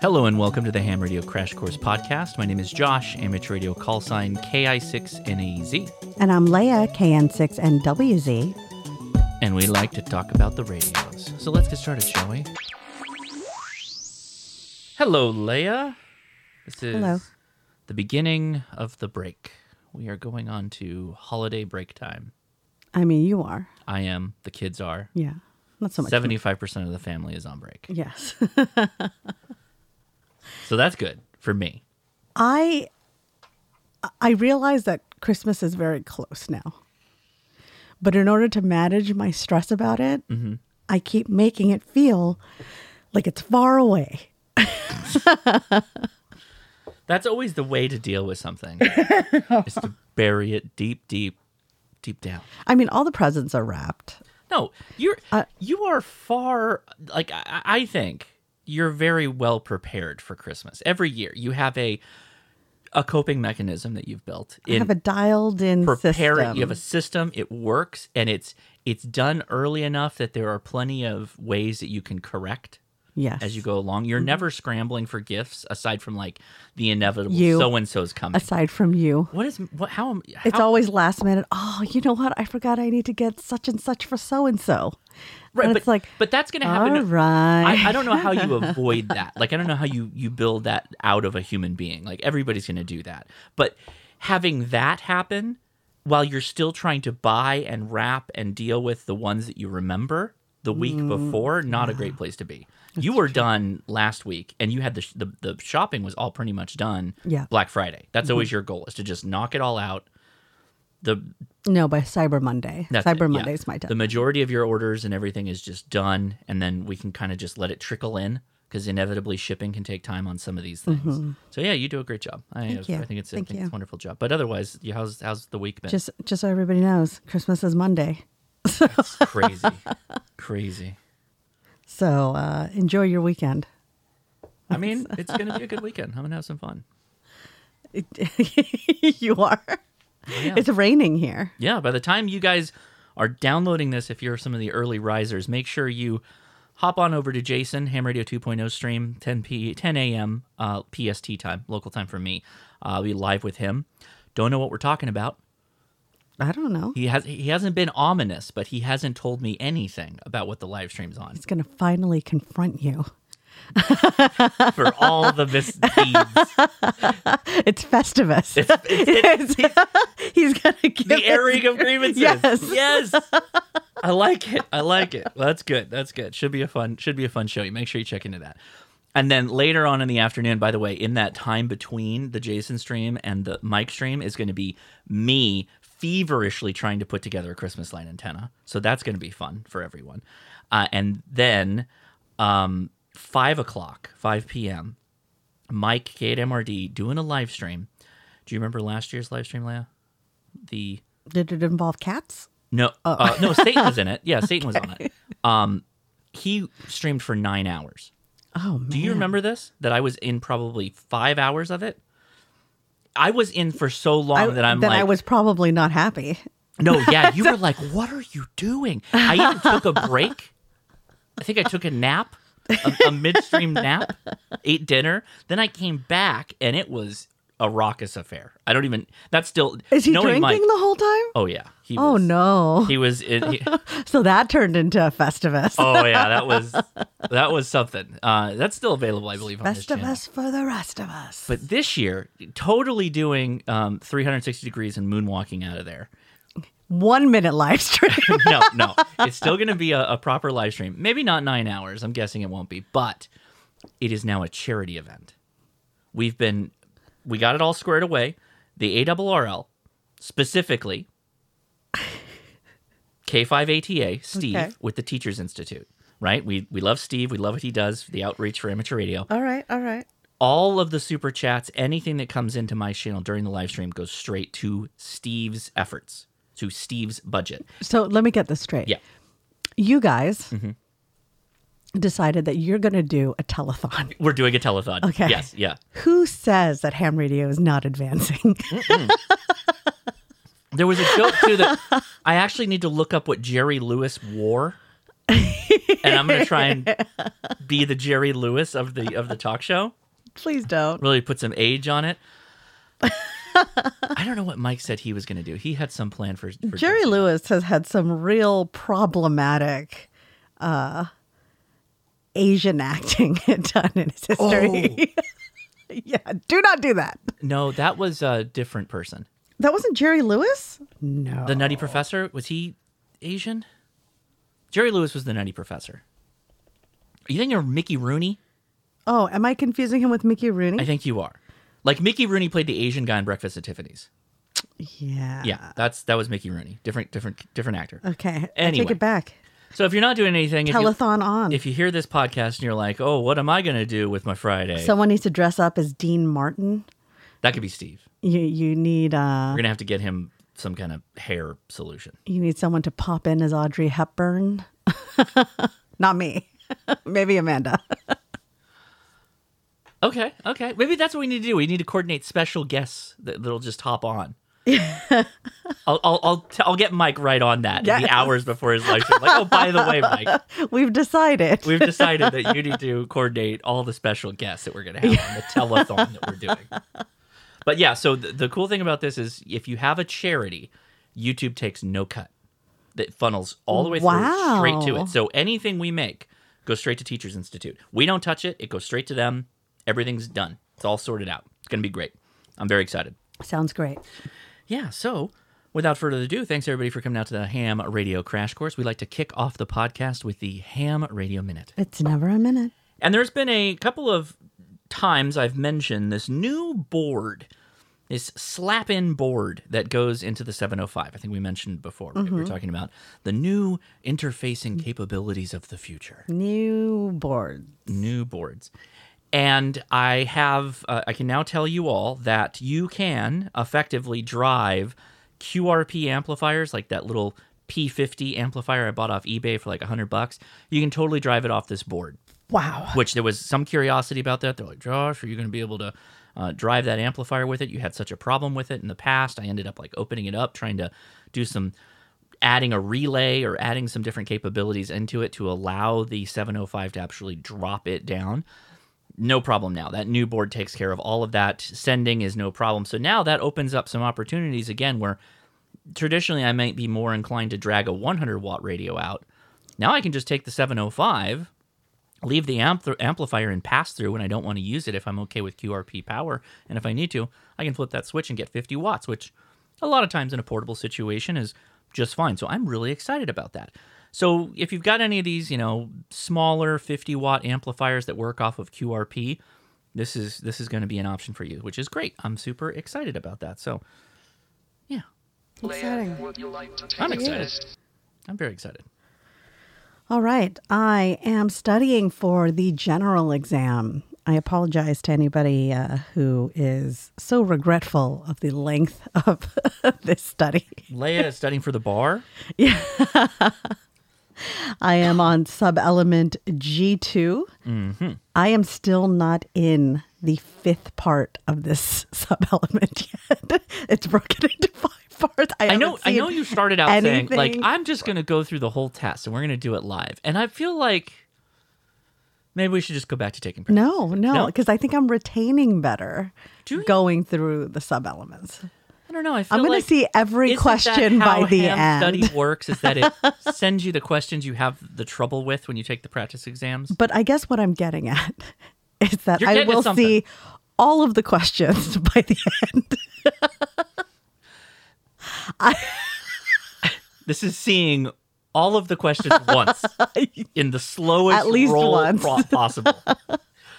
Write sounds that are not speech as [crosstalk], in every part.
Hello and welcome to the Ham Radio Crash Course podcast. My name is Josh, amateur radio call sign KI6NAZ, And I'm Leah, KN6NWZ. and we like to talk about the radios. So let's get started, shall we? Hello, Leah. This is Hello. the beginning of the break. We are going on to holiday break time. I mean, you are. I am, the kids are. Yeah. Not so much. 75% of the family is on break. Yes. [laughs] So that's good for me. I I realize that Christmas is very close now. But in order to manage my stress about it, I keep making it feel like it's far away. That's always the way to deal with something. [laughs] is to bury it deep, deep, deep down. I mean, all the presents are wrapped. No, you're Uh, you are far like I, I think you're very well prepared for Christmas. Every year you have a a coping mechanism that you've built I have a dialed in preparing system. you have a system it works and it's it's done early enough that there are plenty of ways that you can correct yes. as you go along. Mm-hmm. You're never scrambling for gifts aside from like the inevitable so and so's coming. Aside from you. what is what how am It's always last minute. Oh, you know what? I forgot I need to get such and such for so and so. right, and but, it's like, but that's going to happen All right. I, I don't know how you [laughs] avoid that. Like I don't know how you you build that out of a human being. Like everybody's going to do that. But having that happen while you're still trying to buy and wrap and deal with the ones that you remember the week Mm, before, not a great place to be. You were done last week, and you had the, sh- the the shopping was all pretty much done. Yeah. Mm-hmm. Black Friday. That's always your goal is to just knock it all out. The No, by Cyber Monday. that's it, Cyber yeah. Monday is my time. The majority of your orders and everything is just done, and then we can kind of just let it trickle in because inevitably shipping can take time on some of these things. So yeah, you do a great job. I, Mm-hmm. Thank you. I think it's I think you. it's a wonderful job. But otherwise, you- how's how's the week been? just just so everybody knows, Christmas is Monday. [laughs] It's crazy, crazy. So uh, enjoy your weekend. I mean, [laughs] it's gonna be a good weekend. I'm gonna have some fun. [laughs] you are. Yeah. It's raining here. yeah, by the time you guys are downloading this, if you're some of the early risers, make sure you hop on over to Jason Ham Radio 2.0 stream 10 p 10 a.m. Uh, PST time, local time for me. Uh, I'll be live with him. Don't know what we're talking about. I don't know. He has he hasn't been ominous, but he hasn't told me anything about what the live stream's on It's going to finally confront you. [laughs] for all the misdeeds. [laughs] It's Festivus. It's- it's [laughs] He's going to give the airing of grievances. Yes. yes. I like it. I like it. Well, that's good. That's good. Should be a fun. Should be a fun show. You make sure you check into that. And then later on in the afternoon, by the way, in that time between the Jason stream and the Mike stream is going to be me feverishly trying to put together a Christmas light antenna. So that's going to be fun for everyone. Uh, and then um, five o'clock, five p.m. Mike K at MRD doing a live stream. Do you remember last year's live stream, Leah? The Did it involve cats? no, uh, no, Satan was in it. Yeah, [laughs] Satan was on it. Um, he streamed for nine hours. Oh, man. Do you remember this? That I was in probably five hours of it. I was in for so long I, that I'm then like, I was probably not happy. no, [laughs] yeah, you were like, what are you doing? I even took a break. I think I took a nap, a, a midstream nap, ate dinner. Then I came back, and it was a raucous affair. I don't even. That's still Is he drinking Mike. the whole time? oh yeah. He Oh, was, no. He was. He, [laughs] so that turned into a Festivus. Oh yeah, that [laughs] was that was something. Uh, that's still available, I believe, on. Festivus for the rest of us. But this year, totally doing um, 360 degrees and moonwalking out of there. One minute live stream. [laughs] No, no, it's still going to be a, a proper live stream. Maybe not nine hours. I'm guessing it won't be, but it is now a charity event. We've been, we got it all squared away. The ARRL, specifically K5ATA, Steve Okay. with the Teachers Institute. Right? We we love Steve. We love what he does. The outreach for amateur radio. all right, all right. all of the super chats, anything that comes into my channel during the live stream goes straight to Steve's efforts, to Steve's budget. So let me get this straight. Yeah. Mm-hmm. You guys decided that you're going to do a telethon. [laughs] We're doing a telethon. Okay. Yes, yeah. Who says that ham radio is not advancing? [laughs] There was a joke too that I actually need to look up what Jerry Lewis wore. and I'm going to try and be the Jerry Lewis of the of the talk show. Please don't. Really put some age on it. I don't know what Mike said he was going to do. He had some plan for, for Jerry Lewis has had some real problematic uh, Asian acting [laughs] had done in his history. Oh. [laughs] yeah, do not do that. No, that was a different person. That wasn't Jerry Lewis? No. The Nutty Professor was he Asian? Jerry Lewis was the Nutty Professor. Are You think you're Mickey Rooney? oh, am I confusing him with Mickey Rooney? I think you are. Like Mickey Rooney played the Asian guy in Breakfast at Tiffany's. yeah. Yeah, that's that was Mickey Rooney. Different, different, different actor. Okay. I take it back. So if you're not doing anything, if you, Telethon on. if you hear this podcast and you're like, "Oh, what am I going to do with my Friday?" Someone needs to dress up as Dean Martin. that could be Steve. You you need uh We're gonna have to get him some kind of hair solution. you need someone to pop in as Audrey Hepburn. [laughs] Not me. [laughs] Maybe Amanda. Okay, okay. Maybe that's what we need to do. We need to coordinate special guests that, that'll just hop on. [laughs] I'll I'll I'll, t- I'll get Mike right on that in Yes. the hours before his live show. Like, oh, by the way, Mike, [laughs] We've decided. we've decided that you [laughs] need to coordinate all the special guests that we're going to have on the telethon that we're doing. But yeah, so the, the cool thing about this is if you have a charity, YouTube takes no cut. That funnels all the way through straight to it. So anything we make goes straight to Teachers Institute. We don't touch it; it goes straight to them. Everything's done. It's all sorted out. It's going to be great. I'm very excited. Sounds great. Yeah, so without further ado, thanks everybody for coming out to the Ham Radio Crash Course. We'd like to kick off the podcast with the Ham Radio Minute. It's never a minute. And there's been a couple of times I've mentioned this new board, this slap in board that goes into the 705. I think we mentioned before. right? We were mm-hmm. talking about the new interfacing capabilities of the future New boards. new boards. And I have, uh, I can now tell you all that you can effectively drive QRP amplifiers, like that little P50 amplifier I bought off eBay for like 100 bucks. You can totally drive it off this board, Wow. which there was some curiosity about that. They're like, Josh, are you going to be able to uh, drive that amplifier with it? You had such a problem with it in the past. I ended up like opening it up, trying to do some adding a relay or adding some different capabilities into it to allow the 705 to actually drop it down. No problem now. That new board takes care of all of that. Sending is no problem. So now that opens up some opportunities again where traditionally I might be more inclined to drag a 100 watt radio out. Now I can just take the 705, leave the ampl- amplifier in pass through when I don't want to use it if I'm okay with QRP power. And if I need to, I can flip that switch and get 50 watts, which a lot of times in a portable situation is just fine. So I'm really excited about that. So if you've got any of these, you know, smaller 50 watt amplifiers that work off of QRP, this is this is going to be an option for you, which is great. I'm super excited about that. So yeah, Exciting. I'm excited. I'm very excited. All right. I am studying for the general exam. I apologize to anybody uh, who is so regretful of the length [laughs] of this study. Leah is studying for the bar. [laughs] I am on sub element G2. Mm-hmm. I am still not in the fifth part of this [laughs] sub element yet. it's broken into five parts. I, I know. I know you started out saying like. I'm just going to go through the whole test and we're going to do it live, and I feel like maybe we should just go back to taking practice. No, no, No? because I think I'm retaining better going through the sub elements. I don't know. I feel I'm going like to see every question by the end. study works is that it [laughs] sends you the questions you have the trouble with when you take the practice exams. But I guess what I'm getting at [laughs] is that I will see all of the questions [laughs] by the end. This is seeing all of the questions once in the slowest At least roll once. possible.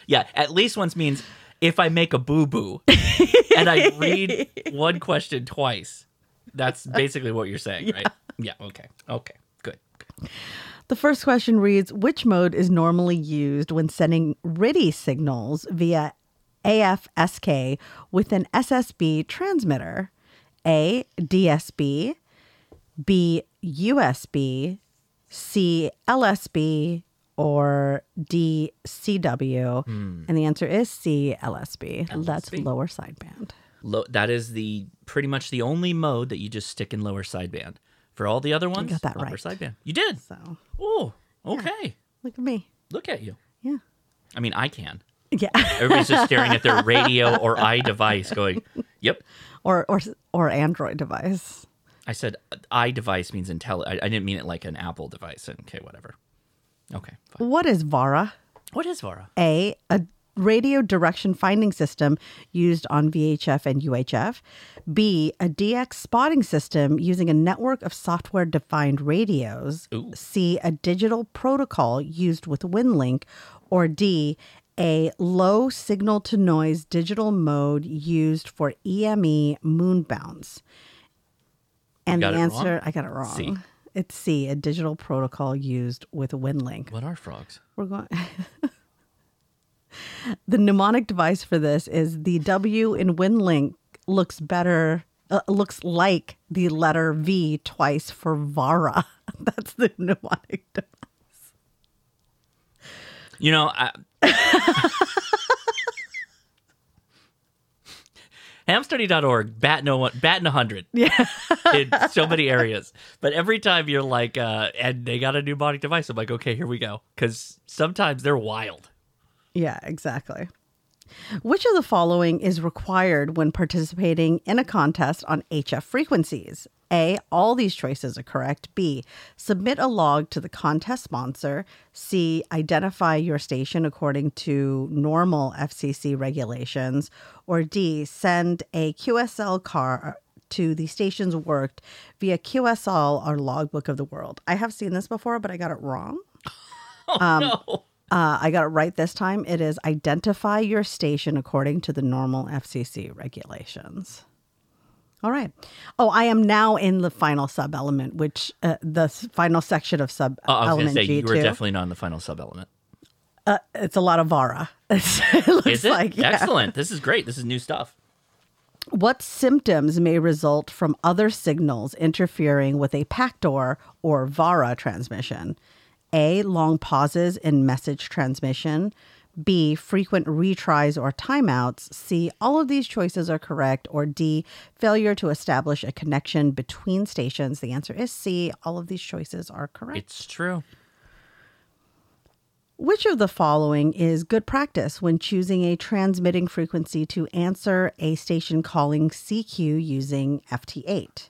yeah, at least once means if I make a boo boo and I read one question twice, that's basically what you're saying, right? Yeah. Okay. Okay. Good. good. The first question reads Which mode is normally used when sending RTTY signals via AFSK with an SSB transmitter? A. DSB, B. USB, C. LSB, or DCW? CW? Hmm. And the answer is C. LSB. That's lower sideband. Low, that is the pretty much the only mode that you just stick in lower sideband. For all the other ones, got that upper right. sideband. You did. So Oh, okay. look at me. Look at you. Yeah. I mean, I can. Yeah. Everybody's just staring at their [laughs] radio or i device, going, yep. or or or Android device. I said i device means intelli. I, I didn't mean it like an Apple device. Okay, whatever. Okay, fine. What is VARA? What is Vara? A, a radio direction finding system used on VHF and UHF. B, a DX spotting system using a network of software defined radios. Ooh. C, a digital protocol used with WinLink. Or D, a low signal to noise digital mode used for EME moonbounce. And the wrong? answer, I got it wrong. C. It's C, a digital protocol used with WinLink. What are frogs? We're going. [laughs] the mnemonic device for this is the W in WinLink looks better, uh, looks like the letter V twice for Vara. [laughs] That's the mnemonic device. You know, I, [laughs] hamstudy.org, bat no bat in a hundred. Yeah. [laughs] in so many areas. But every time you're like, uh, and they got a mnemonic device, I'm like, okay, here we go. Because sometimes they're wild. Yeah, exactly. Which of the following is required when participating in a contest on HF frequencies? A. All these choices are correct. B. Submit a log to the contest sponsor. C. Identify your station according to normal FCC regulations. Or D. Send a QSL car to the stations worked via QSL or logbook of the world. I have seen this before, but I got it wrong. [laughs] Oh, um, no. Uh, I got it right this time. It is identify your station according to the normal FCC regulations. All right. Oh, I am now in the final sub element, which uh, the final section of sub I was going to element say, G you were definitely not in the final sub element. uh, it's a lot of Vara. [laughs] it looks Is it? like yeah. Excellent. This is great. This is new stuff. What symptoms may result from other signals interfering with a PACTOR or VARA transmission? A. Long pauses in message transmission. B. Frequent retries or timeouts. C. All of these choices are correct. Or D. Failure to establish a connection between stations. The answer is C. All of these choices are correct. It's true. Which of the following is good practice when choosing a transmitting frequency to answer a station calling CQ using FT8?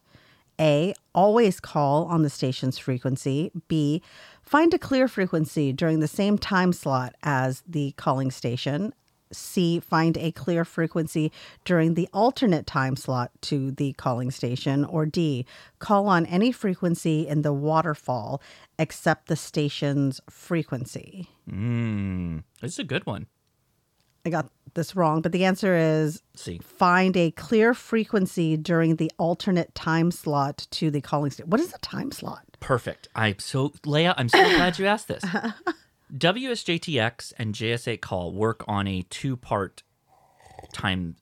A. Always call on the station's frequency. B. Find a clear frequency during the same time slot as the calling station. C. Find a clear frequency during the alternate time slot to the calling station. Or D. Call on any frequency in the waterfall except the station's frequency. Mm, this is a good one. I got this wrong, but the answer is See, find a clear frequency during the alternate time slot to the calling station. What is a time slot? perfect. I'm so, Leah, I'm so glad you asked this. [laughs] WSJTX and JS8 call work on a two part time.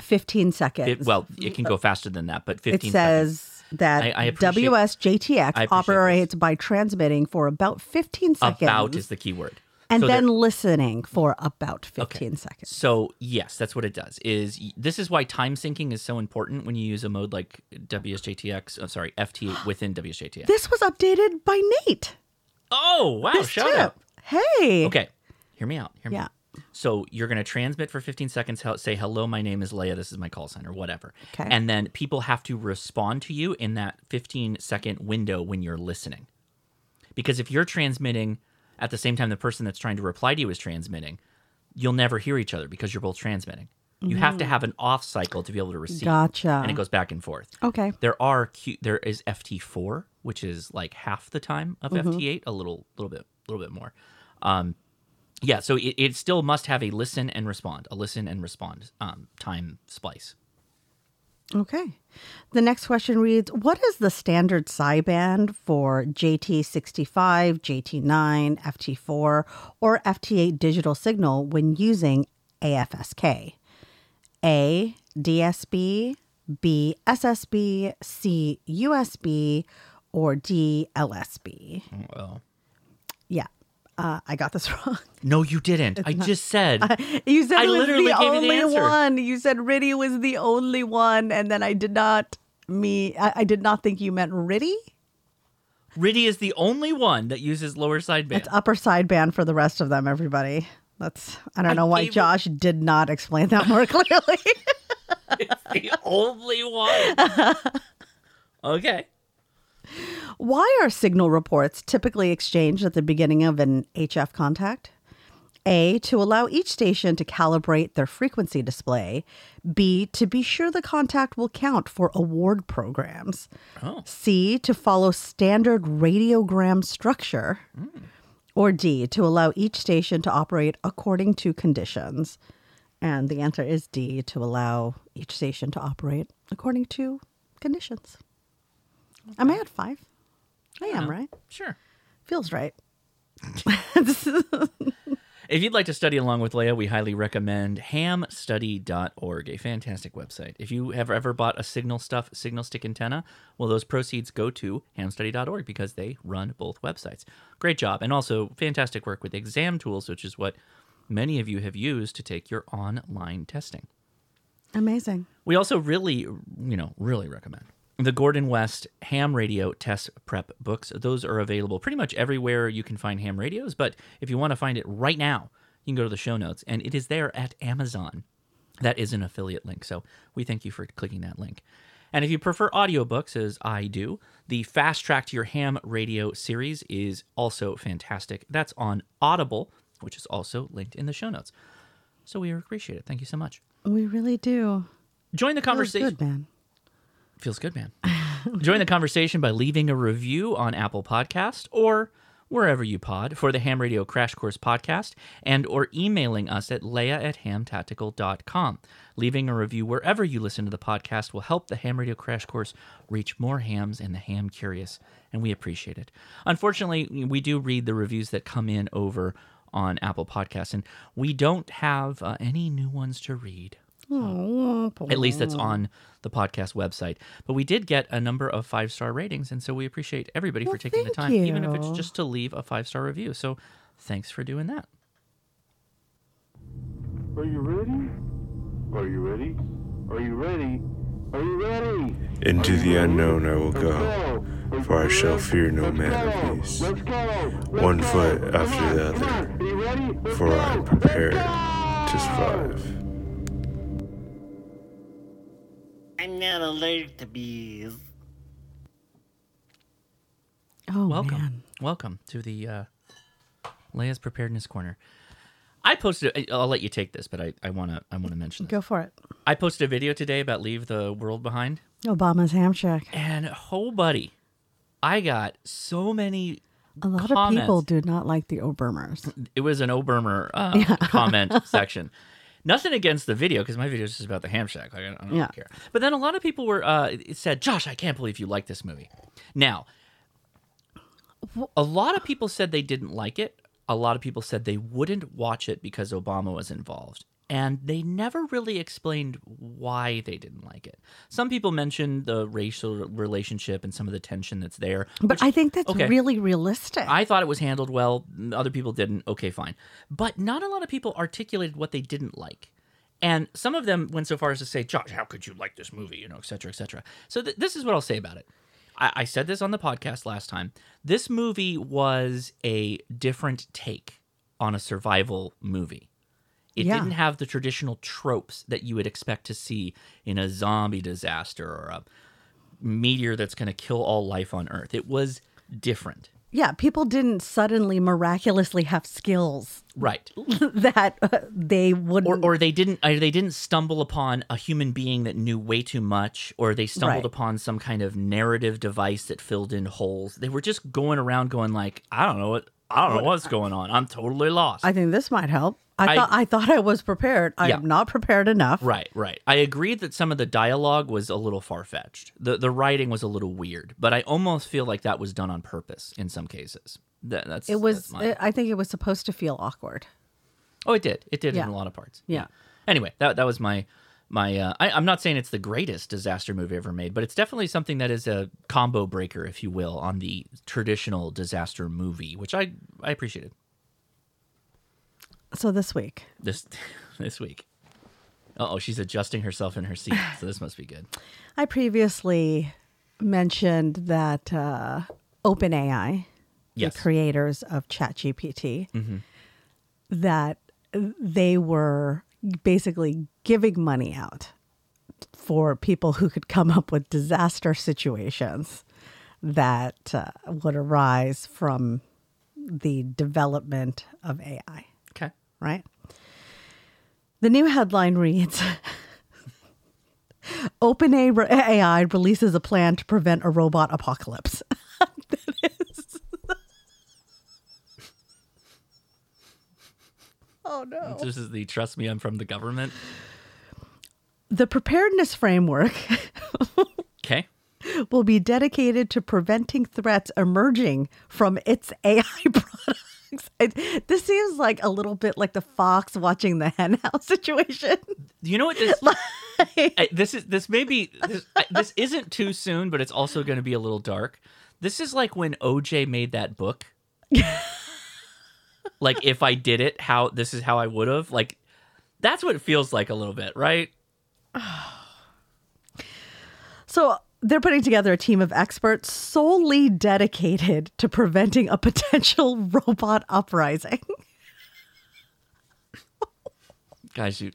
15 seconds. It, well, it can go faster than that, but it 15 seconds. says that I- I WSJTX operates by transmitting for about 15 seconds About is the key word. And So then listening for about 15 seconds. So yes, that's what it does. Is this is why time syncing is so important when you use a mode like WSJTX. I'm oh, sorry, FT [gasps] within WSJTX. This was updated by Nate. oh wow! This shout tip. out. Hey. Okay, hear me out. Hear me Yeah. out. So you're going to transmit for 15 seconds. Say hello, my name is Leah. This is my call sign or whatever. Okay. And then people have to respond to you in that 15 second window when you're listening. Because if you're transmitting at the same time the person that's trying to reply to you is transmitting, you'll never hear each other because you're both transmitting. You have to have an off cycle to be able to receive. Mm. Gotcha. And it goes back and forth. Okay. There are Q, there is FT4, which is like half the time of Mm-hmm. FT8, a little little bit a little bit more. Um, yeah, so it, it still must have a listen and respond, a listen and respond um, time splice. Okay. The next question reads What is the standard sideband for JT65, JT9, FT4, or FT8 digital signal when using AFSK? A. DSB, B. SSB, C. USB, or D. LSB? Well, Yeah. Uh, I got this [laughs] wrong. no, you didn't. I just said You said I was literally the the only answer. one. You said RTTY was the only one, and then I did not me. I, I did not think you meant Riddy. RTTY is the only one that uses lower sideband. It's upper sideband for the rest of them, everybody. That's I don't I know why gave it- Josh did not explain that more [laughs] clearly. It's the only one. [laughs] okay. Why are signal reports typically exchanged at the beginning of an HF contact? A, to allow each station to calibrate their frequency display. B, to be sure the contact will count for award programs. Oh. C, to follow standard radiogram structure. Hmm. Or D, to allow each station to operate according to conditions. And the answer is D, to allow each station to operate according to conditions. Am I at five? I am, Yeah. right? Sure. Feels right. If you'd like to study along with Leah, we highly recommend hamstudy.org, a fantastic website. If you have ever bought a Signal Stuff Signal Stick antenna, well, those proceeds go to hamstudy.org because they run both websites. Great job. And also fantastic work with exam tools, which is what many of you have used to take your online testing. Amazing. We also really, you know, really recommend the Gordon West ham radio test prep books. Those are available pretty much everywhere you can find ham radios. But if you want to find it right now, you can go to the show notes, and it is there at Amazon. That is an affiliate link. So we thank you for clicking that link. And if you prefer audiobooks, as I do, the Fast Track to Your Ham Radio series is also fantastic. That's on Audible, which is also linked in the show notes. So we appreciate it. Thank you so much. We really do. Join the conversation. good, man. Feels good, man. Join the conversation by leaving a review on Apple Podcast or wherever you pod for the Ham Radio Crash Course podcast and or emailing us at leah at hamtactical.com. Leaving a review wherever you listen to the podcast will help the Ham Radio Crash Course reach more hams and the ham curious, and we appreciate it. Unfortunately, we do read the reviews that come in over on Apple Podcasts, and we don't have uh, any new ones to read. At least that's on the podcast website. But we did get a number of five star ratings, and so we appreciate everybody for taking the thank time, even if it's just to leave a five star review. So thanks for doing that. Are you ready? Are you ready? Are you ready? Are you ready? Into the unknown I will go, go. For I go. shall fear no Let's man go. of peace. Let's go. Let's One go. foot after on, the other. Are you ready? Let's for I am prepared to go. survive. I'm not allergic to bees. Oh, Welcome. man. Welcome to the uh, Leah's Preparedness Corner. I posted. I'll let you take this, but I, I wanna I wanna mention. This. Go for it. I posted a video today about leave the world behind, Obama's ham shack. and oh buddy, I got so many. A lot comments. of people do not like the Obamas. it was an Obama uh, [laughs] comment section. Nothing against the video because my video is just about the ham shack. Like, I don't, I don't Yeah. care. But then a lot of people were uh, said, "Josh, I can't believe you like this movie." Now, a lot of people said they didn't like it. A lot of people said they wouldn't watch it because Obama was involved. And they never really explained why they didn't like it. Some people mentioned the racial relationship and some of the tension that's there. But which- I think that's okay. really realistic. I thought it was handled well. Mm, other people didn't. Okay, fine. But not a lot of people articulated what they didn't like. And some of them went so far as to say, Josh, how could you like this movie? You know, et cetera, et cetera. So th- this is what I'll say about it. I-, I said this on the podcast last time. This movie was a different take on a survival movie. It Yeah. didn't have the traditional tropes that you would expect to see in a zombie disaster or a meteor that's going to kill all life on Earth. It was different. yeah, people didn't suddenly miraculously have skills Right. [laughs] that uh, they wouldn't. or or they didn't or they didn't stumble upon a human being that knew way too much or they stumbled Right. upon some kind of narrative device that filled in holes they were just going around going like i don't know what i don't know what's going on i'm totally lost I think this might help. I, I- thought I thought I was prepared. I'm not prepared enough. right right i agreed that some of the dialogue was a little far-fetched the the writing was a little weird but i almost feel like that was done on purpose in some cases that, that's It was. that's my- I think it was supposed to feel awkward. Oh, it did. It did Yeah. in a lot of parts. Yeah. Anyway, that that was my my. Uh, I, I'm not saying it's the greatest disaster movie ever made, but it's definitely something that is a combo breaker, if you will, on the traditional disaster movie, which I I appreciated So this week, this [laughs] this week. Oh, she's adjusting herself in her seat, [sighs] so this must be good. I previously mentioned that uh, OpenAI, Yes. the creators of ChatGPT, that they were basically giving money out for people who could come up with disaster situations that uh, would arise from the development of AI, Okay. right? The new headline reads [laughs] OpenAI releases a plan to prevent a robot apocalypse. Oh no. This is the trust me, I'm from the government. The preparedness framework Okay. will be dedicated to preventing threats emerging from its AI [laughs] products. It- this seems like a little bit like the fox watching the henhouse [laughs] situation. You know what this [laughs] I- this is this may be this, I- this isn't too soon, but it's also going to be a little dark. This is like when OJ made that book. Like if I did it, how this is how I would have. Like that's what it feels like a little bit, right? So they're putting together a team of experts solely dedicated to preventing a potential [laughs] robot uprising. Guys, you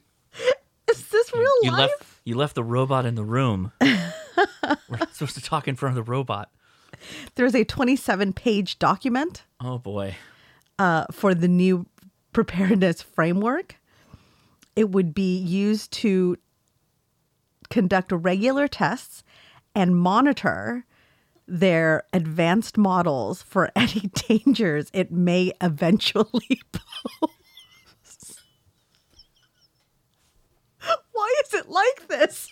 Is this real you life? left you left the robot in the room. [laughs] We're not supposed to talk in front of the robot. There's a 27 page document Oh boy. Uh, for the new preparedness [laughs] framework. It would be used to conduct regular tests and monitor their advanced models for [laughs] any dangers it may eventually [laughs] pose. Why is it like this?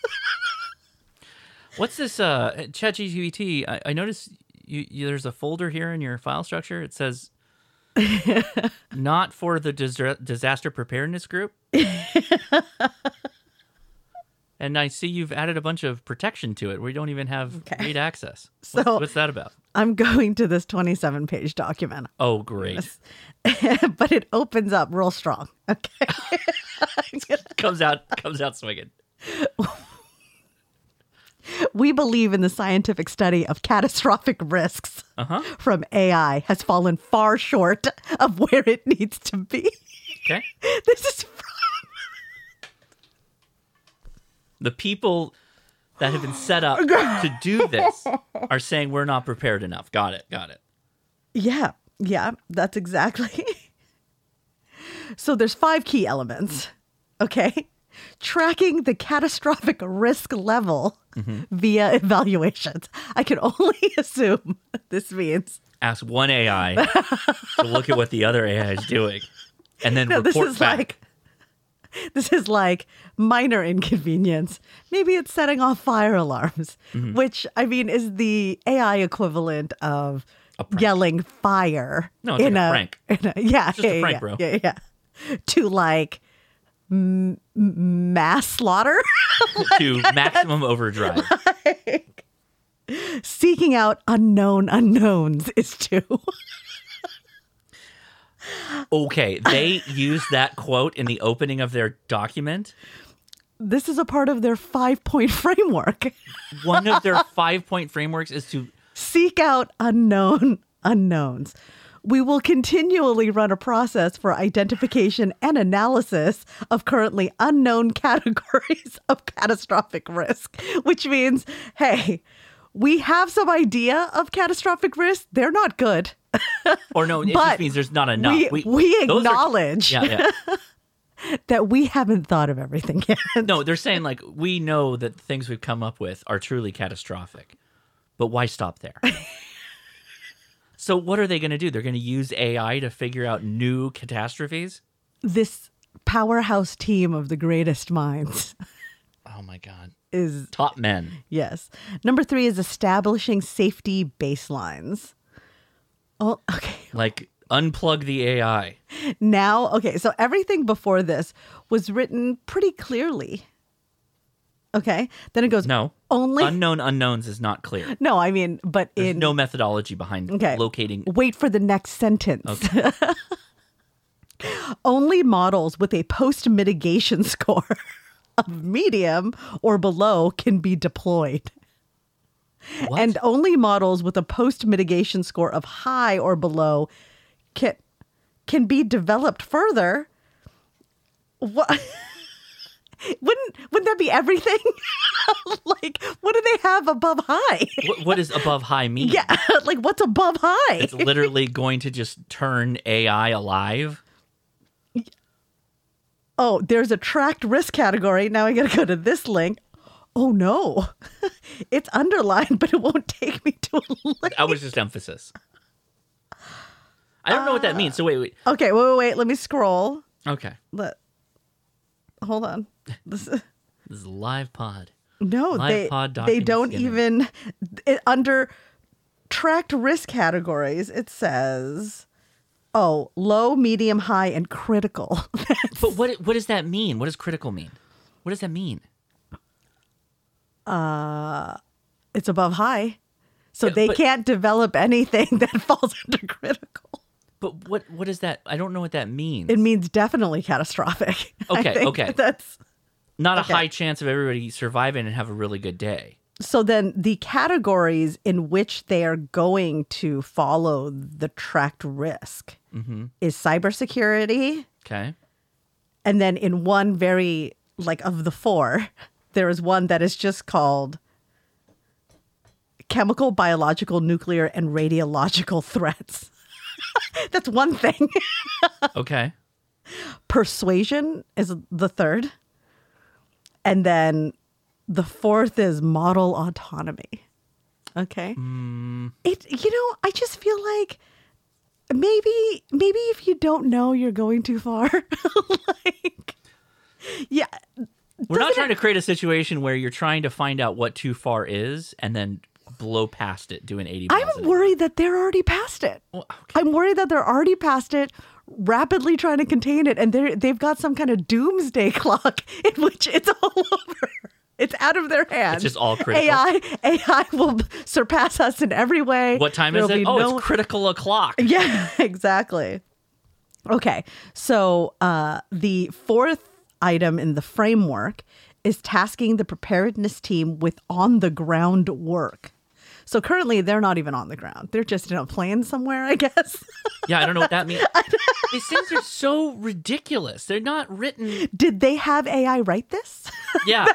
What's this uh ChatGPT? I, I noticed you, you there's a folder here in your file structure. It says [laughs] not for the dis- disaster preparedness group. [laughs] and I see you've added a bunch of protection to it. We don't even have Okay. read access. What's, So- what's that about? I'm going to this 27 page document, Oh, great. [laughs] but it opens up real strong. Okay. comes out comes out swinging. We believe in the scientific study of catastrophic risks Uh-huh. from AI has fallen far short of where it needs to be. Okay. [laughs] This is from The people that have been set up [gasps] to do this are saying we're not prepared enough. Got it. Got it. yeah, yeah, that's exactly. [laughs] so there's five key elements. Okay. Tracking the catastrophic risk level via evaluations. I can only [laughs] assume this means ask one AI to look at what the other AI is doing, and then no, this report is back. like this is like minor inconvenience. Maybe it's setting off fire alarms, Mm-hmm. which I mean is the AI equivalent of yelling fire. No, it's in like a a, prank. in a- yeah, just a yeah, prank, yeah, bro. Yeah, yeah. To like m- mass slaughter, [laughs] to maximum overdrive. seeking out unknown unknowns is too. Okay, they use that quote in the opening of their document. this is a part of their five point framework. One of their five point frameworks is to seek out unknown unknowns. We will continually run a process for identification and analysis of currently unknown [laughs] categories of catastrophic risk, which means, hey, we have some idea of catastrophic risk. They're not good. or no, it [laughs] just means there's not enough. we- we are- acknowledge. yeah, yeah. [laughs] That we haven't thought of everything yet. No, they're saying like we know that the things we've come up with are truly catastrophic, but why stop there? So what are they going to do? They're going to use AI to figure out new catastrophes. This powerhouse team of the greatest minds [laughs] Oh my god, is top men. Yes. Number three is establishing safety baselines. Oh, okay. [laughs] Like unplug the AI. Now, okay. So everything before this was written pretty clearly. Okay. Then it goes No, only. unknown unknowns is not clear. no, I mean, but There's in no methodology behind okay. locating. Wait for the next sentence. Okay. [laughs] only models with a post mitigation [laughs] score of medium or below can be deployed. What? and only models with a post mitigation score of high or below can can be developed further. What? [laughs] wouldn't wouldn't that be everything? [laughs] like, what do they have above high? what, what does above high mean? yeah, [laughs] like what's above high? It's literally going to just turn AI alive. oh, there's a tracked risk category. Now I got to go to this link. Oh no, [laughs] it's underlined, but it won't take me to a link. That was just emphasis. I don't know what that uh, means. So wait, wait. Okay, wait, wait, wait. Let me scroll. Okay. Let, hold on. This, [laughs] This is live pod. no, they Livepod they don't in even it, under tracked risk categories. It says, oh, low, medium, high, and critical. [laughs] But what what does that mean? What does critical mean? What does that mean? Uh, it's above high, so they but- can't develop anything [laughs] that falls under critical. But what what is that? I don't know what that means. It means definitely catastrophic. [laughs] Okay, okay. That's Not okay. a high chance of everybody surviving and have a really good day. so then the categories in which they are going to follow the tracked risk Mm-hmm. is cybersecurity. Okay. And then in one very, like of the four, there is one that is just called chemical, biological, nuclear, and radiological [laughs] threats. [laughs] That's one thing. [laughs] Okay. Persuasion is the third. And then the fourth is model autonomy. Okay. Hmm. It you know, I just feel like maybe maybe if you don't know you're going too far. [laughs] like yeah, We're not trying to create a situation where you're trying to find out what too far is and then blow past it doing 80 miles. I'm worried that they're already past it. Well, okay. I'm worried that they're already past it, rapidly trying to contain it, and they are they've got some kind of doomsday [laughs] clock in which it's all [laughs] over. It's out of their hands. It's just all critical. AI, AI will surpass us in every way. What time is There'll it? Oh, no- it's critical o'clock. [laughs] Yeah, exactly. Okay, so uh, the fourth item in the framework is tasking the preparedness team with on the ground work. So currently, they're not even on the ground; they're just in a plane somewhere, I guess. [laughs] Yeah, I don't know what that means. [laughs] These things are so ridiculous. They're not written. Did they have AI write this? [laughs] Yeah.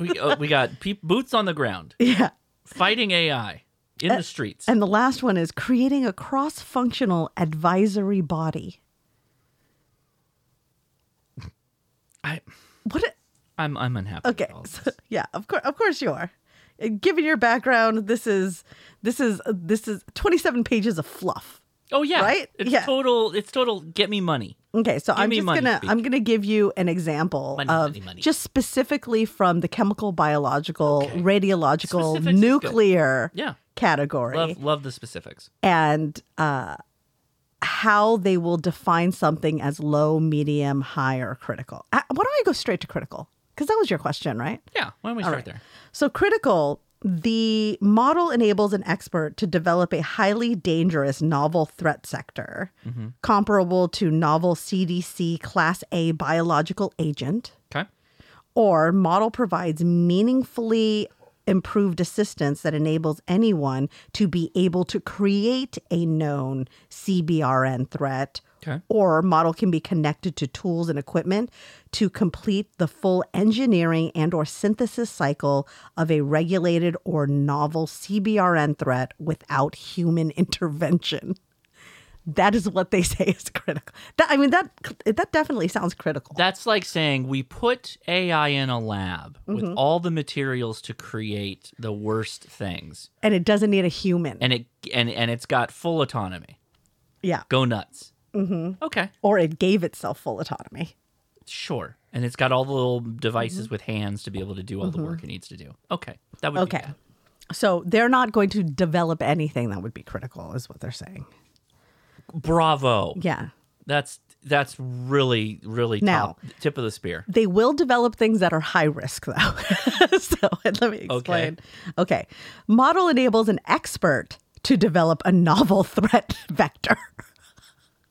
we, uh, we got pe- boots on the ground, yeah. fighting AI in the streets. And the last one is creating a cross-functional advisory body. I, What? a- I'm, I'm unhappy. Okay, with all of so, yeah, of course, of course you are. Given your background, this is this is this is twenty-seven pages of fluff. Oh yeah, Right? It's Yeah. total. It's total. Get me money. Okay, so I'm just money gonna speak. I'm gonna give you an example Money, of money, money. just specifically from the chemical, biological, Okay. radiological, Specifics nuclear Yeah. category, Love love the specifics. and uh, how they will define something as low, medium, high, or critical. Uh, Why don't I go straight to critical? Because that was your question, right? Yeah. Why don't we All start right. there? So, critical, the model enables an expert to develop a highly dangerous novel threat vector mm-hmm. comparable to novel CDC Class A biological agent, Okay. or model provides meaningfully improved assistance that enables anyone to be able to create a known CBRN threat Okay. or model can be connected to tools and equipment to complete the full engineering and or synthesis cycle of a regulated or novel CBRN threat without human [laughs] intervention. That is what they [laughs] say is critical. That, I mean that that definitely sounds critical. That's like saying we put AI in a lab with Mm-hmm. all the materials to create the worst things, and it doesn't need a human. and it and and it's got full autonomy. yeah. Go nuts. Mm-hmm. Okay. Or it gave itself full autonomy. Sure. And it's got all the little devices with hands to be able to do all the work it needs to do. Okay. That would be Okay. So they're not going to develop anything that would be critical, is what they're saying. Bravo. Yeah. That's that's really really Now- top tip of the spear. They will develop things that are high risk, though. [laughs] so let me explain. Okay. Model enables an expert to develop a novel [laughs] threat vector,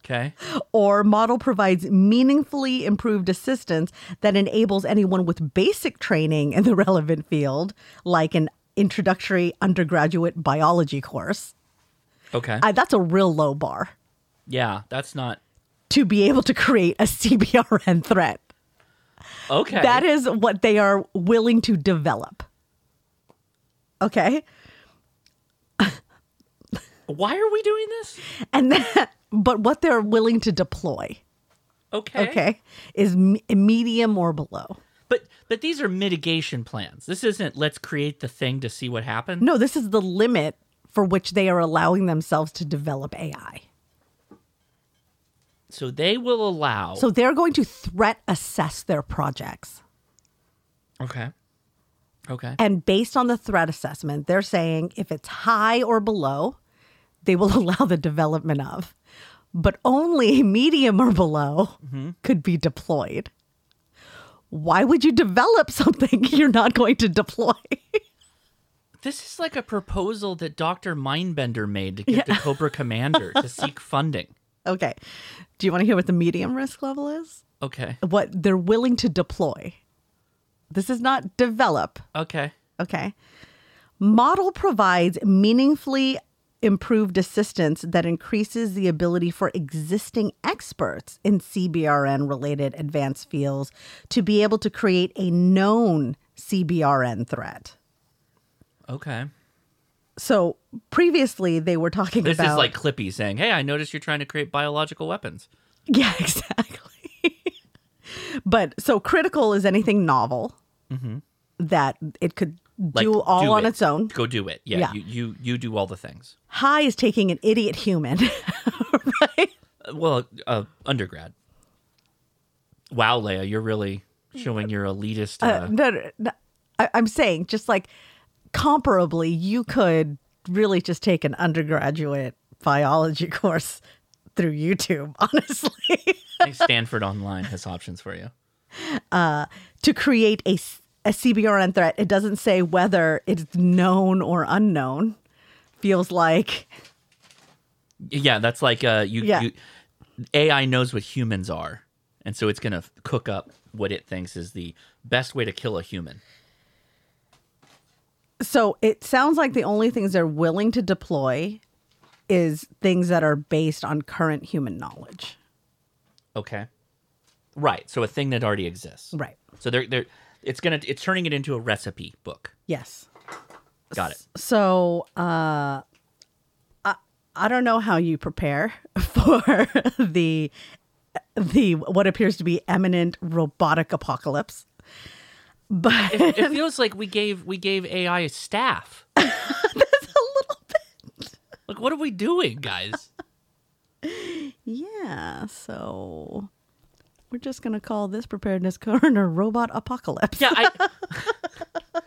Okay. or model provides meaningfully improved assistance that enables anyone with basic training in the [laughs] relevant field, like an introductory undergraduate biology course. Okay. I, that's a real low bar yeah, that's not to be able to create a [laughs] CBRN threat. okay. That is what they are willing to develop. Okay. Why are we doing this? And that, [laughs] but what they're willing to deploy, Okay. okay, is me- medium or below. But but these are mitigation plans. This isn't let's create the thing to see what happens. No, this is the limit for which they are allowing themselves to develop AI. So they will allow. So they're going to threat assess their projects. okay. Okay. And based on the threat assessment, they're saying if it's high or below, they will [laughs] allow the development of. But only medium or below mm-hmm. could be deployed. Why would you develop something [laughs] you're not going to deploy? This is like a proposal that Dr. Mindbender made to get the Cobra Commander to [laughs] seek funding. okay. Do you want to hear what the medium risk level is? Okay. What they're willing to deploy. This is not develop. Okay. Okay. Model provides meaningfully improved assistance that increases the ability for existing experts in CBRN related advanced fields to be able to create a known CBRN threat. Okay. So previously they were talking This about This is like Clippy saying, "Hey, I noticed you're trying to create biological weapons." [laughs] Yeah, exactly. [laughs] but so critical is anything novel that it could Mm-hmm. Like, do all do on it. its own. Go do it. Yeah. Yeah. You, you you do all the things. High is taking an idiot human, [laughs] right? Uh, Well, uh, undergrad. Wow, Leah, you're really showing your elitist. Uh, Uh, no, no, no. I, I'm saying just like comparably, you could really just take an undergraduate biology [laughs] course through YouTube, [laughs] honestly, Stanford Online has options for you. Uh, to create a, a CBRN threat. It doesn't say whether it's known or unknown. Feels like Yeah, that's like uh, you, Yeah. you. AI knows what humans are, and so it's gonna cook up what it thinks is the best way to kill a human. so. It sounds like the only things they're willing to deploy is things that are based on current human knowledge. Okay. Right. So a thing that already exists. Right. So they're they're it's gonna it's turning it into a recipe book. Yes. Got it. So, uh, I I don't know how you prepare [laughs] for the the what appears to be eminent robotic apocalypse, but It feels like we gave we gave AI a staff. [laughs] that's a little bit. Like what are we doing, guys? [laughs] Yeah. So. We're just gonna call this preparedness [laughs] corner robot apocalypse. Yeah, I [laughs]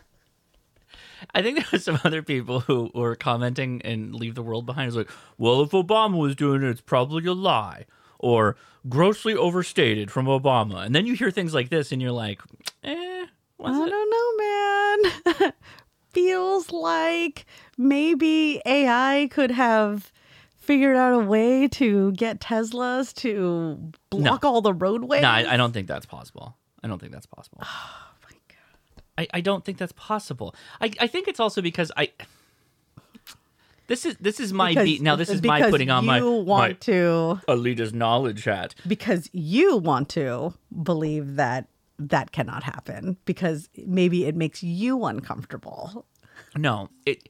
I think there was some other people who were commenting and leave the world behind. It's like, well, if Obama was doing it, it's probably a lie or grossly overstated from Obama. And then you hear things like this, and you're like, eh, was I it? don't know, man. [laughs] Feels like maybe AI could have figured out a way to get Teslas to block all the roadways. No, I, I don't think that's possible. I don't think that's possible. [sighs] Oh my god. I, I don't think that's possible. I, I think it's also because I. This is this is my Because- beat. Now this is my putting on my you want my to elitist knowledge hat. because you want to believe that that cannot happen because maybe it makes you uncomfortable. No, it.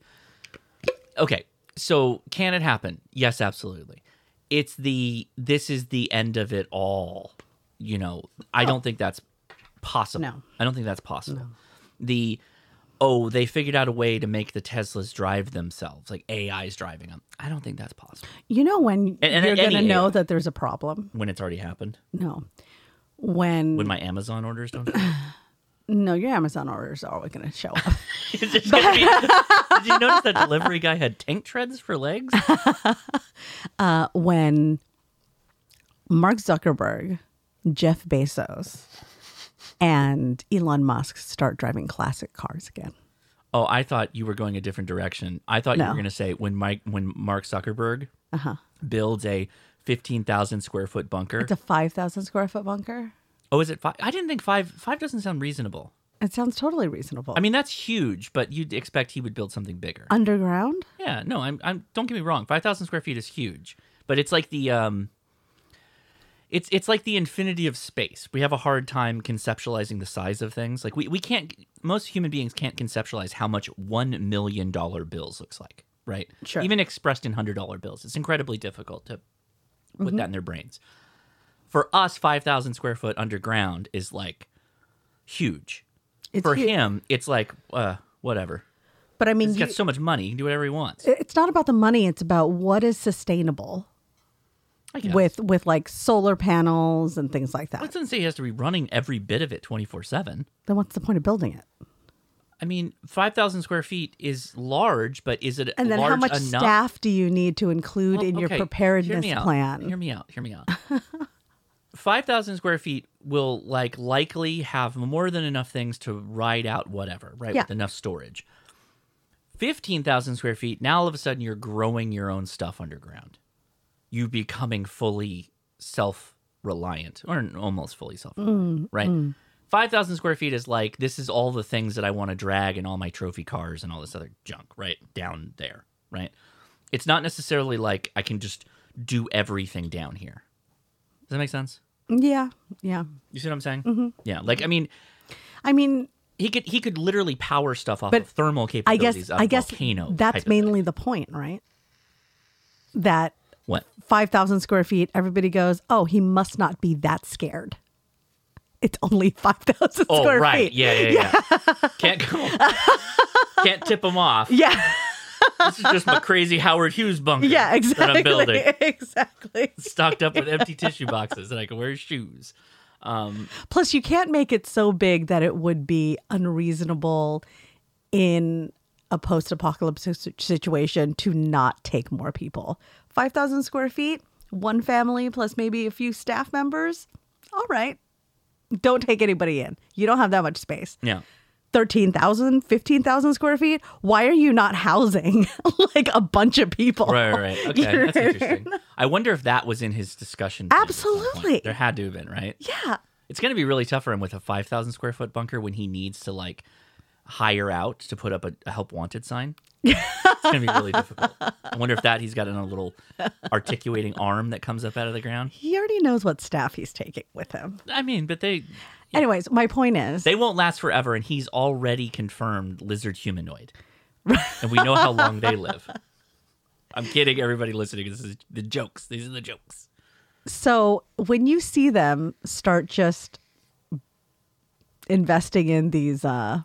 Okay, so can it happen? Yes, absolutely. It's the this is the end of it all. You know, I don't oh. think that's possible. No. I don't think that's possible. The oh, they figured out a way to make the Teslas drive themselves, like AI's driving them. I don't think that's possible You know when And- and you're going to know AI. that there's a problem? when it's already happened. No. When, When my Amazon orders don't. [laughs] no, your Amazon orders are always going to show up. [laughs] Is it gonna be- Did you notice that delivery guy had tank treads for legs? [laughs] uh, when Mark Zuckerberg, Jeff Bezos, and Elon Musk start driving classic cars again. Oh, I thought you were going a different direction. I thought you were going to say when Mike, when Mark Zuckerberg Uh-huh. builds a fifteen thousand square foot bunker. It's a 5,000 square foot bunker. Oh, is it five? I didn't think five. Five doesn't sound reasonable. It sounds totally reasonable. I mean, that's huge, but you'd expect he would build something bigger. underground. Yeah, no, I'm, I'm. Don't get me wrong. Five thousand square feet is huge, but it's like the um. It's it's like the infinity of space. We have a hard time conceptualizing the size of things. Like we, we can't. Most human beings can't conceptualize how much one million dollar bills looks like. Right. Sure. Even expressed in hundred dollar bills, it's incredibly difficult to put that in their brains. For us, five thousand square foot underground is like huge. It's For hu- him, it's like uh, whatever. but I mean, He's got so much money, he can do whatever he wants. it's not about the money. It's about what is sustainable with with like solar panels and things like that. Well, it doesn't say he has to be running every bit of it 24 7. then what's the point of building it? I mean, 5,000 square feet is large, but is it And then large how much enough? staff do you need to include Well, in your okay, hear preparedness me out. plan? Hear me out. Hear me out. [laughs] 5,000 square feet will like likely have more than enough things to ride out whatever, right? Yeah. With enough storage. 15,000 square feet, now all of a sudden you're growing your own stuff underground. You becoming fully self reliant or almost fully self reliant, mm, right? Mm. 5,000 square feet is like, this is all the things that I want to drag and all my trophy cars and all this other junk, right? Down there, right? It's not necessarily like I can just do everything down here. Does that make sense? Yeah, yeah. You see what I'm saying? Mm-hmm. Yeah. Like, I mean, I mean, he could he could literally power stuff off But of thermal I capabilities guess of I guess volcano. that's mainly the point, right? That what? five thousand square feet, everybody goes, "Oh, he must not be that scared." It's only five thousand Oh, square right. feet. Yeah, yeah, yeah. [laughs] Can't go. Can't tip him off. Yeah, This is just my crazy Howard Hughes bunker. yeah, exactly, That I'm building, [laughs] exactly. stocked up with empty tissue boxes that I can wear shoes. Um, Plus, you can't make it so big that it would be unreasonable in a post-apocalyptic situation to not take more people. Five thousand square feet, one family plus maybe a few staff members. All right, don't take anybody in. You don't have that much space. yeah. 13,000, 15,000 square feet. Why are you not housing [laughs] like a bunch of people? Right, right, right. [laughs] Okay, that's interesting. I wonder if that was in his discussion. plan at some point. Absolutely. There had to have been, right? Yeah. It's going to be really tough for him with a 5,000 square foot bunker when he needs to like hire out to put up a, a help wanted sign. it's going to be really difficult. I wonder if that he's got in a little articulating arm that comes up out of the ground. He already knows what staff he's taking with him. I mean, but they Anyways, my point is they won't last forever and he's already confirmed lizard humanoid. and we know how long they live. [laughs] I'm kidding everybody listening. This is the jokes. These are the jokes. so when you see them start just investing in these uh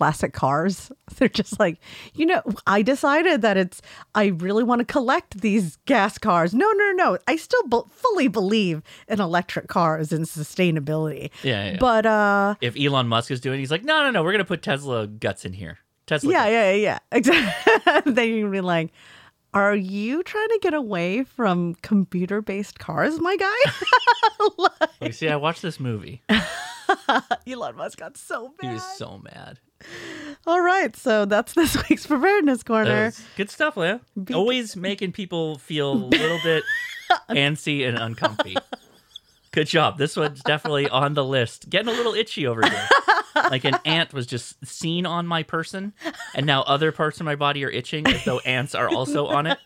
classic cars [laughs] they're just like you know i decided that it's i really want to collect these gas cars no no no i still be- fully believe in electric cars and sustainability Yeah, yeah, but uh If Elon Musk is doing, it, he's like, no, no, no, we're gonna put Tesla guts in here. Tesla. yeah guts. yeah yeah [laughs] exactly then you're gonna be like are you trying to get away from computer based cars my guy [laughs] Like, see, I watched this movie. elon musk got so mad. He was so mad. All right so that's [laughs] this week's preparedness corner good stuff, Leah. Always making people feel a little [laughs] bit antsy and uncomfy. Good job. This one's definitely on the list. Getting a little itchy over here. Like an ant was just seen on my person, and now other parts of my body are itching as though ants are also on it.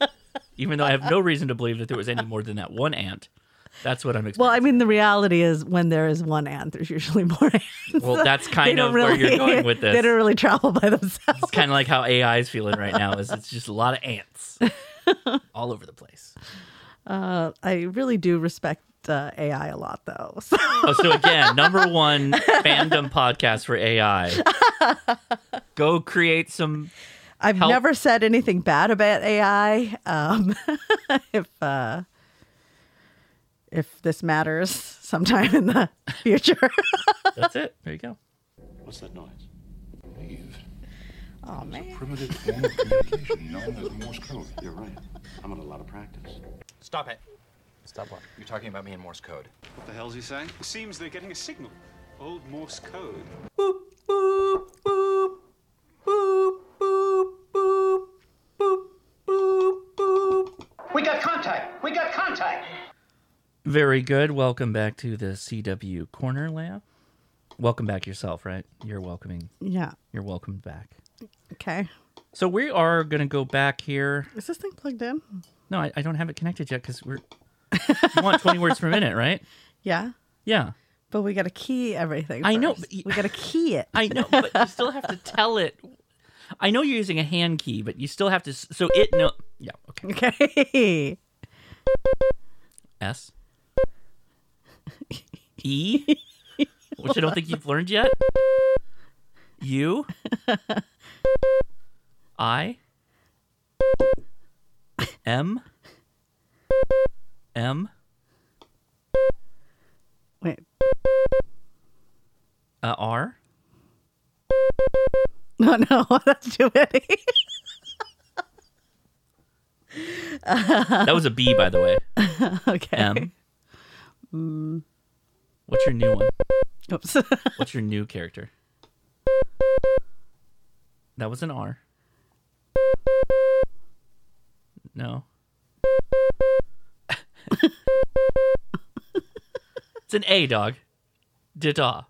Even though I have no reason to believe that there was any more than that one ant. That's what I'm experiencing. well i mean the reality is when there is one ant there's usually [laughs] more ants Well, that's kind of where you're going with this. [laughs] they don't really travel by themselves It's kind of like how AI is feeling right now. Is it's just a lot of ants [laughs] all over the place. uh, i really do respect uh, ai a lot though so Oh, so again, number one fandom podcast for AI. Go create some. I've Help. never said anything bad about AI. Um, if uh, if this matters [laughs] sometime in the future. [laughs] That's it. There you go. What's that noise? Eve. oh man. Primitive form of communication known as Morse code. You're right. I'm on a lot of practice. Stop it. Stop what? You're talking about me in Morse code. What the hell's he saying? It seems they're getting a signal. Old Morse code. We got contact. We got contact. Very good. Welcome back to the CW corner, Leah. Welcome back yourself, right? You're welcoming. Yeah. You're welcomed back. Okay. So we are gonna go back here. Is this thing plugged in? No, I, I don't have it connected yet because we're. you want 20 words per minute, right? Yeah. Yeah. But we got to key everything. I know, but we got to key it. I know, but you still have to tell it. I know you're using a hand key, but you still have to. So it no. Yeah. Okay. Okay. [laughs] S. E. Which I don't think you've learned yet. U. I. M. M. Wait. Uh, R. No, no, [laughs] that's too many. That was a B, by the way. [laughs] okay. M. Mm, What's your new one? oops. [laughs] What's your new character? That was an R. No. it's an A, dog. Dita.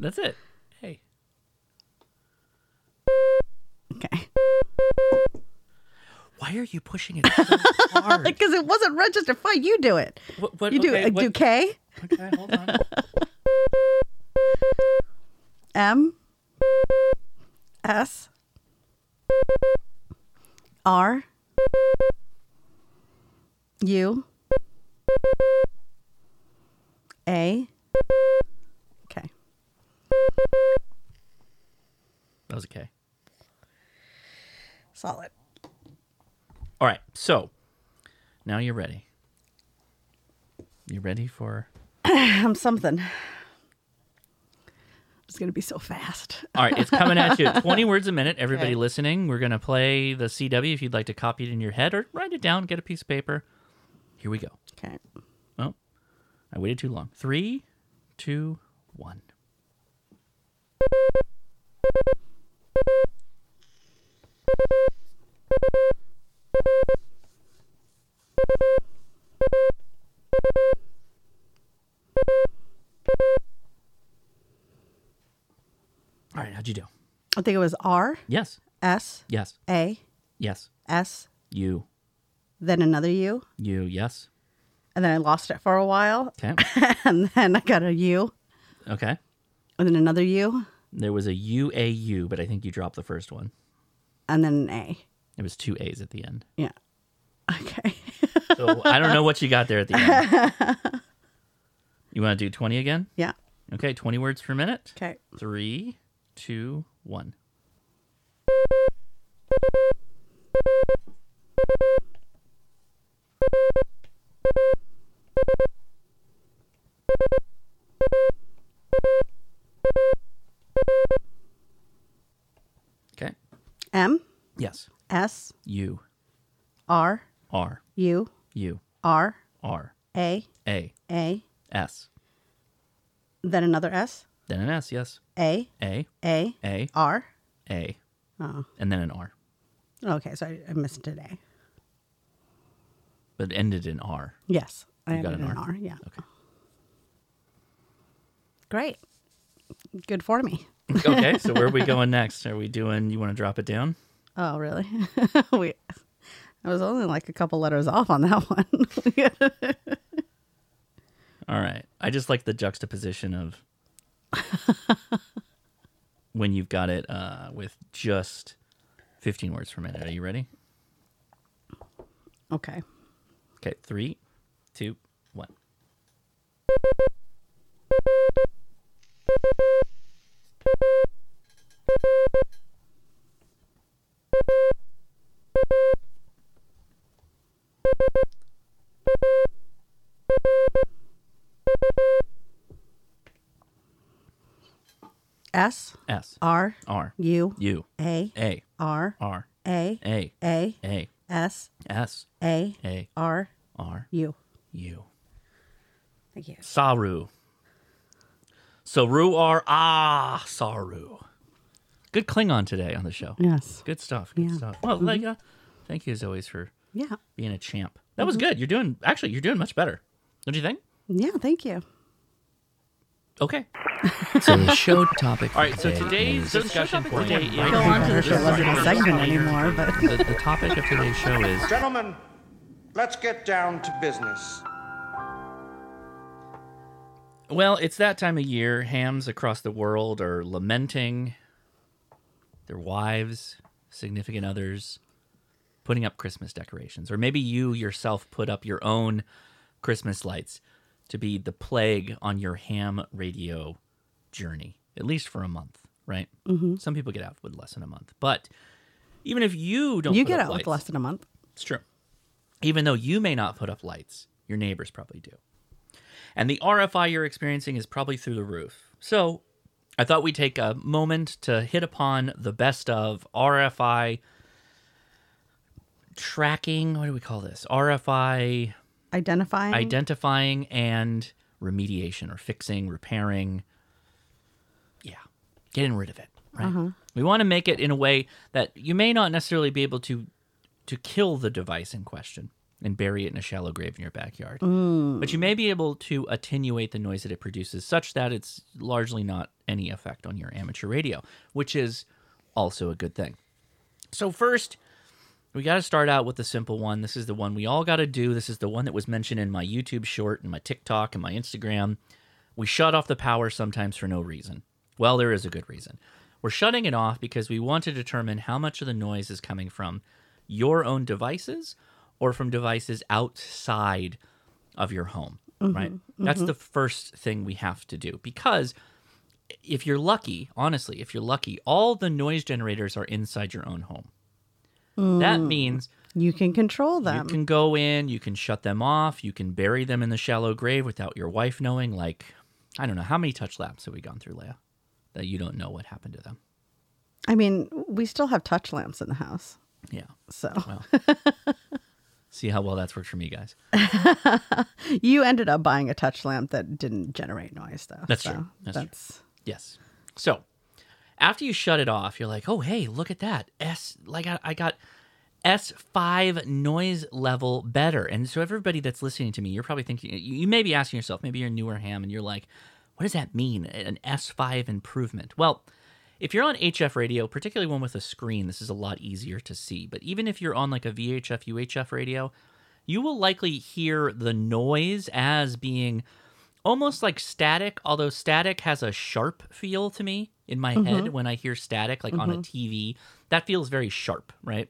That's it. Hey. okay. Why are you pushing it so [laughs] hard? Because it wasn't registered. Fine, you do it. What, what, You do okay, it. what- Do K, Okay, hold on. [laughs] M, S, R, U, A. Okay. That was a K. Solid. All right, so now you're ready. You ready for? [clears throat] I'm something. It's going to be so fast. All right, it's coming at you. [laughs] 20 words a minute. Everybody Okay. listening, we're going to play the CW if you'd like to copy it in your head or write it down, get a piece of paper. Here we go. Okay. Oh, I waited too long. Three, two, one. All right, how'd you do? I think it was R, Yes, S, yes, A, yes. S, You, then another U, you, yes. and then I lost it for a while, Okay, [laughs] and then I got a U, okay. and then another U, There was a U A U, but I think you dropped the first one. and then an A. It was two A's at the end. Yeah. [laughs] Okay. So I don't know what you got there at the end. [laughs] You want to do 20 again? yeah. Okay, 20 words per minute. Okay. Three, two, one. Okay. M, Yes. S, U, R, R, U, U, R, R, A, A, A, S. then another S, Then an S, yes. A, A, A, A, R. A, Oh. and then an R. Okay, so I, I missed an A. But it ended in R. Yes. I You got an an R? R. Yeah. Okay. Great. Good for me. Okay, so where are we [laughs] going next? Are we doing, you want to drop it down? Oh, really? [laughs] we, I was only like a couple letters off on that [laughs] one. All right. I just like the juxtaposition of when you've got it uh, with just 15 words per minute. Are you ready? okay. Okay, three, two, one. S, S, R, R, U, U, A, A, R, R, A, A, A, A, S, S, A, A, R, R, U. U. Thank you. Saru. Saru R Ah Saru. Good Klingon today on the show. Yes. Good stuff. Good Yeah. stuff. Well, like, uh, thank you as always for Yeah. being a champ. That was good. You're doing actually. You're doing much better. Don't you think? Yeah. Thank you. Okay. So the show topic. All right. So today's discussion for today is Go on to the show. Wasn't a segment anymore, but the, the topic of today's show is Gentlemen, let's get down to business. well, it's that time of year. Hams across the world are lamenting their wives, significant others, putting up Christmas decorations, or maybe you yourself put up your own Christmas lights to be the plague on your ham radio journey, at least for a month, right? Mm-hmm. Some people get out with less than a month, but even if you don't, you get out lights, with less than a month. It's true. Even though you may not put up lights, your neighbors probably do. And the RFI you're experiencing is probably through the roof. So I thought we'd take a moment to hit upon the best of RFI tracking. What do we call this? RFI Identifying. identifying and remediation or fixing, repairing. Yeah, getting rid of it. Right. Uh-huh. We want to make it in a way that you may not necessarily be able to to kill the device in question and bury it in a shallow grave in your backyard. Mm. But you may be able to attenuate the noise that it produces such that it's largely not any effect on your amateur radio, which is also a good thing. So first, we got to start out with the simple one. This is the one we all got to do. This is the one that was mentioned in my YouTube short and my TikTok and my Instagram. We shut off the power sometimes for no reason. Well, there is a good reason. We're shutting it off because we want to determine how much of the noise is coming from your own devices or from devices outside of your home, mm-hmm, right? Mm-hmm. That's the first thing we have to do because if you're lucky, honestly, if you're lucky, all the noise generators are inside your own home. That mm. means you can control them. you can go in, you can shut them off, you can bury them in the shallow grave without your wife knowing. Like, I don't know, how many touch lamps have we gone through, Leah, that you don't know what happened to them? I mean, we still have touch lamps in the house. Yeah. So Well, see how well that's worked for me, guys. [laughs] you ended up buying a touch lamp that didn't generate noise, though. That's so true. That's true. that's Yes. So after you shut it off, you're like, oh, hey, look at that. S, like I, I got S5 noise level better. And so everybody that's listening to me, you're probably thinking, you, may be asking yourself, maybe you're newer ham and you're like, what does that mean? An S5 improvement? Well, if you're on HF radio, particularly one with a screen, this is a lot easier to see. But even if you're on like a VHF, UHF radio, you will likely hear the noise as being almost like static, although static has a sharp feel to me in my head mm-hmm. when I hear static, like on a mm-hmm. TV. That feels very sharp, right?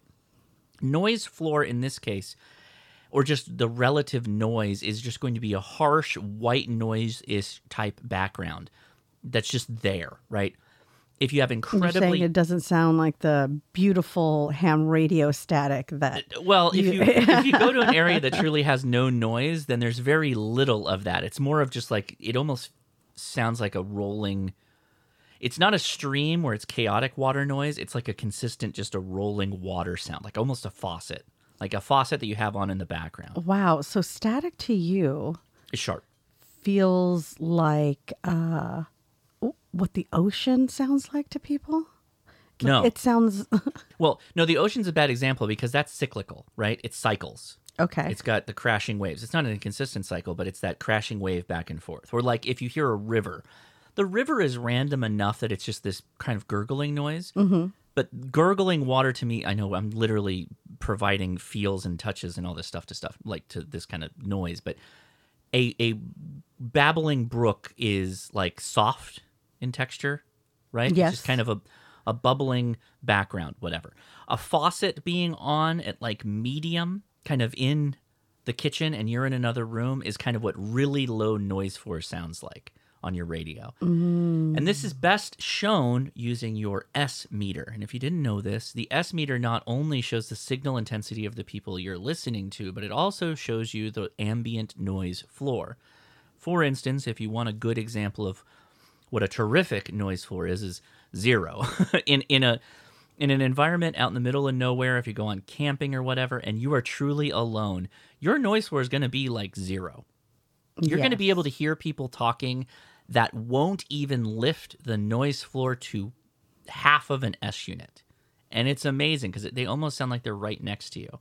Noise floor in this case, or just the relative noise, is just going to be a harsh white noise ish type background that's just there, right? If you have you're saying incredibly it doesn't sound like the beautiful ham radio static that Well, if You- you if you go to an area that [laughs] truly has no noise, then there's very little of that. It's more of just like it almost sounds like a rolling. It's not a stream where it's chaotic water noise. It's like a consistent, just a rolling water sound, like almost a faucet, like a faucet that you have on in the background. wow. So static to you It's sharp. feels like uh, what the ocean sounds like to people. No, It sounds [laughs] well, no. The ocean's a bad example because that's cyclical, right? It cycles. okay. It's got the crashing waves. It's not an inconsistent cycle, but it's that crashing wave back and forth. Or like if you hear a river, the river is random enough that it's just this kind of gurgling noise. Mm-hmm. But gurgling water to me, I know I'm literally providing feels and touches and all this stuff to stuff like to this kind of noise. But a a babbling brook is like soft in texture, right? It's Yes. just kind of a a bubbling background, whatever. A faucet being on at like medium, kind of in the kitchen, and you're in another room is kind of what really low noise floor sounds like on your radio. Mm. And this is best shown using your S meter. And if you didn't know this, the S meter not only shows the signal intensity of the people you're listening to, but it also shows you the ambient noise floor. For instance, if you want a good example of what a terrific noise floor is, is zero. [laughs] in in a in an environment out in the middle of nowhere, if you go on camping or whatever, and you are truly alone, your noise floor is going to be like zero. You're going to be able to hear people talking that won't even lift the noise floor to half of an S unit. And it's amazing because they almost sound like they're right next to you.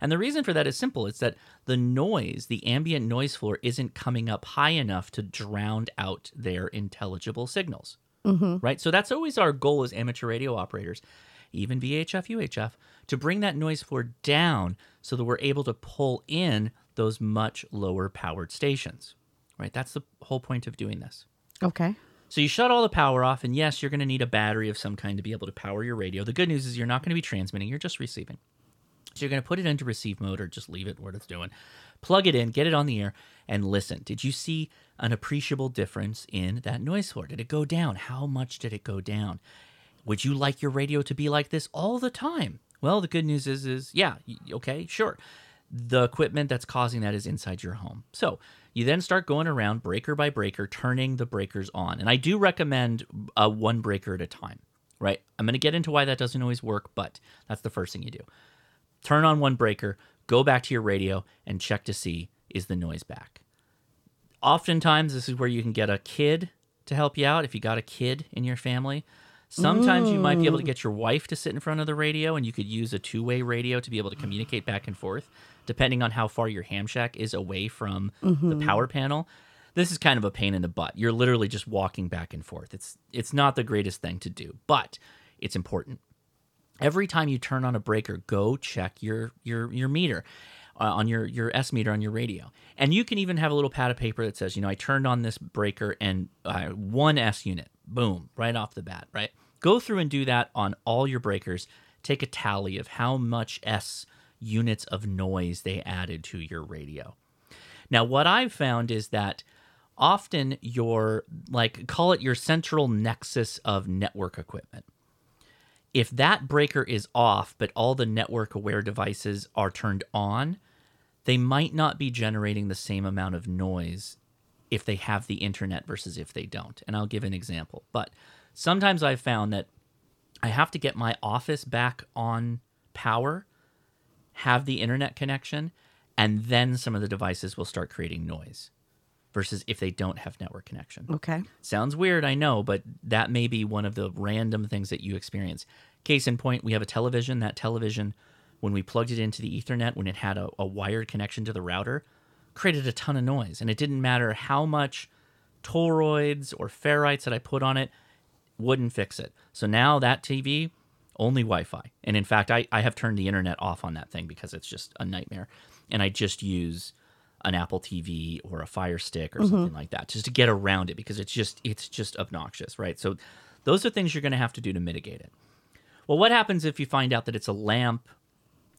And the reason for that is simple it's that the noise, the ambient noise floor, isn't coming up high enough to drown out their intelligible signals. Mm-hmm. Right? So that's always our goal as amateur radio operators, even VHF, UHF, to bring that noise floor down so that we're able to pull in those much lower powered stations. Right? That's the whole point of doing this. Okay. So you shut all the power off, and yes, you're going to need a battery of some kind to be able to power your radio. The good news is you're not going to be transmitting, you're just receiving. So you're going to put it into receive mode or just leave it where it's doing. Plug it in, get it on the air, and listen. Did you see an appreciable difference in that noise floor? Did it go down? How much did it go down? Would you like your radio to be like this all the time? Well, the good news is, is yeah, okay, sure. The equipment that's causing that is inside your home. So you then start going around breaker by breaker, turning the breakers on. And I do recommend uh, one breaker at a time, right? I'm going to get into why that doesn't always work, but that's the first thing you do. Turn on one breaker, go back to your radio, and check to see is the noise back. Oftentimes, this is where you can get a kid to help you out if you got a kid in your family. Sometimes you might be able to mm. get your wife to sit in front of the radio and you could use a two way radio to be able to communicate back and forth, depending on how far your ham shack is away from the mm-hmm. power panel. This is kind of a pain in the butt. You're literally just walking back and forth. It's it's not the greatest thing to do, but it's important. Every time you turn on a breaker, go check your your your meter uh, on your your S meter on your radio, and you can even have a little pad of paper that says, you know, I turned on this breaker and uh, one S unit, boom, right off the bat, right. Go through and do that on all your breakers. Take a tally of how much S units of noise they added to your radio. Now, what I've found is that often your like call it your central nexus of network equipment if that breaker is off, but all the network aware devices are turned on, they might not be generating the same amount of noise if they have the internet versus if they don't. And I'll give an example. But sometimes I've found that I have to get my office back on power, have the internet connection, and then some of the devices will start creating noise versus if they don't have network connection. Okay. Sounds weird, I know, but that may be one of the random things that you experience. Case in point, we have a television. That television, when we plugged it into the Ethernet, when it had a, a wired connection to the router, created a ton of noise. And it didn't matter how much toroids or ferrites that I put on it, wouldn't fix it. So now that TV, only Wi Fi. And in fact, I, I have turned the internet off on that thing because it's just a nightmare. And I just use an Apple TV or a Fire Stick or mm-hmm. something like that just to get around it because it's just it's just obnoxious, right? So those are things you're going to have to do to mitigate it. Well, what happens if you find out that it's a lamp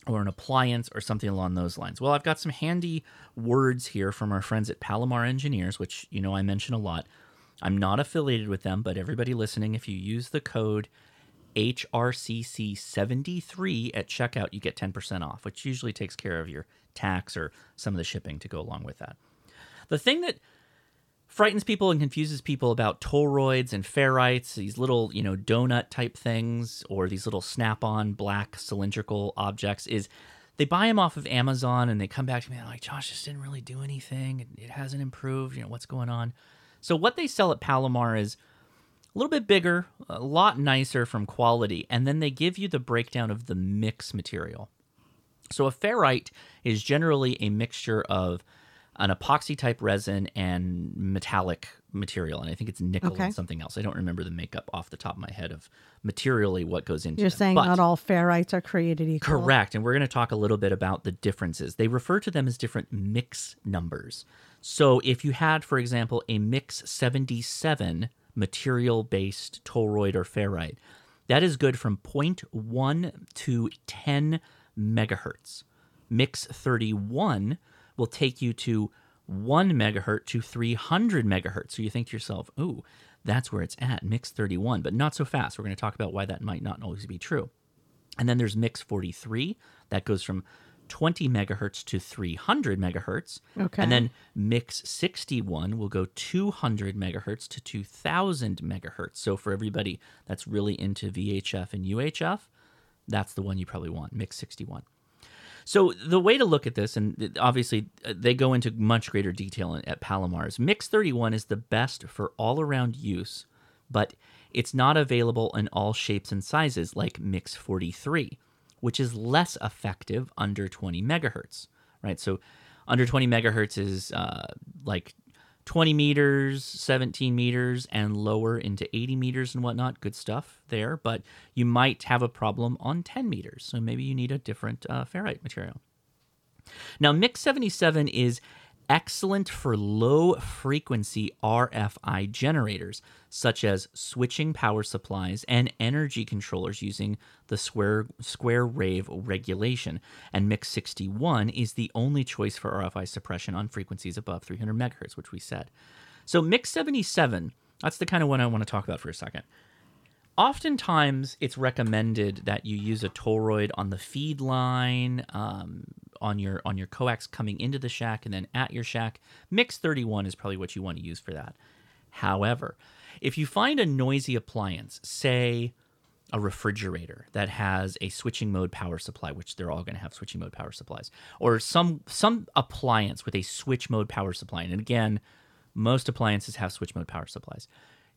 or an appliance or something along those lines? Well, I've got some handy words here from our friends at Palomar Engineers, which you know I mention a lot. I'm not affiliated with them, but everybody listening, if you use the code HRCC73 at checkout, you get 10% off, which usually takes care of your tax or some of the shipping to go along with that. The thing that frightens people and confuses people about toroids and ferrites, these little, you know, donut type things or these little snap-on black cylindrical objects is they buy them off of Amazon and they come back to me and like, Josh, this didn't really do anything. It hasn't improved. You know, what's going on? So what they sell at Palomar is a little bit bigger, a lot nicer from quality, and then they give you the breakdown of the mix material. So a ferrite is generally a mixture of an epoxy type resin and metallic material, and I think it's nickel Okay. and something else. I don't remember the makeup off the top of my head of materially what goes into. You're them. saying But- not all ferrites are created equal. Correct. And we're going to talk a little bit about the differences. They refer to them as different mix numbers. So if you had, for example, a mix 77 material based toroid or ferrite, that is good from 0.1 to 10 megahertz. Mix 31 will take you to 1 megahertz to 300 megahertz. So you think to yourself, ooh, that's where it's at, mix 31, but not so fast. We're going to talk about why that might not always be true. And then there's mix 43 that goes from 20 megahertz to 300 megahertz. Okay. And then mix 61 will go 200 megahertz to 2000 megahertz. So for everybody that's really into VHF and UHF, that's the one you probably want, mix 61. So the way to look at this, and obviously uh, they go into much greater detail at Palomar's, Mix 31 is the best for all around use, but it's not available in all shapes and sizes like Mix 43. which is less effective under 20 megahertz, right? So under 20 megahertz is uh, like 20 meters, 17 meters, and lower into 80 meters and whatnot. Good stuff there, but you might have a problem on 10 meters. So maybe you need a different uh, ferrite material. Now, Mix 77 is excellent for low frequency RFI generators, such as switching power supplies and energy controllers using the square, square wave regulation. And Mix 61 is the only choice for RFI suppression on frequencies above 300 megahertz, which we said. So, Mix 77, that's the kind of one I want to talk about for a second. Oftentimes, it's recommended that you use a toroid on the feed line, um, on your on your coax coming into the shack, and then at your shack. Mix 31 is probably what you want to use for that. However, if you find a noisy appliance, say a refrigerator that has a switching mode power supply, which they're all going to have switching mode power supplies, or some some appliance with a switch mode power supply, and again, most appliances have switch mode power supplies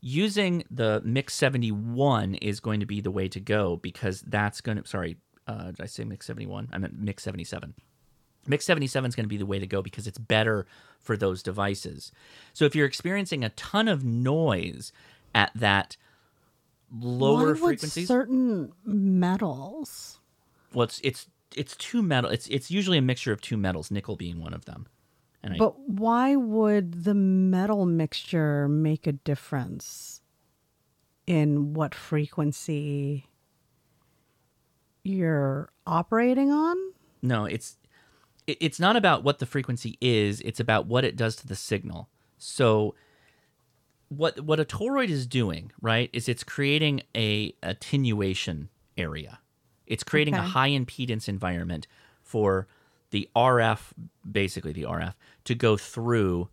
using the mix 71 is going to be the way to go because that's going to sorry uh, did i say mix 71 i meant mix 77 mix 77 is going to be the way to go because it's better for those devices. So if you're experiencing a ton of noise at that lower frequencies certain metals. well it's it's it's two metal it's it's usually a mixture of two metals nickel being one of them and I, But why would the metal mixture make a difference in what frequency you're operating on? No, it's it, it's not about what the frequency is, it's about what it does to the signal. So what what a toroid is doing, right, is it's creating a attenuation area. It's creating a high impedance environment for the RF, basically the RF, to go through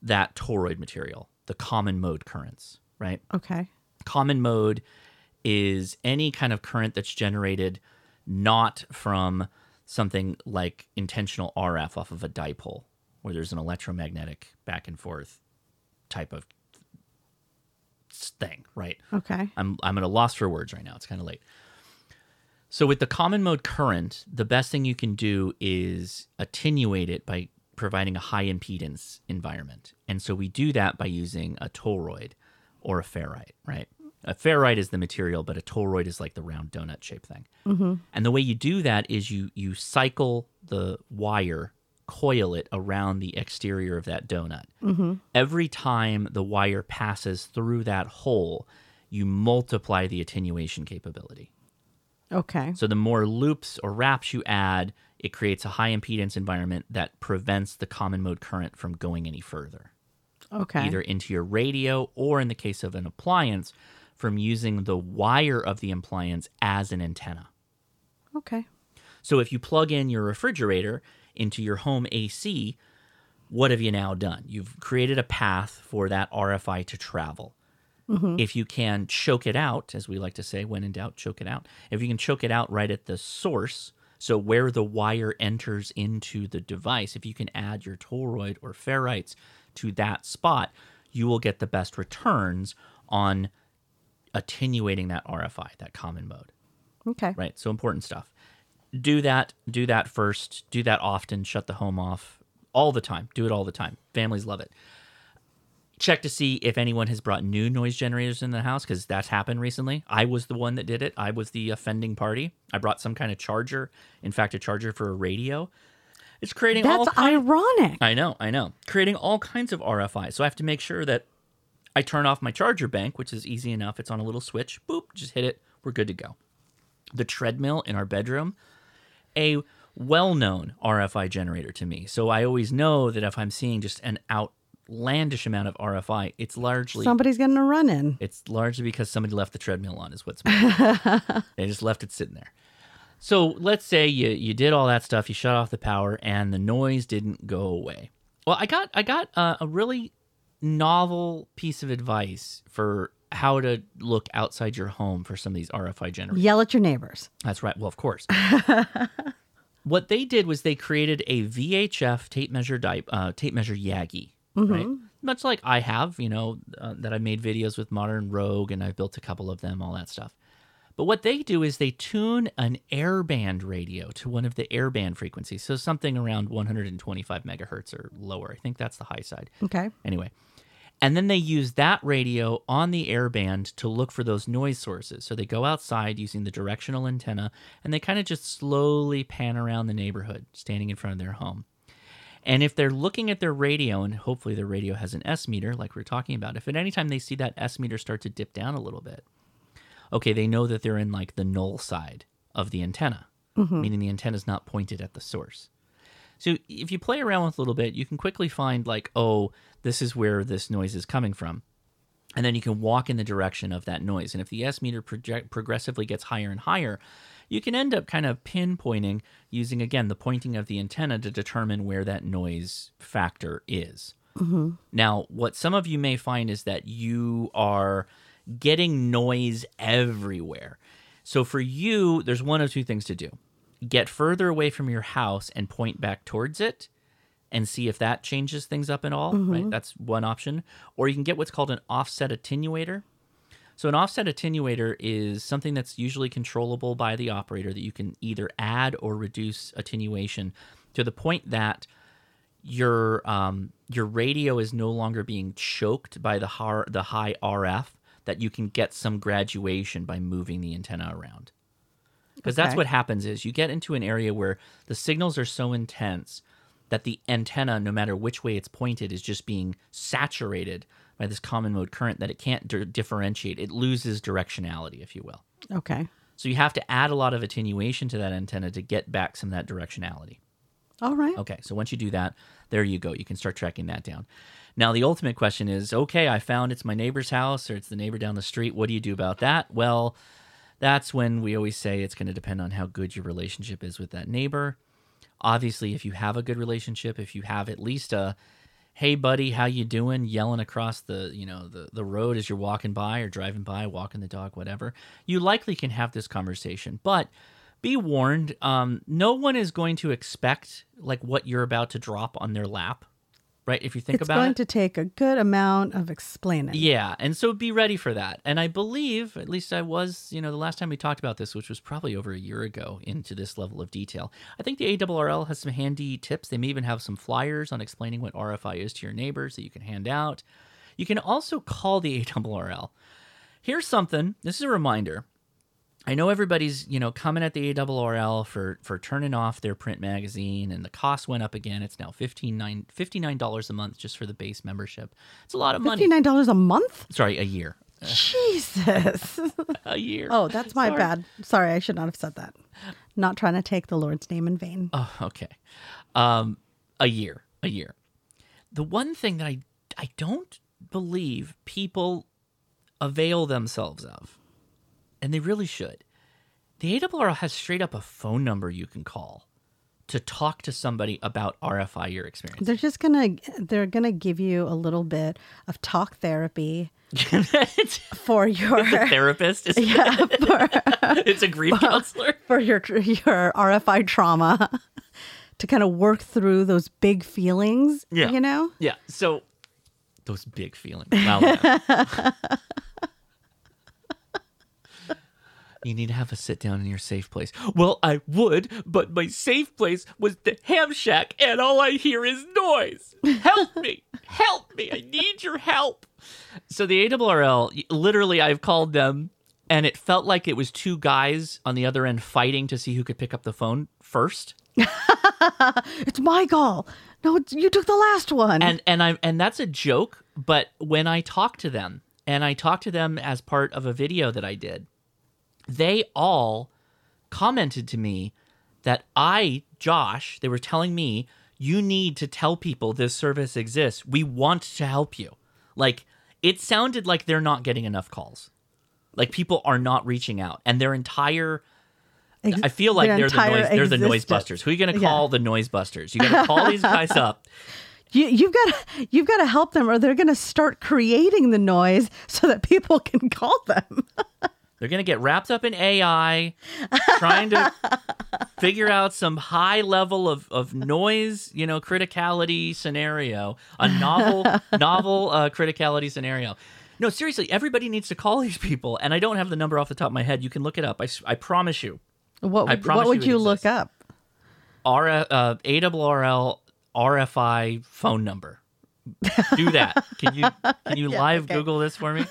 that toroid material, the common mode currents, right? Okay. common mode is any kind of current that's generated not from something like intentional RF off of a dipole, where there's an electromagnetic back and forth type of thing, right? Okay. I'm I'm at a loss for words right now. It's kind of late. So with the common mode current, the best thing you can do is attenuate it by providing a high impedance environment. And so we do that by using a toroid or a ferrite, right? A ferrite is the material, but a toroid is like the round donut shaped thing. Mm-hmm. And the way you do that is you you cycle the wire, coil it around the exterior of that donut. Mhm. Every time the wire passes through that hole, you multiply the attenuation capability. Okay. So the more loops or wraps you add, it creates a high impedance environment that prevents the common mode current from going any further Okay. either into your radio or in the case of an appliance from using the wire of the appliance as an antenna. Okay. So if you plug in your refrigerator into your home AC, what have you now done? You've created a path for that RFI to travel. Mhm. If you can choke it out, as we like to say, when in doubt, choke it out. If you can choke it out right at the source, so where the wire enters into the device, if you can add your toroid or ferrites to that spot, you will get the best returns on attenuating that RFI, that common mode. Okay. right? So important stuff. Do that do that first. Do that often. Shut the home off all the time. Do it all the time. Families love it check to see if anyone has brought new noise generators in the house because that's happened recently i was the one that did it i was the offending party i brought some kind of charger in fact a charger for a radio it's creating all That's kind- ironic. I know, I know. Creating all kinds of RFI. So I have to make sure that I turn off my charger bank, which is easy enough. It's on a little switch. Boop, just hit it. We're good to go. The treadmill in our bedroom, a well known RFI generator to me. So I always know that if I'm seeing just an outlandish amount of RFI, it's largely Somebody's getting a run in. it's largely because somebody left the treadmill on, is what's. [laughs] they just left it sitting there. So let's say you you did all that stuff, you shut off the power, and the noise didn't go away. Well, I got I got uh, a really novel piece of advice for how to look outside your home for some of these RFI generators. Yell at your neighbors. That's right. Well, of course. [laughs] what they did was they created a VHF tape measure di- uh, tape measure Yagi, right? Mhm. Much like I have, you know, uh, that I made videos with Modern Rogue and I've built a couple of them, all that stuff. But what they do is they tune an airband radio to one of the airband frequencies, so something around 125 megahertz or lower. I think that's the high side. Okay. Anyway, and then they use that radio on the airband to look for those noise sources. So they go outside using the directional antenna and they kind of just slowly pan around the neighborhood, standing in front of their home. And if they're looking at their radio, and hopefully their radio has an S meter, like we are talking about, if at any time they see that S meter start to dip down a little bit, okay, they know that they're in like the null side of the antenna, mm-hmm. meaning the antenna is not pointed at the source. So if you play around with a little bit, you can quickly find like, oh, this is where this noise is coming from. And then you can walk in the direction of that noise. And if the S meter project progressively gets higher and higher, you can end up kind of pinpointing using again the pointing of the antenna to determine where that noise factor is. Mm-hmm. Now, what some of you may find is that you are getting noise everywhere. So for you, there's one of two things to do get further away from your house and point back towards it and see if that changes things up at all. Right? Mm-hmm. That's one option. Or you can get what's called an offset attenuator. So an offset attenuator is something that's usually controllable by the operator that you can either add or reduce attenuation to the point that your um, your radio is no longer being choked by the har- the high RF that you can get some graduation by moving the antenna around. Because that's what happens is you get into an area where the signals are so intense that the antenna, no matter which way it's pointed, is just being saturated by this common mode current that it can't di- differentiate. It loses directionality, if you will. Okay. So you have to add a lot of attenuation to that antenna to get back some of that directionality. All right. Okay, so once you do that, there you go. You can start tracking that down. Now, the ultimate question is okay, I found it's my neighbor's house or it's the neighbor down the street. What do you do about that? Well, that's when we always say it's going to depend on how good your relationship is with that neighbor. Obviously, if you have a good relationship, if you have at least a hey buddy, how you doing yelling across the, you know, the the road as you're walking by or driving by, walking the dog, whatever, you likely can have this conversation. But be warned, um, no one is going to expect like what you're about to drop on their lap, right? If you think it's about it, it's going to take a good amount of explaining. Yeah, and so be ready for that. And I believe, at least I was, you know, the last time we talked about this, which was probably over a year ago, into this level of detail. I think the ARRL has some handy tips. They may even have some flyers on explaining what RFI is to your neighbors that you can hand out. You can also call the ARRL. Here's something. This is a reminder. I know everybody's, you know, coming at the ARRL for for turning off their print magazine and the cost went up again. It's now $59, $59 a month just for the base membership. It's a lot of money. Fifty-nine dollars a month. Sorry, a year. Jesus. [laughs] A year. oh, that's my Sorry. bad. Sorry, I should not have said that. Not trying to take the Lord's name in vain. Oh, okay. Um, a year. A year. The one thing that I I don't believe people avail themselves of, and they really should. The ARRL has straight up a phone number you can call to talk to somebody about RFI your experience. They're just gonna they're gonna give you a little bit of talk therapy [laughs] for your therapist. Yeah [laughs] for, it's a grief counselor. for your your RFI trauma to kind of work through those big feelings. Yeah. you know. Yeah. So those big feelings. Wow. [laughs] you need to have a sit down in your safe place. Well, I would, but my safe place was the ham shack, and all I hear is noise. Help me! Help me! I need your help. So the ARRL, literally, I've called them, and it felt like it was two guys on the other end fighting to see who could pick up the phone first. [laughs] It's my call. No, you took the last one. and and I'm and that's a joke. But when I talk to them, and I talk to them as part of a video that I did, they all commented to me that I, Josh, they were telling me you need to tell people this service exists. We want to help you. Like it sounded like they're not getting enough calls. Like people are not reaching out, and their entire Ex- I feel like they're the noise. They're the noise busters. Who are you going to Yeah. call the noise busters? You got to call these guys [laughs] up. You, you've got to you've got to help them, or they're going to start creating the noise so that people can call them. [laughs] They're going to get wrapped up in AI, trying to [laughs] figure out some high level of, of noise, you know, criticality scenario, a novel, [laughs] novel uh, criticality scenario. No, seriously, everybody needs to call these people, and I don't have the number off the top of my head. You can look it up. I, I promise you. What I would, promise what would you you look up? R uh, ARRL RFI phone number. Do that. Can you can you [laughs] live okay. Google this for me?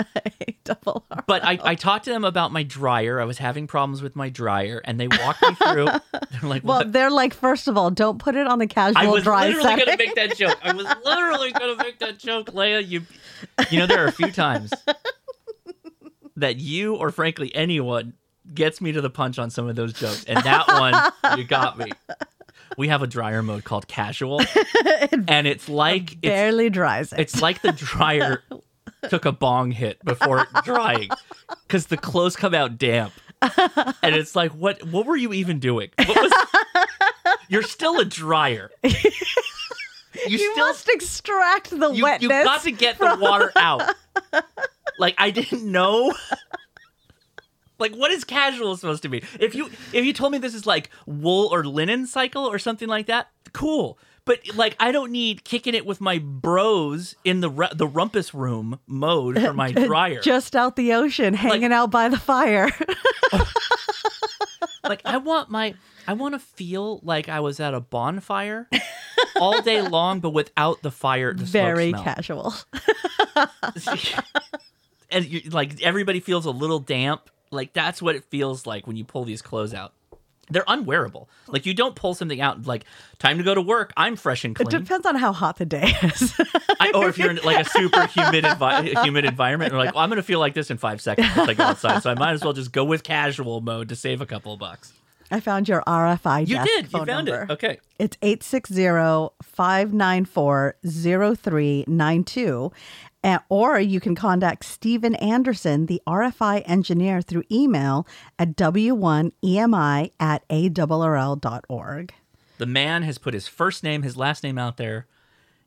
[laughs] Double R. But I, I talked to them about my dryer. I was having problems with my dryer, and they walked me through. [laughs] They're like, Well, "What?" they're like, first of all, don't put it on the casual dryer. I was literally setting. gonna make that joke. I was literally gonna make that joke, Leah. You, you know, there are a few times that you, or frankly anyone, gets me to the punch on some of those jokes, and that one you got me. We have a dryer mode called casual, [laughs] and it's like it's, Barely dries it. it's like the dryer [laughs] took a bong hit before drying because the clothes come out damp, and it's like, what? What were you even doing? What was? [laughs] You're still a dryer. You, you still must extract the you, wetness. You've got to get the water out. Like I didn't know. Like what is casual supposed to be? If you if you told me this is like wool or linen cycle or something like that, cool. But like I don't need kicking it with my bros in the ru- the rumpus room mode for my [laughs] dryer. Just out the ocean, hanging out by the fire. [laughs] like I want my I want to feel like I was at a bonfire all day long, but without the fire. The Very casual. [laughs] and you, like everybody feels a little damp. Like that's what it feels like when you pull these clothes out. They're unwearable. Like you don't pull something out like time to go to work. I'm fresh and clean. It depends on how hot the day is. I, or if you're in like a super humid envi- humid environment, and like well, I'm gonna feel like this in five seconds I go outside. So I might as well just go with casual mode to save a couple of bucks. I found your RFI You did. You found number. it. Okay. It's 860-594-0392. And, or you can contact Stephen Anderson, the RFI engineer, through email at w1emi at arrl.org. The man has put his first name, his last name out there,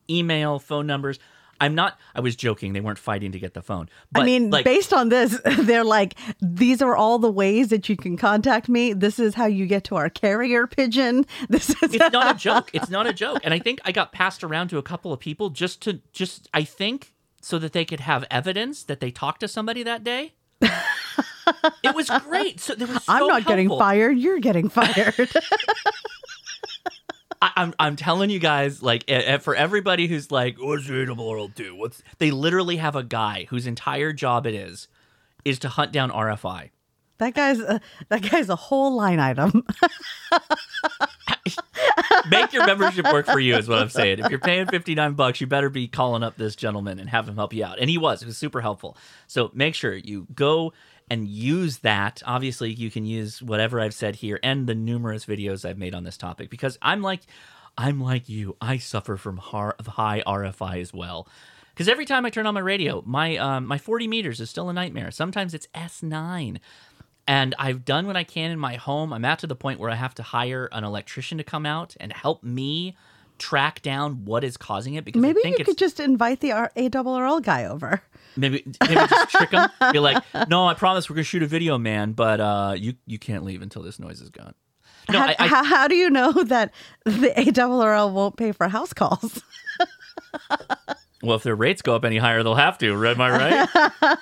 email, phone numbers. I'm not. I was joking. They weren't fighting to get the phone. But I mean, like, based on this, [laughs] they're like, these are all the ways that you can contact me. This is how you get to our carrier pigeon. [laughs] This is it's not a [laughs] joke. It's not a joke. And I think I got passed around to a couple of people just to just I think so that they could have evidence that they talked to somebody that day. [laughs] it was great. So there was. [laughs] So I'm not getting fired. You're getting [laughs] fired. I, I'm I'm telling you guys, like, for everybody who's like, oh, "What's Double do?" What's they literally have a guy whose entire job it is is to hunt down RFI. that guy's a, that guy's a whole line item. Make your membership work for you is what I'm saying. If you're paying 59 bucks, you better be calling up this gentleman and have him help you out. And he was. It was super helpful. So make sure you go and use that. Obviously, you can use whatever I've said here and the numerous videos I've made on this topic because I'm like I'm like you. I suffer from high RFI as well. Because every time I turn on my radio, my um, my 40 meters is still a nightmare. Sometimes it's S9 and I've done what I can in my home. I'm at to the point where I have to hire an electrician to come out and help me track down what is causing it because Maybe I think you could just invite the R- ARRL guy over. maybe maybe just trick them. [laughs] Be like, no, I promise we're gonna shoot a video, man, but uh, you you can't leave until this noise is gone. No, how, I, I, how, how do you know [laughs] that the ARRL won't pay for house calls? [laughs] Well, if their rates go up any higher, they'll have to. Am I right?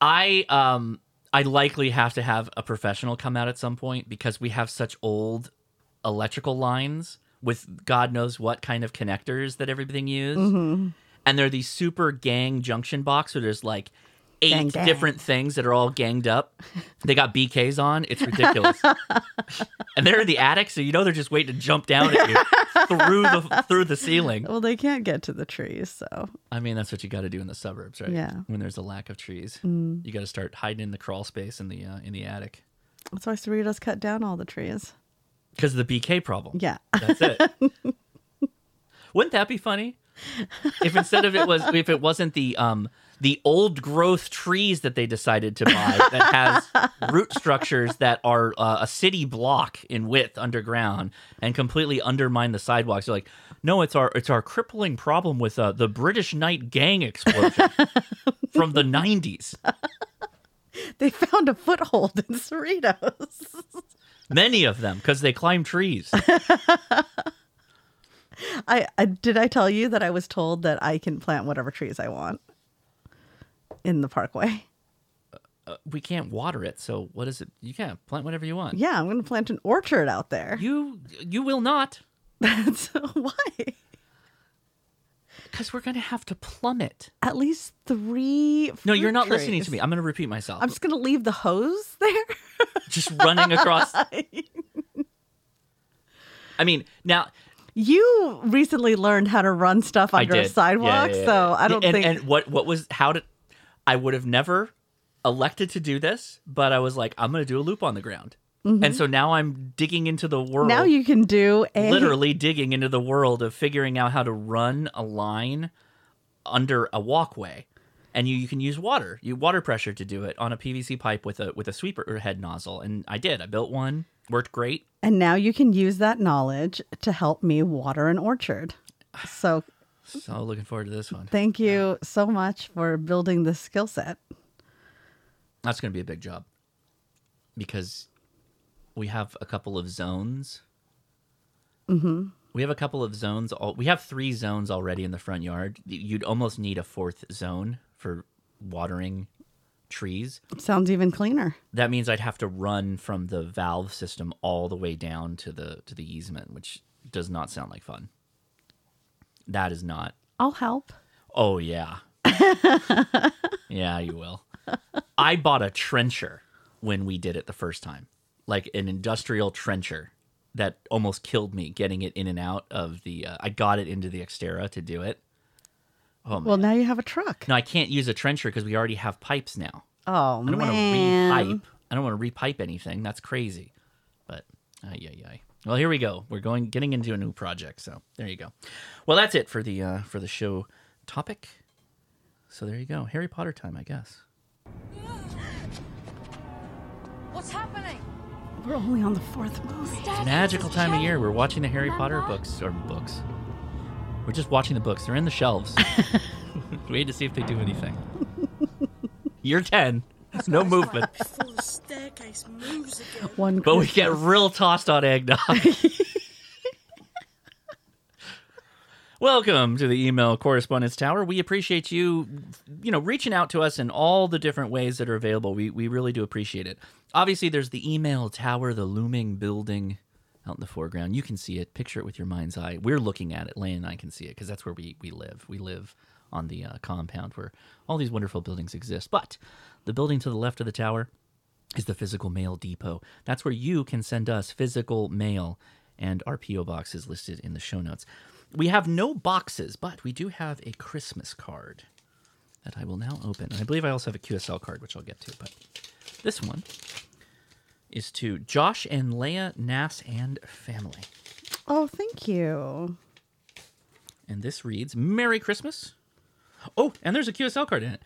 I um I likely have to have a professional come out at some point because we have such old electrical lines with God knows what kind of connectors that everything uses. Mm-hmm. And they're these super gang junction box where there's like eight different things that are all ganged up. They got BKs on. It's ridiculous. [laughs] and they're in the attic, so you know they're just waiting to jump down at you [laughs] through the through the ceiling. Well, they can't get to the trees, so I mean, that's what you got to do in the suburbs, right? Yeah. When there's a lack of trees, Mm. you got to start hiding in the crawl space in the uh, in the attic that's why Cerritos cut down all the trees. because of the BK problem. Yeah. That's it. [laughs] Wouldn't that be funny? If instead of it was if it wasn't the um the old growth trees that they decided to buy that has [laughs] root structures that are uh, a city block in width underground and completely undermine the sidewalks. They're like, no, it's our it's our crippling problem with uh, the British night gang explosion [laughs] from the '90s. [laughs] They found a foothold in Cerritos. Many of them because they climb trees. I, I did I tell you that I was told that I can plant whatever trees I want. In the parkway. Uh, we can't water it, so what is it? You can't plant whatever you want. Yeah, I'm going to plant an orchard out there. You you will not, [laughs] That's why. because we're gonna have to plumb it. At least three. No, you're not listening to me. I'm gonna repeat myself. I'm just going to leave the hose there. [laughs] just running across. [laughs] I mean, now You recently learned how to run stuff under a sidewalk, Yeah, yeah, yeah. so I don't and, think. And what what was how did I would have never elected to do this, but I was like, I'm gonna do a loop on the ground, and so now I'm digging into the world. Mm-hmm. now you can do a [laughs] literally digging into the world of figuring out how to run a line under a walkway. And you, you can use water, you water pressure to do it on a PVC pipe with a with a sweeper head nozzle. And I did. I built one, worked great. And now you can use that knowledge to help me water an orchard. So So looking forward to this one. thank you so much for building this skill set. That's going to be a big job because we have a couple of zones. Mm-hmm. We have a couple of zones. All, we have three zones already in the front yard. You'd almost need a fourth zone for watering trees. Sounds even cleaner. That means I'd have to run from the valve system all the way down to the to the easement, which does not sound like fun. That is not. I'll help. Oh yeah. [laughs] yeah, you will. I bought a trencher when we did it the first time. Like an industrial trencher that almost killed me getting it in and out of the uh, I got it into the Xterra to do it. Oh man. Well, now you have a truck. no, I can't use a trencher because we already have pipes now. Oh I don't want to man. repipe. I don't want to repipe anything. That's crazy. But ay ay ay. Well, here we go. We're going getting into a new project. So there you go. Well, that's it for the uh, for the show topic. So there you go. Harry Potter time, I guess. What's happening? We're only on the fourth movie. It's a magical time of year. We're watching the Harry Potter books or books. We're just watching the books. They're in the shelves. [laughs] Wait to see if they do anything. [laughs] You're ten. There's [laughs] no movement. Before the staircase moves again. One But we get real tossed on eggnog. [laughs] Welcome to the email correspondence tower. We appreciate you, you know, reaching out to us in all the different ways that are available. We we really do appreciate it. Obviously, there's the email tower, the looming building out in the foreground. You can see it. Picture it with your mind's eye. We're looking at it. Lane and I can see it because that's where we we live. We live on the uh, compound where all these wonderful buildings exist. But the building to the left of the tower is the physical mail depot. That's where you can send us physical mail, and our P.O. box is listed in the show notes. We have no boxes, but we do have a Christmas card that I will now open. And I believe I also have a QSL card, which I'll get to, but this one is to Josh and Leah Nass and family. Oh, thank you. And this reads Merry Christmas. Oh, and there's a QSL card in it.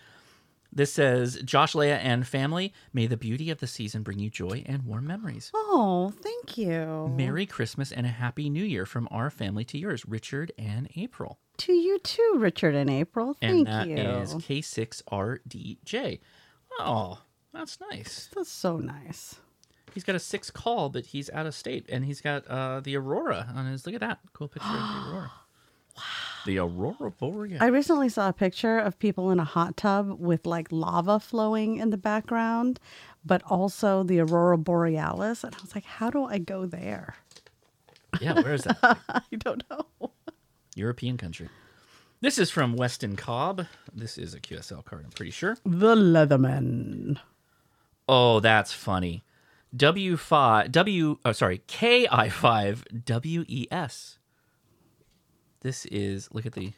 This says Josh, Leah, and family, may the beauty of the season bring you joy and warm memories. Oh, thank you. Merry Christmas and a Happy New Year from our family to yours, Richard and April. To you too, Richard and April. Thank and that you. is K6RDJ. Oh, that's nice. That's so nice. He's got a six call, but he's out of state, and he's got uh, the Aurora on his. Look at that cool picture of the Aurora. [gasps] Wow. The Aurora Borealis. I recently saw a picture of people in a hot tub with like lava flowing in the background, but also the Aurora Borealis. And I was like, how do I go there? yeah, where is that? [laughs] I don't know. European country. This is from Weston Cobb. This is a QSL card, I'm pretty sure. The Leatherman. Oh, that's funny. W5 W oh sorry, KI5 WES. This is look at the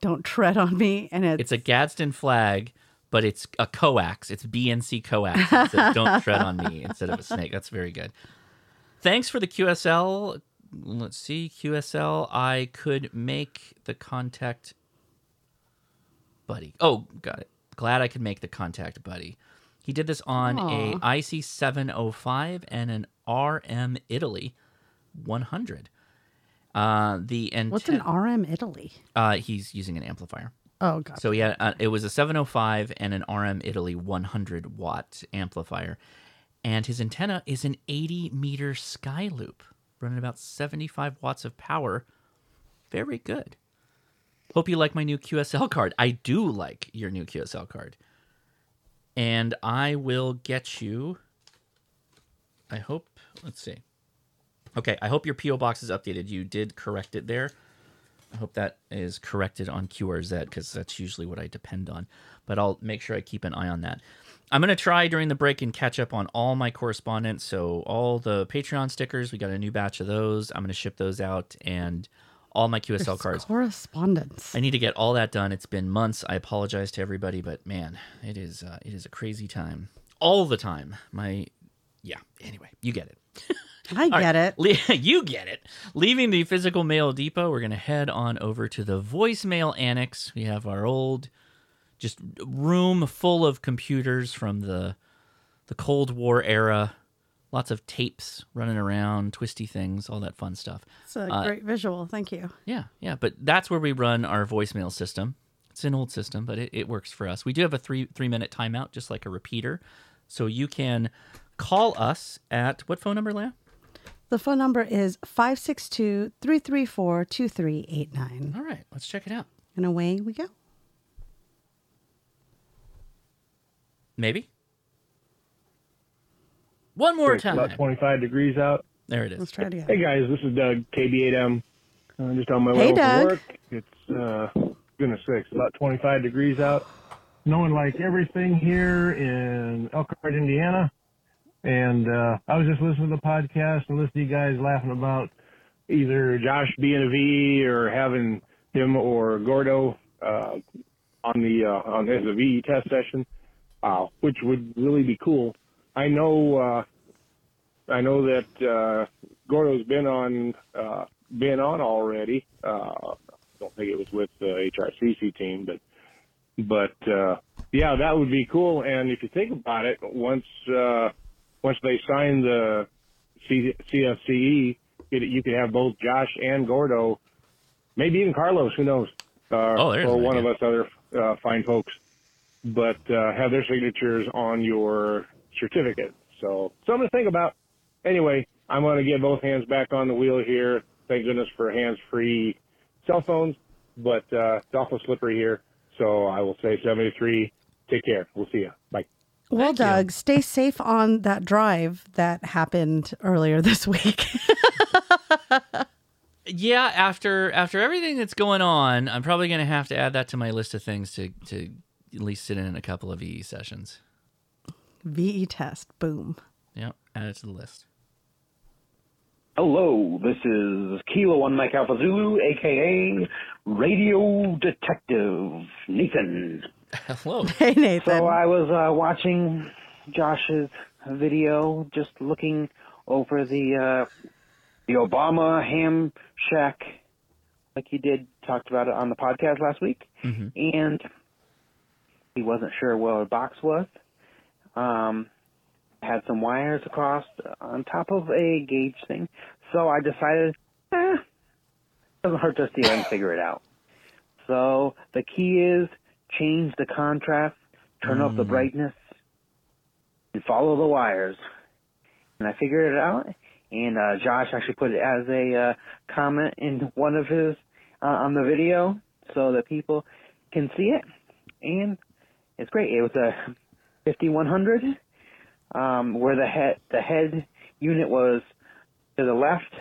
Don't tread on me. And it's, it's a Gadsden flag, but it's a coax. It's BNC coax. It says, Don't tread on me instead of a snake. That's very good. Thanks for the QSL. Let's see, QSL. I could make the contact buddy. Oh, got it. Glad I could make the contact buddy. He did this on a IC 705 and an RM Italy 100. Uh, the and what's an RM Italy? uh, he's using an amplifier. Oh, God. So yeah, uh, it was a 705 and an RM Italy 100 watt amplifier, and his antenna is an 80 meter sky loop running about 75 watts of power. Very good. Hope you like my new QSL card. I do like your new QSL card. And I will get you. I hope. Let's see. Okay, I hope your PO box is updated. You did correct it there. I hope that is corrected on QRZ because that's usually what I depend on. But I'll make sure I keep an eye on that. I'm going to try during the break and catch up on all my correspondence. So, all the Patreon stickers, we got a new batch of those. I'm going to ship those out and all my QSL There's cards. Correspondence. I need to get all that done. It's been months. I apologize to everybody, but man, it is uh, it is a crazy time. All the time. My yeah. Anyway, you get it. [laughs] I All get right, it. [laughs] You get it. Leaving the physical mail depot, we're going to head on over to the voicemail annex. We have our old, just room full of computers from the the Cold War era. Lots of tapes running around, twisty things, all that fun stuff. It's a Uh, great visual. Thank you. yeah, yeah, but that's where we run our voicemail system. It's an old system, but it, it works for us. We do have a three three minute timeout, just like a repeater, so you can call us at what phone number, Leah? The phone number is 562 334 2389. All right, let's check it out. And away we go. Maybe. One more It's time. About 25 degrees out. There it is. Let's try it again. Hey guys, this is Doug, KB8M. I'm just on my Hey, way home Doug. from work. It's uh, goodness sakes, about 25 degrees out. Knowing like everything here in Elkhart, Indiana, and uh, I was just listening to the podcast and listening to you guys laughing about either Josh being a V or having him or Gordo uh, on the uh, on as a VE test session, uh, which would really be cool. I know. Uh, I know that uh, Gordo's been on uh, been on already. Uh, I don't think it was with the HRCC team, but but uh, yeah, that would be cool. And if you think about it, once uh, once they sign the C- CSCE, you could have both Josh and Gordo, maybe even Carlos. Who knows? Uh, Oh, or one idea. of us other uh, fine folks, but uh, have their signatures on your certificate. So something to think about. Anyway, I'm going to get both hands back on the wheel here. Thank goodness for hands-free cell phones, but uh, it's awful slippery here. So I will say 73. Take care. We'll see you. Bye. Well, Doug, stay safe on that drive that happened earlier this [laughs] week. Yeah, after after everything that's going on, I'm probably going to have to add that to my list of things to to at least sit in a couple of VE sessions. VE test. Boom. Yep, add it to the list. Hello, this is Kilo One Mike Alpha Zulu, aka Radio Detective Nathan. [laughs] Hello. [laughs] Hey, Nathan. So I was uh, watching Josh's video, just looking over the uh, the Obama ham shack, like he did, talked about it on the podcast last week, Mhm. and he wasn't sure where a box was. Um, had some wires across on top of a gauge thing, so I decided, eh, doesn't hurt to see if I can figure it out. So the key is change the contrast, turn up the Mm. brightness, and follow the wires. And I figured it out. And uh, Josh actually put it as a uh, comment in one of his uh, on the video, so that people can see it. And it's great. It was a 5100, um, where the head the head unit was to the left,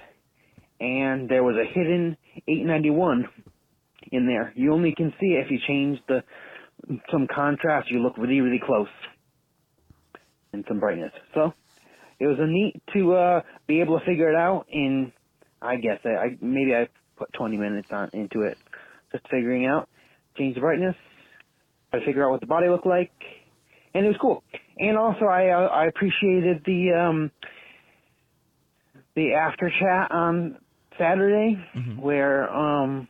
and there was a hidden 891 in there. You only can see it if you change the some contrast. You look really really close, and some brightness. So it was a neat to uh, be able to figure it out. In I guess I, I maybe I put 20 minutes on into it, just figuring out, change the brightness, try to figure out what the body looked like, and it was cool. And also I uh, I appreciated the um the after chat on Saturday where um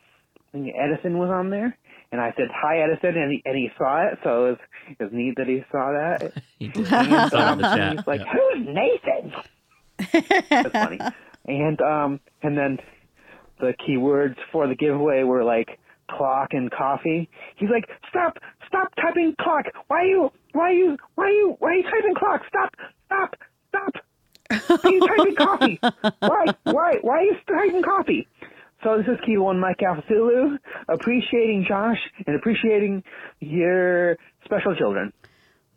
think Edison was on there. And I said hi, Edison, and he, and he saw it, so it was, it was neat that he saw that. [laughs] He did. [laughs] And, Saw um, the chat, he's like, yeah. "Who's Nathan?" [laughs] That's funny. And um, and then the keywords for the giveaway were like clock and coffee. He's like, "Stop! Stop typing clock! Why are you? Why are you? Why are you? Why are you typing clock? Stop! Stop! Stop! Why are you typing coffee? Why? Why? Why are you typing coffee?" So this is Key One Mike Alpha Zulu, appreciating Josh and appreciating your special children.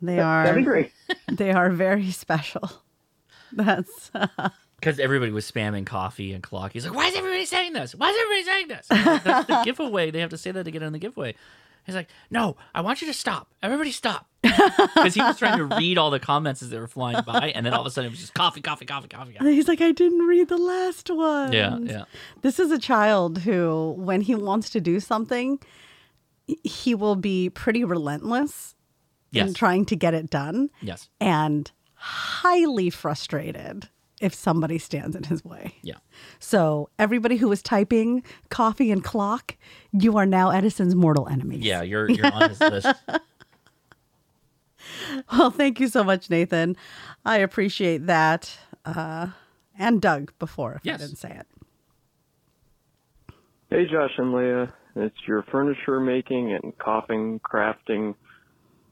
They That- are. that'd be great. [laughs] They are very special. [laughs] That's [laughs] Because everybody was spamming coffee and clock. He's like, why is everybody saying this? Why is everybody saying this? Like, That's the giveaway. They have to say that to get in the giveaway. He's like, no, I want you to stop. Everybody stop. [laughs] Because he was trying to read all the comments as they were flying by, and then all of a sudden it was just coffee, coffee, coffee, coffee. coffee. He's like, I didn't read the last one. Yeah, yeah. This is a child who, when he wants to do something, he will be pretty relentless in trying to get it done Yes. and highly frustrated if somebody stands in his way. Yeah. So, everybody who was typing coffee and clock, you are now Edison's mortal enemy. Yeah, you're you're on his list. [laughs] Well, thank you so much, Nathan. I appreciate that. Uh, and Doug before, if Yes. I didn't say it. Hey, Josh and Leah. It's your furniture making and coughing crafting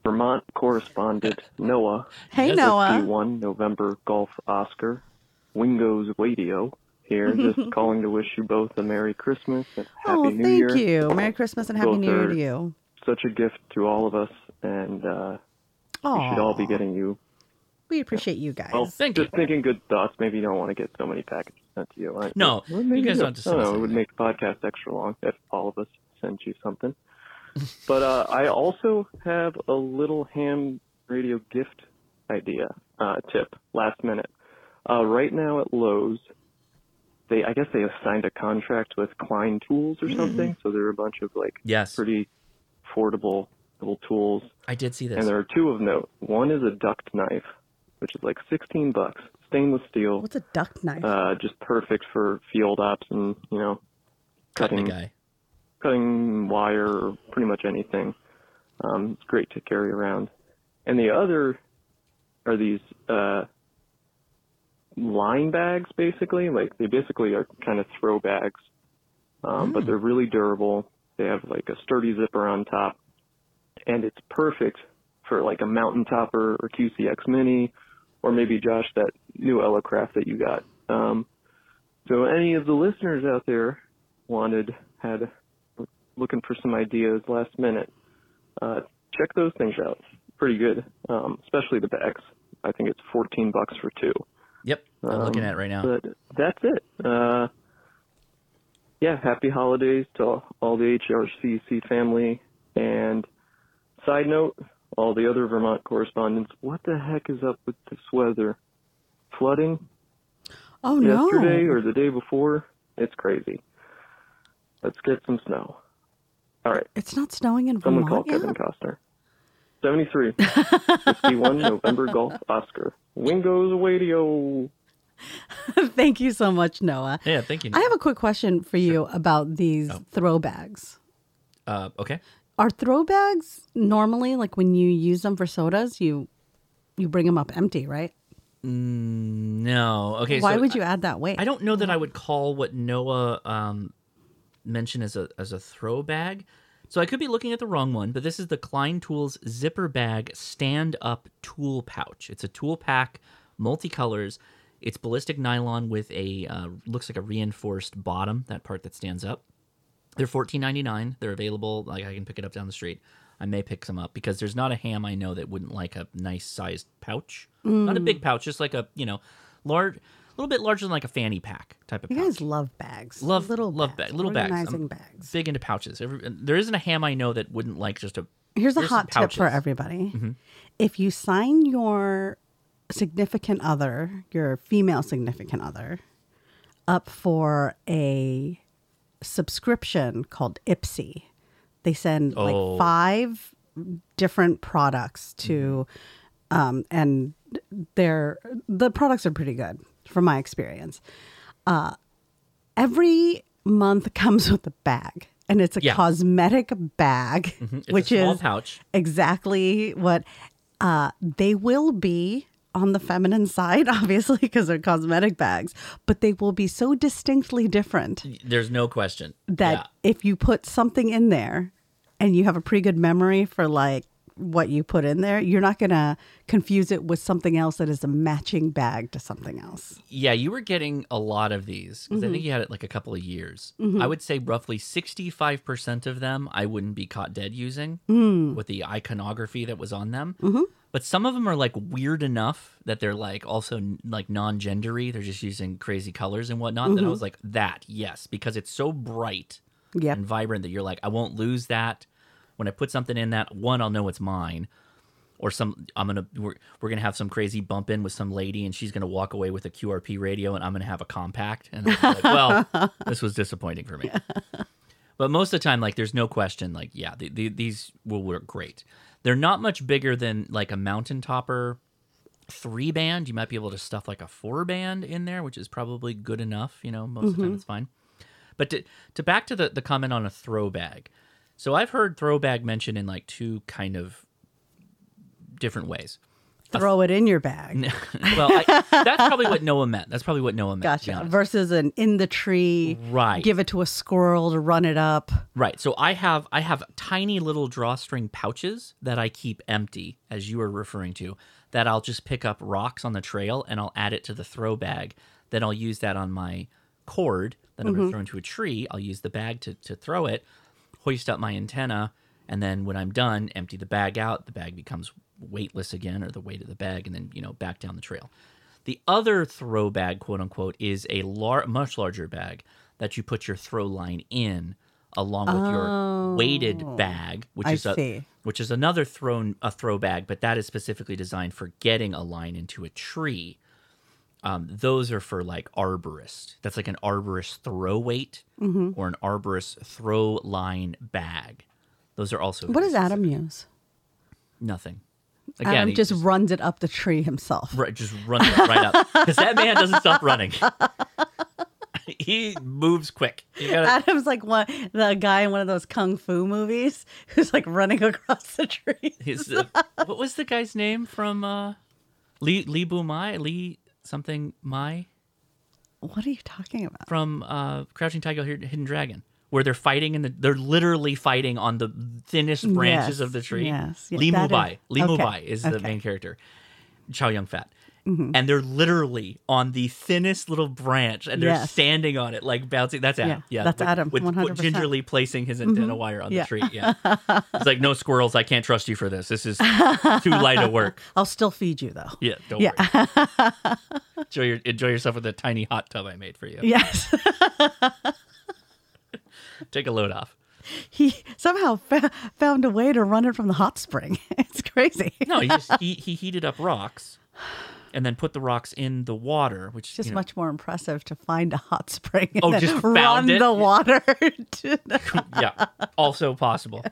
Vermont correspondent [laughs] Noah. Hey, Noah. One November Golf Oscar. Wingo's Radio here, just [laughs] calling to wish you both a Merry Christmas and Happy oh, New thank Year. Thank you. Merry Christmas and Happy Both New Year to you. Such a gift to all of us, and uh, we should all be getting you. We appreciate you guys. Well, thank just thinking good thoughts. Maybe you don't want to get so many packages sent to you. I- No, well, you maybe guys do. don't have to send don't us know. It would make the podcast extra long if all of us sent you something. [laughs] but uh, I also have a little ham radio gift idea uh, tip last minute. Uh, right now at Lowe's, they I guess they have signed a contract with Klein Tools or something. So there are a bunch of like Yes. pretty affordable little tools. I did see this. And there are two of note. One is a duct knife, which is like 16 bucks, stainless steel. What's a duct knife? Uh, just perfect for field ops and you know, Cutting a cutting guy. cutting wire or pretty much anything. Um, it's great to carry around. And the other are these uh, line bags, basically. Like they basically are kind of throw bags, um, but they're really durable. They have like a sturdy zipper on top, and it's perfect for like a mountain topper or QCX Mini, or maybe Josh that new Elecraft that you got. Um, so any of the listeners out there wanted had looking for some ideas last minute, uh, check those things out. Pretty good, um, especially the bags. I think it's 14 bucks for two. Yep, I'm looking at it right now. But that's it. Uh, yeah, happy holidays to all the HRCC family. And side note, all the other Vermont correspondents, what the heck is up with this weather? Flooding oh, no. yesterday or the day before? It's crazy. Let's get some snow. All right. It's not snowing in Someone Vermont call yet? Kevin Costner. 73. 51 [laughs] November Golf Oscar. Wingo's Radio. [laughs] Thank you so much, Noah. Yeah, thank you. I have a quick question for you about these Oh. throw bags. Uh, okay. Are throw bags normally like when you use them for SOTAs, you you bring them up empty, right? Mm, no. Okay. Why so would you add that weight? I don't know that I would call what Noah um, mentioned as a as a throw bag. So I could be looking at the wrong one, but this is the Klein Tools zipper bag stand up tool pouch. It's a tool pack, multicolors. It's ballistic nylon with a uh, looks like a reinforced bottom, that part that stands up. They're fourteen ninety nine. They're available. Like I can pick it up down the street. I may pick some up because there's not a ham I know that wouldn't like a nice sized pouch. Not a Mm. big pouch, just like a you know, large, little bit larger than like a fanny pack type of You pouch. guys love bags. Love little love bags, bag, little bags. organizing I'm bags. Big into pouches. Every, there isn't a ham I know that wouldn't like just a. Here's a hot tip for everybody. Mhm. If you sign your significant other, your female significant other, up for a subscription called Ipsy, they send Oh. like five different products to, um, and they're the products are pretty good from my experience. Uh, every month comes with a bag, and it's a Yeah. cosmetic bag, Mhm. A which is pouch. exactly what uh, they will be on the feminine side, [laughs] obviously, because they're cosmetic bags, but they will be so distinctly different There's no question that Yeah. if you put something in there and you have a pretty good memory for like what you put in there, you're not going to confuse it with something else that is a matching bag to something else. Yeah, you were getting a lot of these because I Mhm. think you had it like a couple of years. Mhm. I would say roughly 65% of them I wouldn't be caught dead using Mm. with the iconography that was on them. Mhm. But some of them are like weird enough that they're like also n- like non gendery. They're just using crazy colors and whatnot. That I Mhm. was like, that, yes, because it's so bright Yep. and vibrant that you're like, I won't lose that. When I put something in that, one, I'll know it's mine. Or some, I'm gonna we're, we're gonna have some crazy bump in with some lady, and she's gonna walk away with a QRP radio, and I'm gonna have a compact. And I'm like, well, [laughs] this was disappointing for me. But most of the time, like, there's no question. Like, yeah, the, the, these will work great. They're not much bigger than like a mountain topper three band. You might be able to stuff like a four band in there, which is probably good enough. You know, most of the time Mhm. it's fine. But to, to back to the, the comment on a throw bag. So I've heard throw bag mentioned in like two kind of different ways. Throw it in your bag. [laughs] well, I, that's probably what Noah meant. That's probably what Noah meant. Gotcha. Versus an in the tree, Right. give it to a squirrel to run it up. Right. So I have I have tiny little drawstring pouches that I keep empty, as you were referring to, that I'll just pick up rocks on the trail and I'll add it to the throw bag. Then I'll use that on my cord that I'm going to mm-hmm. throw into a tree. I'll use the bag to, to throw it, hoist up my antenna, and then when I'm done, empty the bag out. The bag becomes weightless again, or the weight of the bag, and then you know back down the trail. The other throw bag, quote unquote, is a lar- much larger bag that you put your throw line in along with your weighted Oh, bag, which I is a, see. which is another thrown a throw bag, but that is specifically designed for getting a line into a tree. Um, those are for like arborist. That's like an arborist throw weight Mhm. or an arborist throw line bag. Those are also What does Adam use? nothing. Adam he just, runs it up the tree himself. Right, just runs it right up [laughs] because that man doesn't stop running. [laughs] he moves quick. Gotta, Adam's like one the guy in one of those kung fu movies [laughs] who's like running across the tree. uh, what was the guy's name from uh, Lee Lee Bu Mai Lee something my What are you talking about? from uh, Crouching Tiger, Hidden Dragon, where they're fighting in the they're literally fighting on the thinnest branches Yes, of the tree. yes, Lee that Mubai, is- Lee okay, Mubai is the main character. Chow Yun Fat. Mhm. And they're literally on the thinnest little branch, and they're Yes. standing on it, like bouncing. That's Adam. Yeah, Yeah, that's with- Adam, With, with gingerly placing his antenna Mhm. wire on Yeah. the tree. Yeah, [laughs] it's like no squirrels. I can't trust you for this. This is too light of work. [laughs] I'll still feed you though. Yeah, don't yeah. worry. [laughs] Enjoy your enjoy yourself with the tiny hot tub I made for you. yes. Take a load off. he somehow fa- found a way to run it from the hot spring. It's crazy. No, he just he, he heated up rocks, [sighs] [sighs] [sighs] and then put the rocks in the water, which It's just you know, much more impressive to find a hot spring and Oh, then just [laughs] found run it? the water. [laughs] to the- [laughs] yeah, also possible.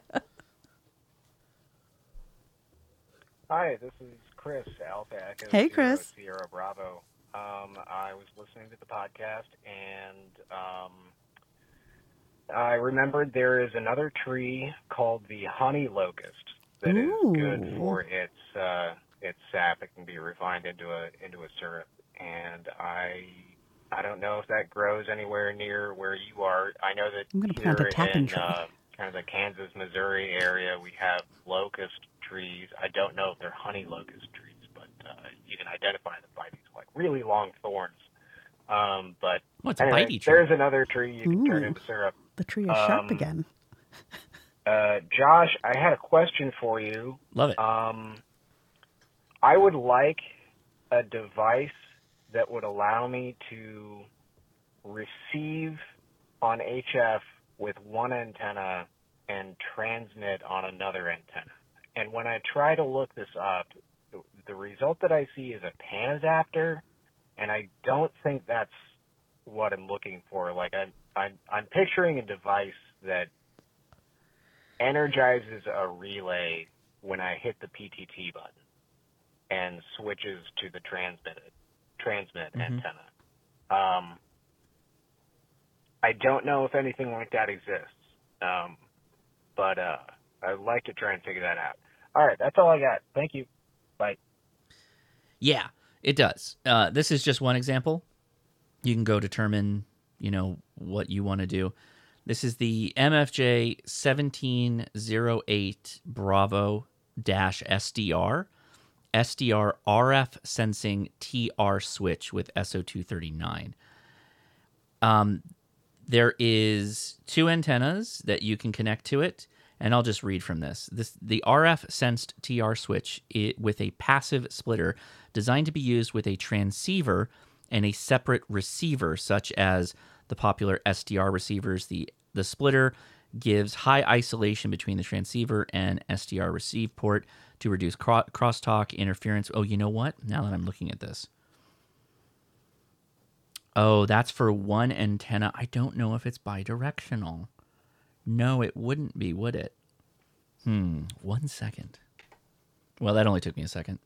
Hi, this is Chris Alpha Hey, Zero Chris. Sierra Bravo. Um, I was listening to the podcast and um, I remembered there is another tree called the honey locust that is good for its uh, its sap. It can be refined into a into a syrup, and I I don't know if that grows anywhere near where you are. I know that I'm gonna plant a here tappan in tree. uh, kind of the Kansas Missouri area we have locust trees. I don't know if they're honey locust trees, but uh, you can identify them by these like really long thorns. Um, but What's a anyway, bitey tree? there's another tree you can turn into syrup. the tree is sharp Um, again. Uh, Josh, I had a question for you. Love it. Um, I would like a device that would allow me to receive on HF with one antenna and transmit on another antenna. And when I try to look this up, the- result that I see is a pan adapter, and I don't think that's what I'm looking for. Like I'm, I'm, I'm picturing a device that energizes a relay when I hit the PTT button and switches to the transmit transmit Mhm. antenna. Um, I don't know if anything like that exists, um, but uh, I'd like to try and figure that out. All right, that's all I got. Thank you. Bye. Yeah, it does. Uh, this is just one example. You can go determine, you know, what you want to do. This is the MFJ 1708 Bravo dash SDR, SDR RF sensing TR switch with SO239. Um, there is two antennas that you can connect to it, and I'll just read from this. This the RF sensed TR switch it, with a passive splitter designed to be used with a transceiver and a separate receiver, such as the popular SDR receivers. The the splitter gives high isolation between the transceiver and SDR receive port to reduce cro- crosstalk interference. Oh, you know what? Now that I'm looking at this. Oh, that's for one antenna. I don't know if it's bidirectional. No, it wouldn't be, would it? Hmm, one second. Well, that only took me a second.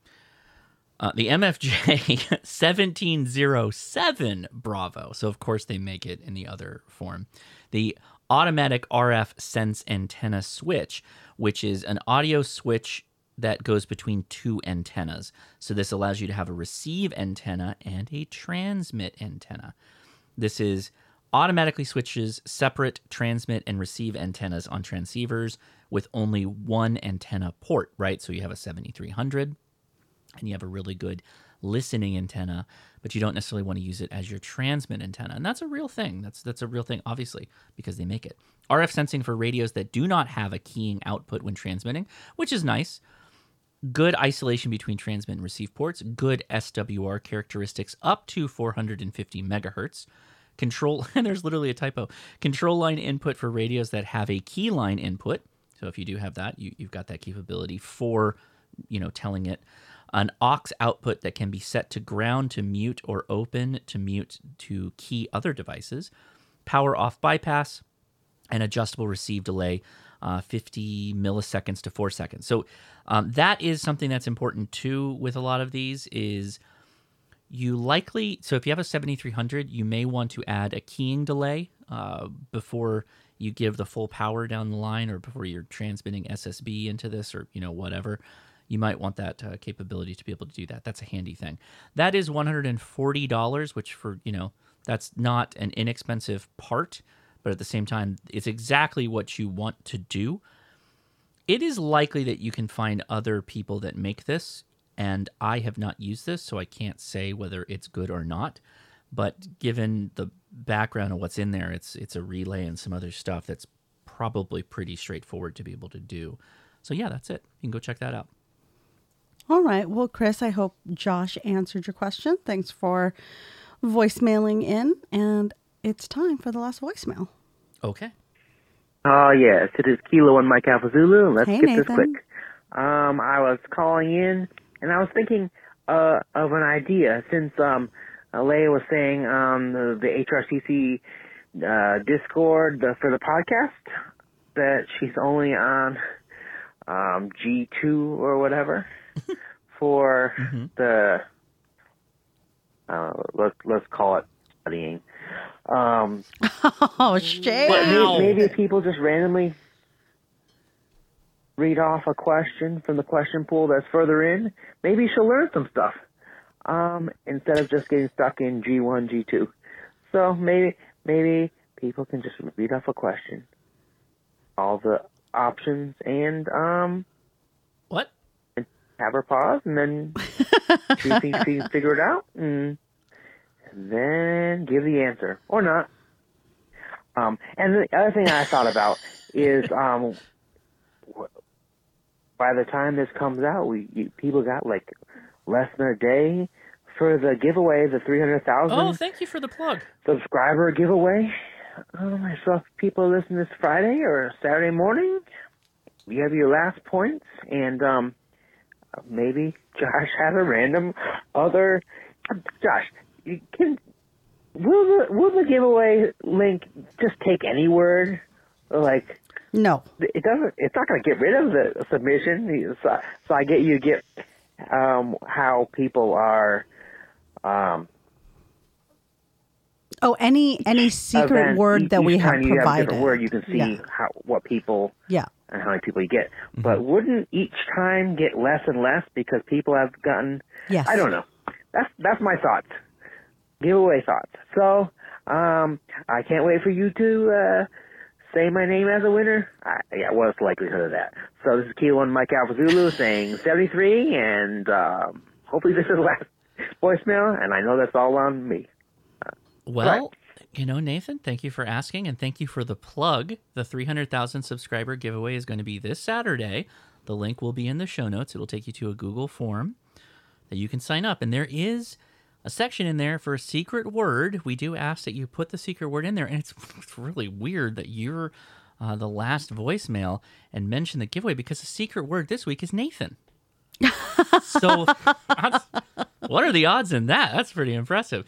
Uh, the MFJ 1707 [laughs] Bravo. So, of course, they make it in the other form. The automatic RF sense antenna switch, which is an audio switch that goes between two antennas. So, this allows you to have a receive antenna and a transmit antenna. This is automatically switches separate transmit and receive antennas on transceivers with only one antenna port, right? So, you have a 7300 and you have a really good listening antenna, but you don't necessarily want to use it as your transmit antenna. And that's a real thing. That's that's a real thing, obviously, because they make it. RF sensing for radios that do not have a keying output when transmitting, which is nice. Good isolation between transmit and receive ports, good SWR characteristics up to 450 megahertz. Control, and [laughs] there's literally a typo. Control line input for radios that have a key line input. So if you do have that, you, you've got that capability for, you know, telling it an aux output that can be set to ground to mute or open to mute to key other devices, power off bypass, and adjustable receive delay, uh, 50 milliseconds to four seconds. So um, that is something that's important too with a lot of these is you likely so if you have a 7300 you may want to add a keying delay uh, before you give the full power down the line or before you're transmitting ssb into this or you know whatever you might want that uh, capability to be able to do that. That's a handy thing. That is $140, which for, you know, that's not an inexpensive part, but at the same time, it's exactly what you want to do. It is likely that you can find other people that make this, and I have not used this, so I can't say whether it's good or not. But given the background of what's in there, it's it's a relay and some other stuff that's probably pretty straightforward to be able to do. So yeah, that's it. You can go check that out. All right. Well, Chris, I hope Josh answered your question. Thanks for voicemailing in. And it's time for the last voicemail. Okay. Oh, yes. It is Kilo and Mike Alpha Zulu. Let's Hey, get this quick. Um, I was calling in, and I was thinking uh, of an idea. Since um, uh, Leah was saying um, the, the HRCC uh, Discord the, for the podcast that she's only on um, G2 or whatever [laughs] for the uh, let's let's call it studying. Um, [laughs] Oh, shit. but may- maybe people just randomly read off a question from the question pool that's further in, maybe she'll learn some stuff um, instead of just getting stuck in G1, G2. So maybe maybe people can just read off a question, all the options, and um. And have her pause, and then [laughs] she thinks she can figure it out, and then give the answer or not. Um, and the other thing I thought about is [laughs] um, by the time this comes out, we you, people got like less than a day for the giveaway, the three hundred thousand Oh, thank you for the plug. subscriber giveaway. Um, so if people listen this Friday or Saturday morning, you have your last points, and um, maybe Josh has a random other. Josh, can will the will the giveaway link just take any word? Like no, it doesn't. It's not going to get rid of the submission. So, so I get you get um, how people are. Um, Oh, any any secret events. word that we have you have a provided. word, you can see Yeah. how what people Yeah. And how many people you get. Mm-hmm. But wouldn't each time get less and less because people have gotten? Yes. I don't know. That's that's my thoughts. Giveaway thoughts. So um, I can't wait for you to uh, say my name as a winner, I, yeah, what's the likelihood of that? So this is Kilo and Mike Alpha Zulu saying 73, and um, hopefully this is the last [laughs] voicemail, and I know that's all on me. Well, you know, Nathan, thank you for asking and thank you for the plug. The 300,000 subscriber giveaway is going to be this Saturday. The link will be in the show notes. It'll take you to a Google form that you can sign up. And there is a section in there for a secret word. We do ask that you put the secret word in there. And it's, [laughs] it's really weird that you're uh, the last voicemail and mention the giveaway because the secret word this week is Nathan. [laughs] so, [laughs] what are the odds in that? That's pretty impressive.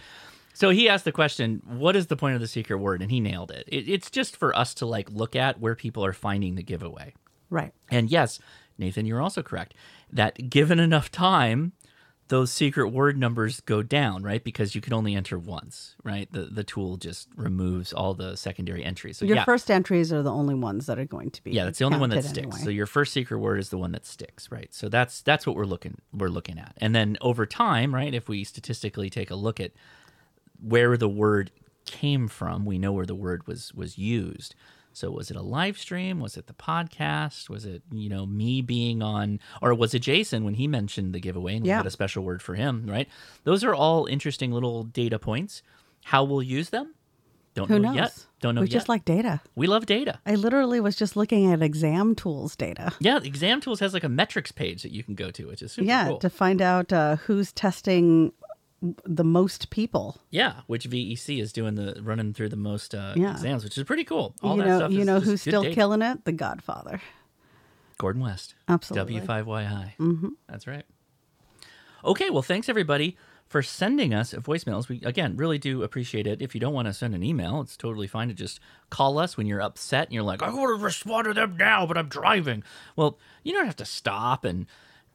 So he asked the question, "What is the point of the secret word?" And he nailed it. it. It's just for us to like look at where people are finding the giveaway. Right. And yes, Nathan, you're also correct that given enough time, those secret word numbers go down, right? Because you can only enter once, right? The the tool just removes all the secondary entries. So Your yeah, first entries are the only ones that are going to be. yeah, that's the only one that sticks. anyway. So your first secret word is the one that sticks, right? So that's that's what we're looking we're looking at. And then over time, right, if we statistically take a look at where the word came from, we know where the word was was used. So was it a live stream? Was it the podcast? Was it, you know, me being on or was it Jason when he mentioned the giveaway and we had a special word for him, right? Those are all interesting little data points. How we'll use them? Don't Who know knows? yet. Don't know we yet. just like data. we love data. I literally was just looking at exam tools data. Yeah, Exam Tools has like a metrics page that you can go to, which is super yeah, cool. to find out uh, who's testing the most people. yeah, which VEC is doing the running through the most uh, Yeah. exams, which is pretty cool. All you that know, stuff you is know who's still data. killing it? The Godfather. Gordon West. Absolutely. W5YI. Mhm. That's right. Okay, well, thanks everybody for sending us voicemails. We again really do appreciate it. If you don't want to send an email, it's totally fine to just call us when you're upset and you're like, I want to respond to them now, but I'm driving. Well, you don't have to stop and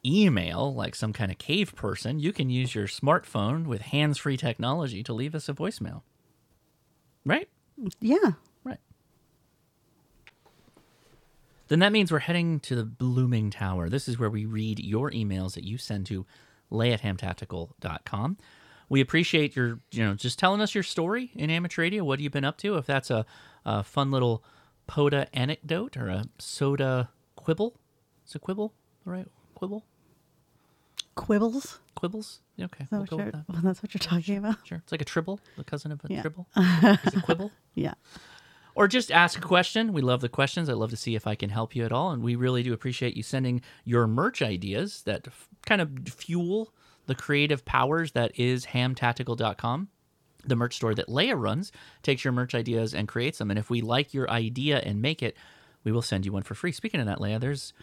email like some kind of cave person. You can use your smartphone with hands-free technology to leave us a voicemail. Right? Yeah. Right. Then that means we're heading to the Blooming Tower. This is where we read your emails that you send to Leah at hamtactical.com. We appreciate your, you know, just telling us your story in amateur radio. What you've you been up to? If that's a, a fun little POTA anecdote or a SOTA quibble. Is a quibble? right? quibble? Quibbles. Quibbles? Yeah, okay. Is that we'll go with that. well, [laughs] that's what you're talking about? Sure. It's like a tribble, the cousin of a Yeah. tribble. [laughs] Is it quibble? Yeah. or just ask a question. We love the questions. I love to see if I can help you at all. And we really do appreciate you sending your merch ideas that f- kind of fuel the creative powers that is hamtactical.com. The merch store that Leah runs takes your merch ideas and creates them. And if we like your idea and make it, we will send you one for free. Speaking of that, Leah, there's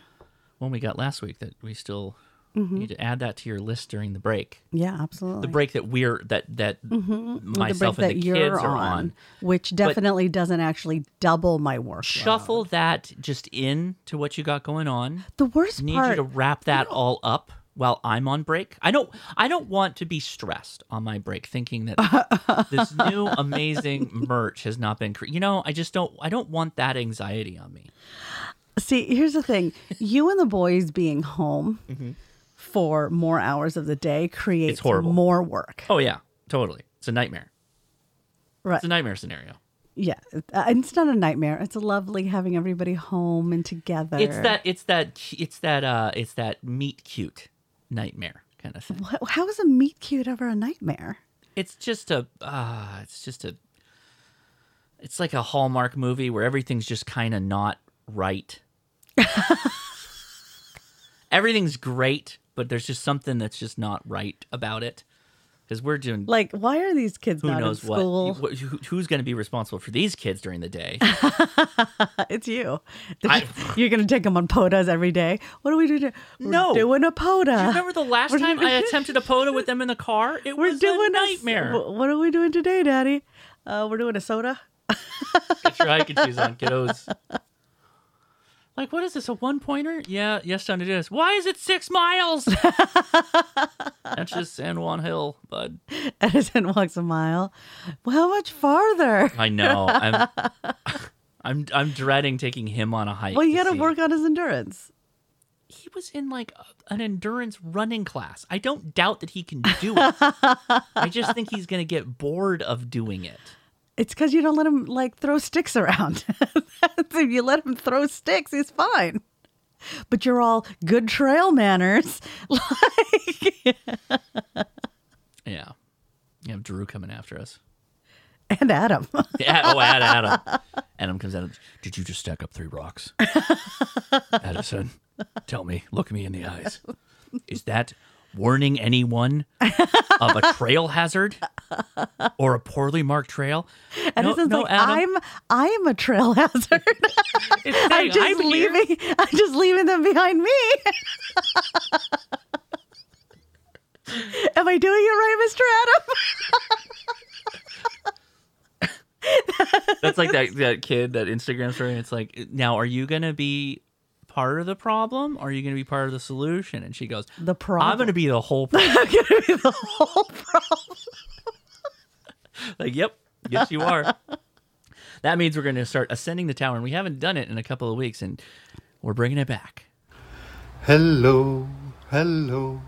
one we got last week that we still Mhm. need to add that to your list during the break. Yeah, absolutely. The break that we're that that Mhm. Myself the and the that kids you're are on. which But- definitely doesn't actually double my work. shuffle that just in to what you got going on. The worst need part- you to wrap that all up while I'm on break. I don't I don't want to be stressed on my break thinking that [laughs] this new amazing merch has not been created. you know, I just don't I don't want that anxiety on me. See, here's the thing: you and the boys being home Mm-hmm. For more hours of the day creates more work. Oh yeah, totally. It's a nightmare. Right? It's a nightmare scenario. Yeah, uh, it's not a nightmare. It's lovely having everybody home and together. It's that it's that it's that uh it's that meet cute nightmare kind of thing. Wh- How is a meet cute ever a nightmare? It's just a uh it's just a it's like a Hallmark movie where everything's just kind of not right. [laughs] Everything's great, but there's just something that's just not right about it. Because we're doing Like, why are these kids who not knows in what, school? who- who's going to be responsible for these kids during the day. [laughs] it's you. [laughs] You're going to take them on POTAs every day. What are we doing? We're No. doing a POTA. Do you remember the last We're time doing- I attempted a photo with them in the car? It We're was doing a a nightmare. wh- what are we doing today, Daddy? Uh, we're doing a SOTA. Get your Ikechus on, kiddos. [laughs] Like, what is this? A one pointer? Yeah, yes, son, it is. Why is it six miles? [laughs] That's just San Juan Hill, bud. Edison walks a mile. Well, how much farther? I know. I'm, [laughs] I'm, I'm dreading taking him on a hike. well, you got to work on his endurance. He was in like a- an endurance running class. I don't doubt that he can do it. [laughs] I just think he's going to get bored of doing it. It's because you don't let him like throw sticks around. [laughs] if you let him throw sticks, he's fine. But you're all good trail manners. [laughs] like, Yeah. You have Drew coming after us. and Adam. [laughs] Yeah, oh, Ad, Adam. Adam comes out. Of Did you just stack up three rocks? Addison, tell me, look me in the eyes. Is that warning anyone [laughs] of a trail hazard or a poorly marked trail? Edison's like, I'm I'm a trail [laughs] hazard. I'm just "I'm here." leaving I'm just leaving them behind me. Am I doing it right, Mr. Adam? That's like that, that kid, that Instagram story. It's like, now, are you going to be part of the problem or are you going to be part of the solution? And she goes, The problem. I'm going to be the whole problem. I'm gonna be the whole problem. [laughs] [laughs] like, yep, yes, you are. that means we're going to start ascending the tower, and we haven't done it in a couple of weeks, and we're bringing it back. Hello, hello.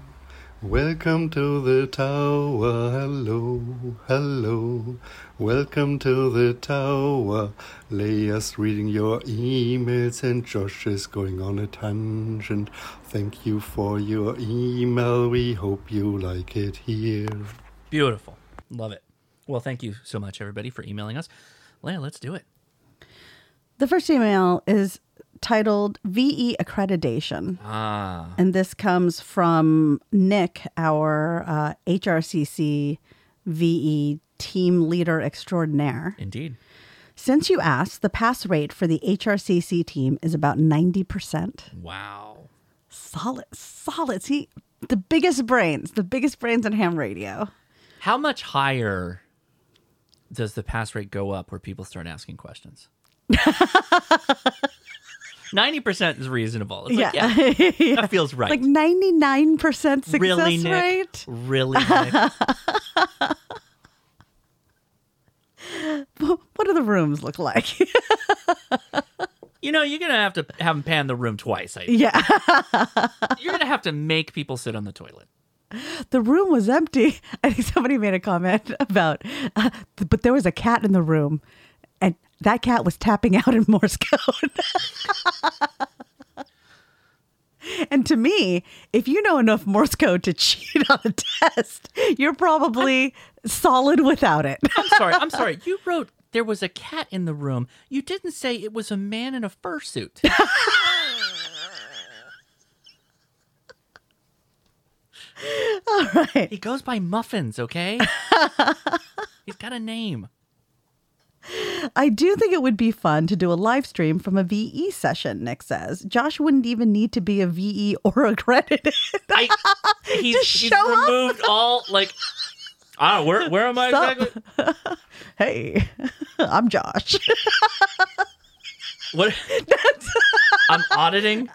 Welcome to the tower. Hello, hello. Welcome to the tower. Leah's reading your emails and Josh is going on a tangent. Thank you for your email. We hope you like it here. Beautiful. Love it. Well, thank you so much, everybody, for emailing us. Leah, let's do it. The first email is titled VE accreditation. Ah. And this comes from Nick, our uh, HRCC VE team leader extraordinaire. Indeed. Since you asked, the pass rate for the HRCC team is about 90%. Wow. Solid, solid. See, the biggest brains, the biggest brains in ham radio. How much higher does the pass rate go up where people start asking questions? [laughs] 90% is reasonable. It's like, yeah, [laughs] that feels right. Like 99% success really, Nick? rate. Really, [laughs] Nick? what do the rooms look like? [laughs] you know, you're going to have to have them pan the room twice. I think. yeah. You're going to have to make people sit on the toilet. the room was empty. I think somebody made a comment about, uh, but there was a cat in the room, that cat was tapping out in Morse code. and to me, if you know enough Morse code to cheat on a test, you're probably solid without it. I'm sorry. I'm sorry. You wrote there was a cat in the room. You didn't say it was a man in a fursuit. [laughs] All right. He goes by Muffins, okay? [laughs] He's got a name. I do think it would be fun to do a live stream from a VE session, Nick says. Josh wouldn't even need to be a VE or accredited. I, [laughs] he's, Just he's show up. removed all like. I don't know, where where am I Sup? exactly? [laughs] hey, [laughs] I'm Josh. What? I'm auditing.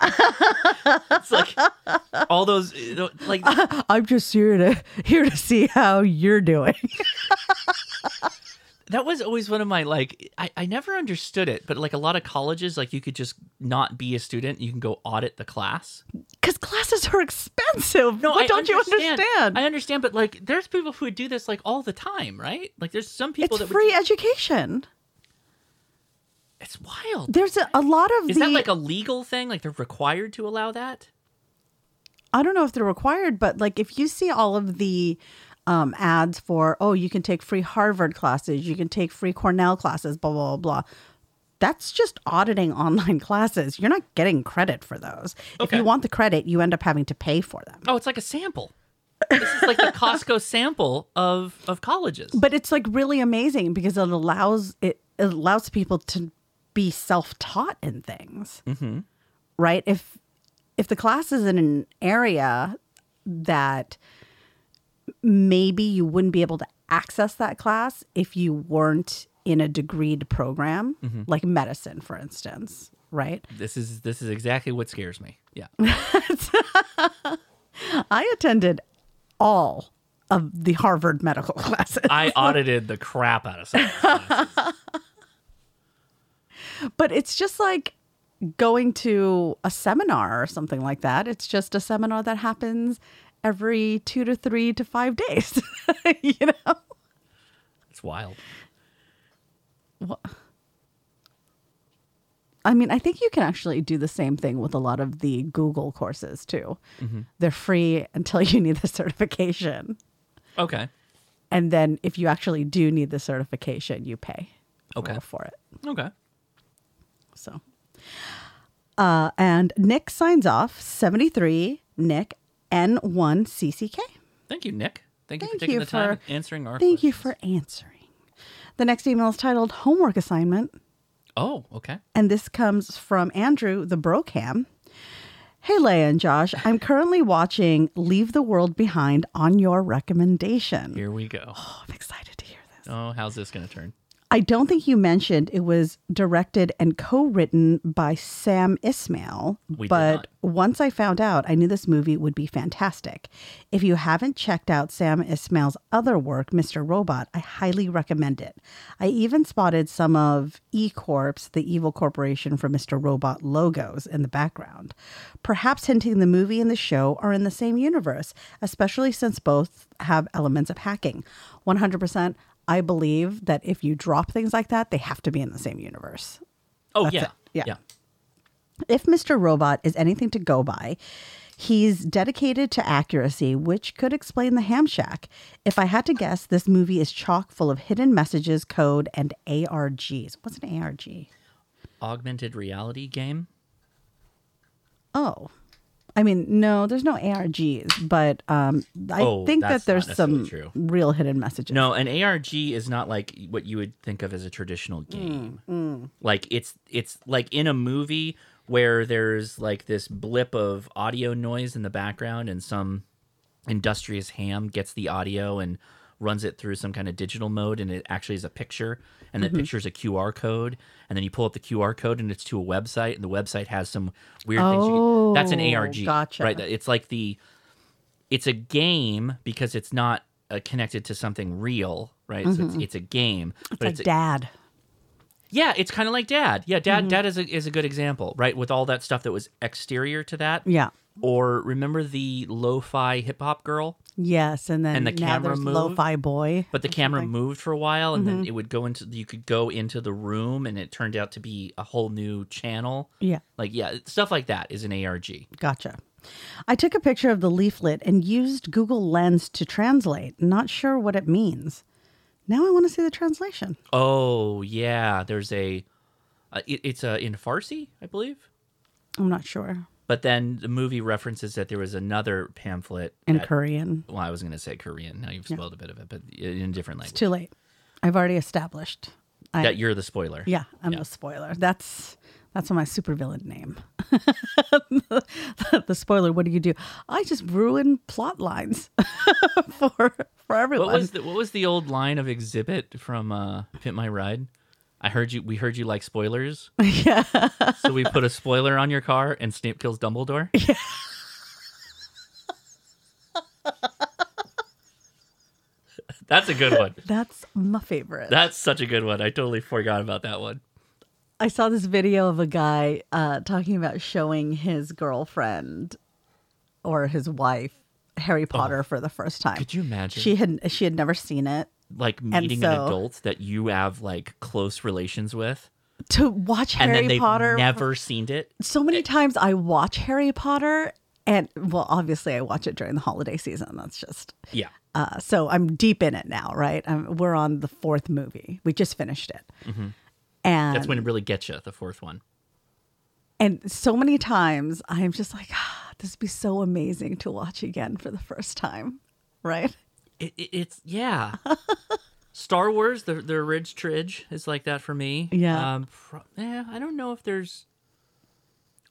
It's like all those you know, like I'm just here to here to see how you're doing. That was always one of my like I, I never understood it, but like a lot of colleges, like you could just not be a student, you can go audit the class. Because classes are expensive. No, what I don't you understand. understand? I understand, but like there's people who do this like all the time, right? Like there's some people it's that free would, education. it's wild. There's a, a lot of Is the. that like a legal thing? Like they're required to allow that? I don't know if they're required, but like if you see all of the um, ads for, oh, you can take free Harvard classes, you can take free Cornell classes, blah, blah, blah, blah. That's just auditing [laughs] online classes. You're not getting credit for those. If you want the credit, you end up having to pay for them. Oh, it's like a sample. this is like the [laughs] Costco sample of of colleges. But it's like really amazing because it allows it, it allows people to be self-taught in things. Mm-hmm. right if if the class is in an area that maybe you wouldn't be able to access that class if you weren't in a degreed program Mhm. like medicine for instance right This is this is exactly what scares me. Yeah. [laughs] i attended all of the harvard medical [laughs] classes I audited the crap out of some. of those classes. but it's just like going to a seminar or something like that it's just a seminar that happens every two to three to five days [laughs] you know It's wild. What? I mean, I think you can actually do the same thing with a lot of the Google courses too. Mhm. They're free until you need the certification. Okay. And then if you actually do need the certification, you pay Okay. for it. Okay. So, uh, and Nick signs off 73 Nick N1CCK. Thank you, Nick. Thank you for taking you the time for- answering our Thank you for answering. The next email is titled Homework Assignment. Oh, okay. And this comes from Andrew the Brocam. Hey, Leah and Josh, I'm currently watching Leave the World Behind on your recommendation. Here we go. Oh, I'm excited to hear this. Oh, how's this going to turn? I don't think you mentioned it was directed and co-written by Sam Esmail, We but once I found out, I knew this movie would be fantastic. If you haven't checked out Sam Esmail's other work, Mr. Robot, I highly recommend it. I even spotted some of E Corp's, the evil corporation from Mr. Robot logos in the background, perhaps hinting the movie and the show are in the same universe, especially since both have elements of hacking. 100%. I believe that if you drop things like that, they have to be in the same universe. Oh, yeah. Yeah. Yeah. If Mr. Robot is anything to go by, he's dedicated to accuracy, which could explain the ham shack. If I had to guess, this movie is chock full of hidden messages, code, and ARGs. What's an ARG? Augmented reality game? Oh. I mean, no, there's no ARGs, but um, I Oh, think that there's some true. real hidden messages. No, an ARG is not like what you would think of as a traditional game. mm. Like it's it's like in a movie where there's like this blip of audio noise in the background and some industrious ham gets the audio and runs it through some kind of digital mode and it actually is a picture and that Mhm. picture is a QR code and then you pull up the QR code and it's to a website and the website has some weird things you can, that's an Oh, ARG gotcha. right it's like the it's a game because it's not uh, connected to something real right so it's, Mhm. it's a game It's but like it's a- dad. yeah, it's kind of like Dad. Yeah, Dad. Mhm. Dad is a is a good example, right? With all that stuff that was exterior to that. Yeah. Or remember the lo-fi hip hop girl, Yes, and then and the camera moved, Lo-Fi Boy. but the camera moved for a while, and then Mhm. it would go into. You could go into the room, and it turned out to be a whole new channel. Yeah. Like yeah, stuff like that is an ARG. Gotcha. I took a picture of the leaflet and used Google Lens to translate. Not sure what it means. Now I want to see the translation. Oh yeah, there's a. Uh, it, it's uh, in Farsi, I believe. I'm not sure. But then the movie references that there was another pamphlet In that- Korean. Well, I was going to say Korean. Now you've Yeah. spoiled a bit of it, but in a different It's language. too late. I've already established. I, that you're the spoiler. yeah, I'm the spoiler. That's that's my supervillain name. [laughs] the spoiler. What do you do? I just ruin plot lines [laughs] for for everyone. What was the what was the old line of Xzibit from uh, Pimp My Ride? I heard you. We heard you like spoilers. [laughs] yeah. So we put a spoiler on your car, and Snape kills Dumbledore. Yeah. [laughs] That's a good one. That's my favorite. That's such a good one. I totally forgot about that one. I saw this video of a guy uh, talking about showing his girlfriend or his wife Harry Potter for the first time. Oh. Could you imagine? She had she had never seen it. Like meeting an adult that you have like close relations with, To watch and Harry then they've Potter. never seen it. so many times I watch Harry Potter, and well, obviously I watch it during the holiday season. That's just Yeah. uh, so I'm deep in it now, right? Um we're on the fourth movie. We just finished it, hmm and That's when it really gets you. The fourth one. And so many times I'm just like, ah, this would be so amazing to watch again for the first time, right? It, it, it's yeah. Star Wars, the the Ridge Tridge is like that for me. Yeah. Um, pro- yeah, I don't know if there's.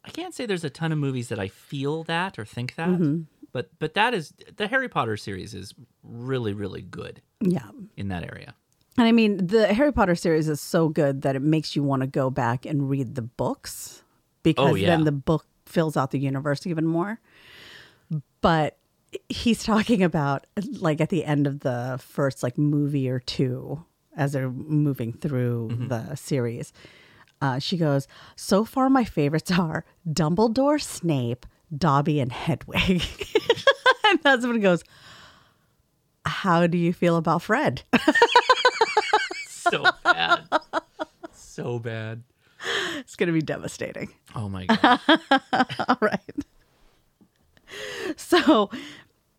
I can't say there's a ton of movies that I feel that or think that, Mhm. but but that is the Harry Potter series is really really good Yeah. in that area. And I mean, the Harry Potter series is so good that it makes you want to go back and read the books because Oh, yeah. then the book fills out the universe even more. But he's talking about like at the end of the first like movie or two as they're moving through Mm-hmm. the series. Uh, she goes, So far, my favorites are Dumbledore, Snape, Dobby, and Hedwig. [laughs] and that's when husband goes, How do you feel about Fred? [laughs] So bad. so bad. It's going to be devastating. Oh my god. [laughs] All right. So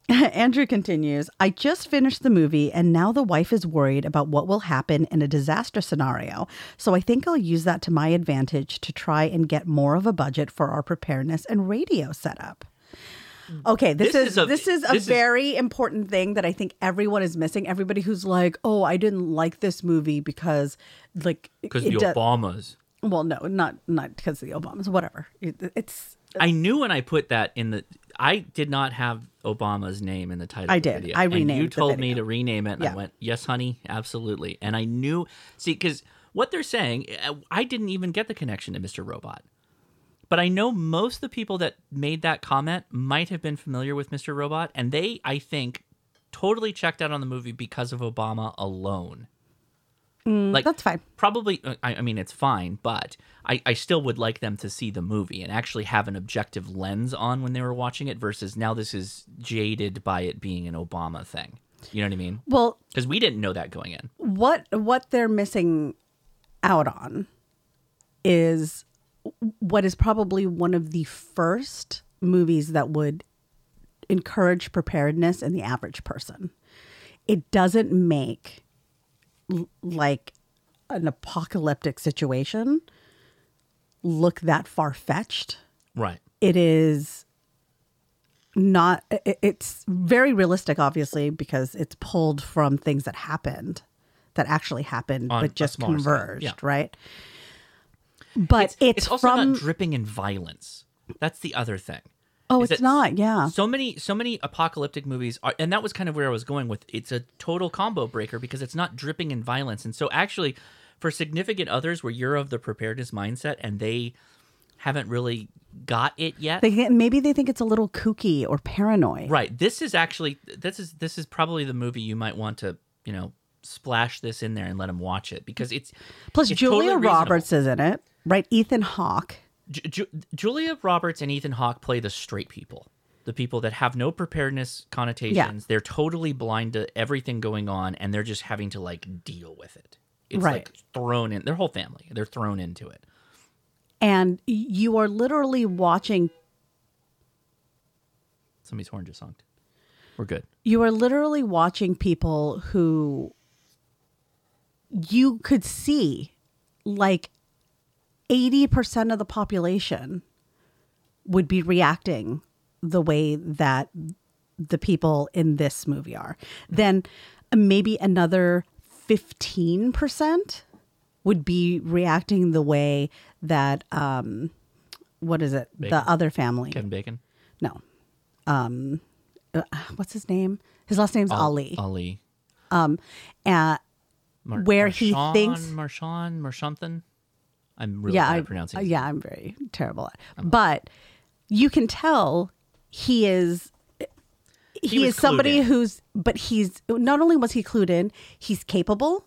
[laughs] Andrew continues I just finished the movie, and now the wife is worried about what will happen in a disaster scenario. So I think I'll use that to my advantage to try and get more of a budget for our preparedness and radio setup. Mm. Okay, this, This is, is a- this is a this is- very important thing that I think everyone is missing. Everybody who's like, "Oh, I didn't like this movie because like Because the Obamas. Well, no, not not because of the Obamas. Whatever. It- it's I knew when I put that in the. I did not have Obama's name in the title. I of the did. video. I And renamed you the told me to rename it, and I went, "Yes, honey, absolutely." And I knew. See, because what they're saying, I didn't even get the connection to Mr. Robot. But I know most of the people that made that comment might have been familiar with Mr. Robot, and they, I think, totally checked out on the movie because of Obama alone. Mm, that's fine. Probably, uh, I, I mean, it's fine, but I, I still would like them to see the movie and actually have an objective lens on when they were watching it versus now this is jaded by it being an Obama thing. You know what I mean? Well, Because we didn't know that going in. what what they're missing out on is what is probably one of the first movies that would encourage preparedness in the average person. It doesn't make like an apocalyptic situation look that far fetched. Right. It is not i- it's very realistic obviously because it's pulled from things that happened that actually happened On but just converged yeah. right but it's, it's also from not dripping in violence. That's the other thing. Oh it's not yeah. So many, so many apocalyptic movies are, and that was kind of where I was going with. It's a total combo breaker because it's not dripping in violence, and so actually, for significant others where you're of the preparedness mindset and they haven't really got it yet, they maybe they think it's a little kooky or paranoid. Right? This is actually this is this is probably the movie you might want to you know splash this in there and let them watch it because it's plus it's julia totally roberts is in it right? Ethan hawke Ju- Ju- Julia Roberts and Ethan Hawke play the straight people, the people that have no preparedness connotations. They're totally blind to everything going on, and they're just having to like deal with it. It's Right. like thrown in. Their whole family, they're thrown into it. and you are literally watching Somebody's horn just honked. We're good. you are literally watching people who you could see like 80% of the population would be reacting the way that the people in this movie are. Then maybe another 15% would be reacting the way that um what is it? Bacon? The other family. Kevin Bacon. No. Um uh, what's his name? His last name's Al- Ali. Ali. Um uh Mar- where he Marshawn- thinks Marshawn Marshanthan. I'm really yeah, bad I, at pronouncing. uh, his yeah, I'm very terrible at. it. But you can tell he is he, He is somebody in. who's but he's not only was he clued in, he's capable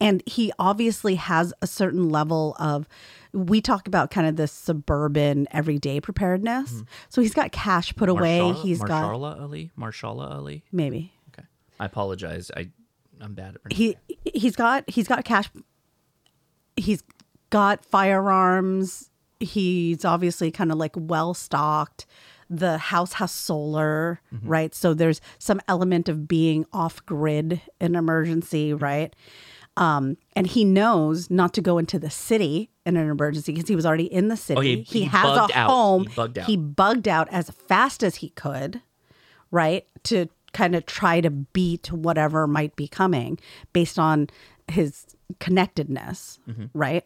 and he obviously has a certain level of we talk about kind of this suburban everyday preparedness. So he's got cash put away. Mm-hmm. Marshala- He's got Marshala Ali. Marshala Ali. maybe Okay. I apologize. I I'm bad at pronouncing. he he's got he's got cash he's got firearms he's obviously kind of like well stocked the house has solar right so there's some element of being off grid in emergency right um and he knows not to go into the city in an emergency because he was already in the city Oh, he- he, he has bugged a out. home He bugged out. he bugged out as fast as he could right? To kind of try to beat whatever might be coming based on his connectedness, Mhm. right?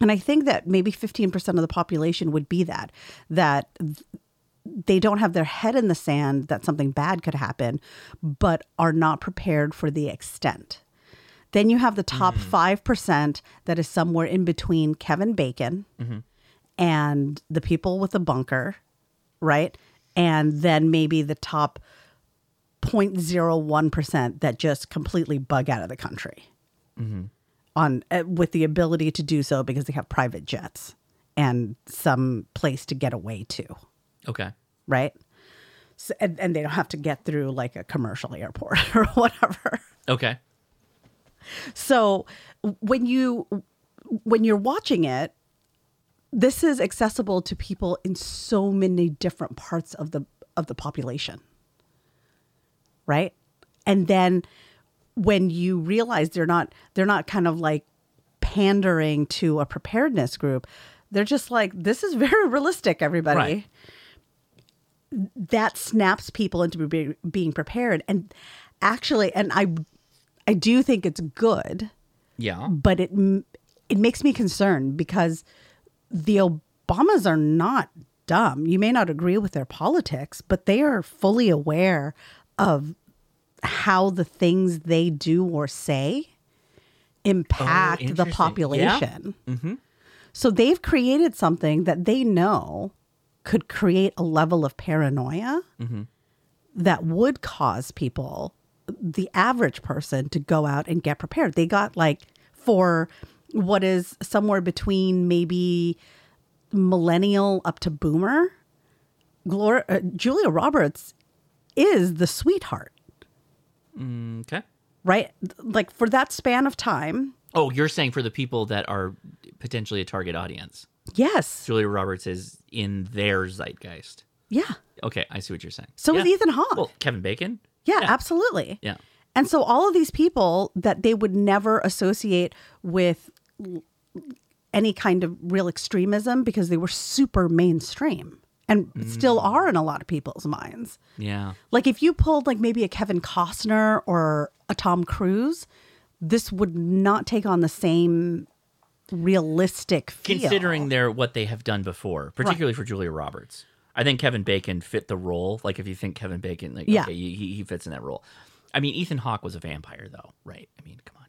And I think that maybe 15% of the population would be that, that they don't have their head in the sand that something bad could happen, but are not prepared for the extent. Then you have the top 5% that is somewhere in between Kevin Bacon Mhm. and the people with the bunker, right? And then maybe the top 0.01% that just completely bug out of the country Mm-hmm. On uh, with the ability to do so because they have private jets and some place to get away to, Okay. right? So, and, and they don't have to get through like a commercial airport [laughs] or whatever. Okay. So when you when you're watching it, this is accessible to people in so many different parts of the of the population. Right? And then when you realize they're not they're not kind of like pandering to a preparedness group, they're just like this is [laughs] very realistic everybody. Right. That snaps people into be, being prepared and actually and I I do think it's good Yeah. but it it makes me concerned because the Obamas are not dumb. You may not agree with their politics, but they are fully aware of how the things they do or say impact the Oh, interesting. population. Yeah. Mm-hmm. So they've created something that they know could create a level of paranoia Mm-hmm. that would cause people, the average person, to go out and get prepared. They got like for what is somewhere between maybe millennial up to boomer. Gloria, uh, Julia Roberts is the sweetheart, okay. right? Like for that span of time. Oh, you're saying for the people that are potentially a target audience. Yes. Julia Roberts is in their zeitgeist. Yeah. Okay, I see what you're saying. So is Ethan Hawke. Well, Kevin Bacon. Yeah, absolutely. Yeah. And so all of these people that they would never associate with any kind of real extremism because they were super mainstream and still are in a lot of people's minds. Yeah. Like if you pulled like maybe a Kevin Costner or a Tom Cruise, this would not take on the same realistic feel. Considering their what they have done before, particularly for Julia Roberts. I think Kevin Bacon fit the role. Like if you think Kevin Bacon, like Yeah. okay, he, he fits in that role. I mean, Ethan Hawke was a vampire, though, right? I mean, come on,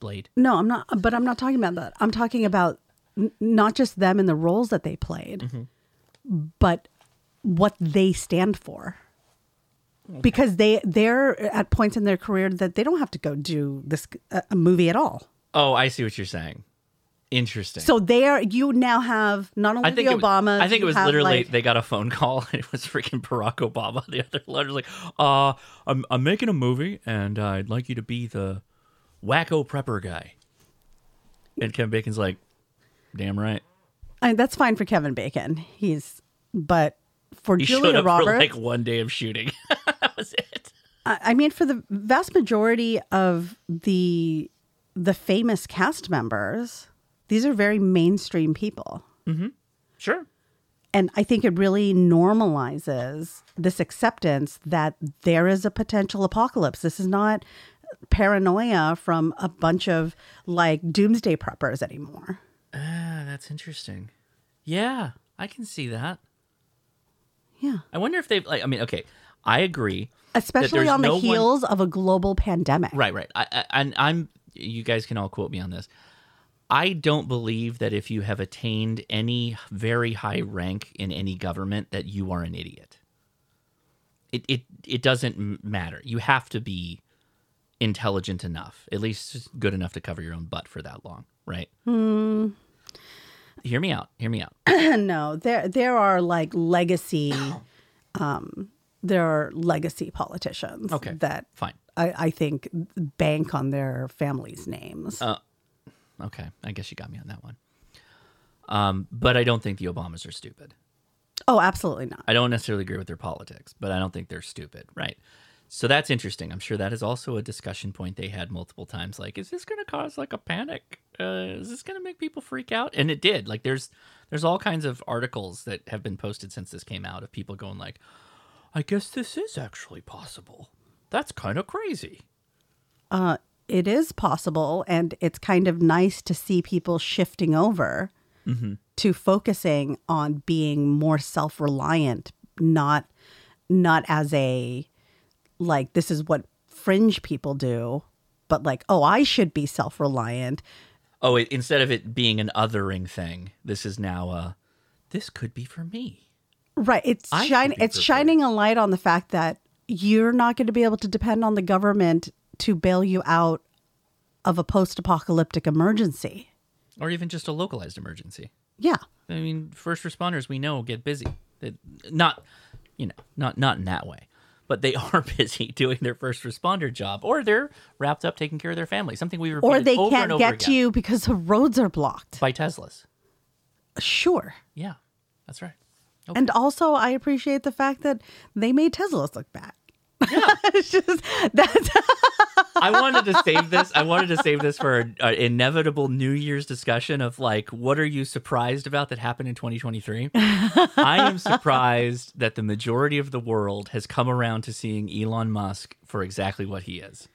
Blade. No, I'm not. But I'm not talking about that. I'm talking about n- not just them and the roles that they played, Mm-hmm. But what they stand for. Because they they're at points in their career that they don't have to go do this a a movie at all. Oh, I see what you're saying. Interesting. So there, you now have not only I think the Obama. I think it was literally they got a phone [laughs] call and it was freaking Barack Obama. The other letter was like, "Uh, I'm I'm making a movie and uh, I'd like you to be the wacko prepper guy." And Kevin Bacon's like, "Damn right." I mean, that's fine for Kevin Bacon. He's but for He Julia Roberts, for like one day of shooting. [laughs] that was it. I I mean, for the vast majority of the the famous cast members, these are very mainstream people. Mm-hmm. Sure. And I think it really normalizes this acceptance that there is a potential apocalypse. This is not paranoia from a bunch of like doomsday preppers anymore. Ah, that's interesting. Yeah, I can see that. Yeah. I wonder if they've like. I mean, okay, I agree. Especially on the no one- heels of a global pandemic. Right, right. I, I, and I'm. You guys can all quote me on this. I don't believe that if you have attained any very high rank in any government that you are an idiot. It it it doesn't matter. You have to be intelligent enough, at least good enough to cover your own butt for that long, right? Hmm. Hear me out. Hear me out. [clears throat] no, there there are like legacy [clears throat] um there are legacy politicians Okay, that fine. I, I think bank on their families' names. Uh, okay, I guess you got me on that one. Um, but I don't think the Obamas are stupid. oh, absolutely not. I don't necessarily agree with their politics, but I don't think they're stupid, right? So that's interesting. I'm sure that is also a discussion point they had multiple times. Like, is this going to cause like a panic? Uh, is this going to make people freak out? And it did. Like, there's there's all kinds of articles that have been posted since this came out of people going like, I guess this is actually possible. That's kind of crazy. Uh, it is possible, and it's kind of nice to see people shifting over Mm-hmm. to focusing on being more self-reliant, not not as a like this is what fringe people do, but like oh I should be self-reliant. Oh, it, instead of it being an othering thing, this is now a this could be for me. Right. It's I shine it's shining a light on the fact that you're not going to be able to depend on the government to bail you out of a post-apocalyptic emergency. Or even just a localized emergency. Yeah. I mean, first responders we know get busy. That not, you know, not not in that way, but they [laughs] are busy doing their first responder job, or they're wrapped up taking care of their family. Something we repeated Or they over can't and over get again to you because the roads are blocked. by Teslas. Sure. Yeah, that's right. And also, I appreciate the fact that they made Teslas look bad. Yeah. [laughs] it's just that's [laughs] I wanted to save this. I wanted to save this for an uh, inevitable New Year's discussion of like, what are you surprised about that happened in 2023? I am surprised that the majority of the world has come around to seeing Elon Musk for exactly what he is.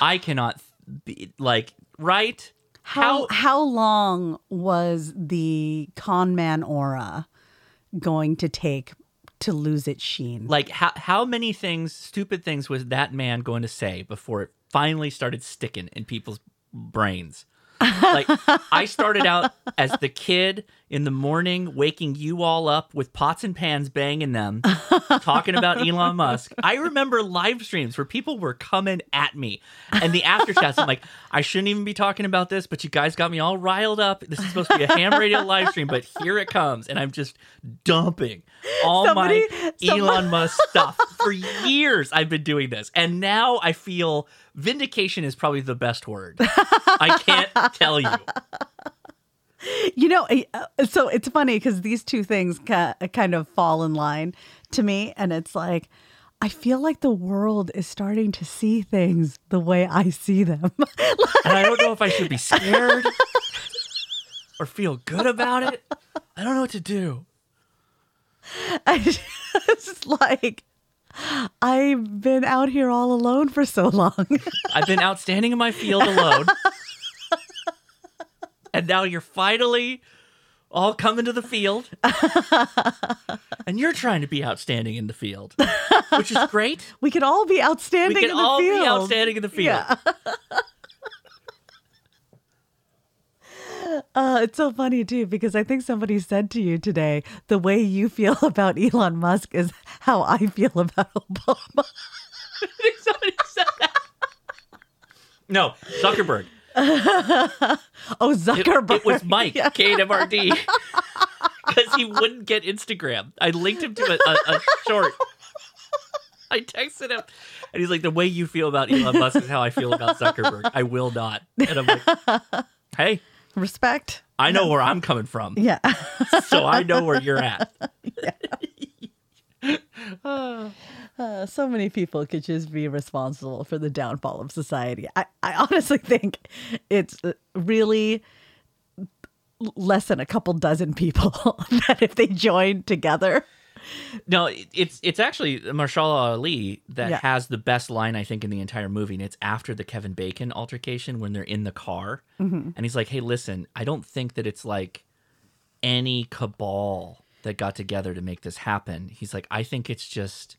I cannot be like, right? how how long was the con man aura going to take to lose its sheen? Like, how, how many things, stupid things, was that man going to say before it finally started sticking in people's brains? like I started out [laughs] as the kid in the morning waking you all up with pots and pans banging them talking about Elon Musk. I remember live streams where people were coming at me and the after chats I'm like I shouldn't even be talking about this but you guys got me all riled up. This is supposed to be a ham radio live stream but here it comes and I'm just dumping all Somebody- my some- Elon Musk stuff. For years I've been doing this and now I feel vindication is probably the best word. [laughs] I can't tell you. You know, uh, so it's funny because these two things kind of fall in line to me. And it's like, I feel like the world is starting to see things the way I see them. [laughs] And I don't know if I should be scared or feel good about it. I don't know what to do. [laughs] I just like, I've been out here all alone for so long. I've been out standing in my field alone. and now you're finally all coming to the field. and you're trying to be outstanding in the field, which is great. [laughs] we could all be outstanding We can in the all field. be outstanding in the field. Yeah. Uh, it's so funny too because I think somebody said to you today the way you feel [laughs] about Elon Musk is how I feel about Obama. [laughs] No, Zuckerberg. [laughs] oh, Zuckerberg. It, was Mike, KMRD. Because he wouldn't get Instagram. I linked him to a, a, a short. I texted him, and he's like, "The way you feel about Elon Musk is how I feel about Zuckerberg. I will not." And I'm like, "Hey, Respect. I know where I'm coming from, Yeah. [laughs] so I know where you're at." [laughs] Uh, so many people could just be responsible for the downfall of society. I, I honestly think it's uh, really less than a couple dozen people [laughs] that if they joined together. [laughs] No, it's it's actually Mahershala Ali that Yeah. has the best line I think in the entire movie, and it's after the Kevin Bacon altercation when they're in the car, Mhm. and he's like, "Hey, listen, I don't think that it's like any cabal that got together to make this happen." He's like, "I think it's just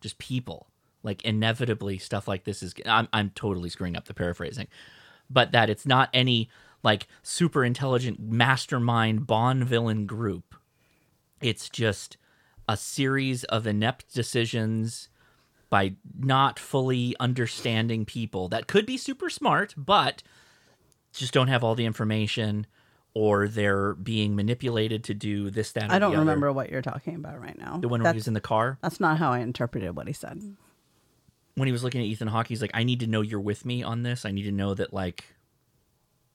just people. Like inevitably, stuff like this is. I'm I'm totally screwing up the paraphrasing, but that it's not any like super intelligent mastermind Bond villain group." it's just a series of inept decisions by not fully understanding people that could be super smart but just don't have all the information or they're being manipulated to do this that I don't the other. remember what you're talking about right now. the one where he was in the car That's not how I interpreted what he said. when he was looking at Ethan Hawke, he's like, I need to know you're with me on this. I need to know that like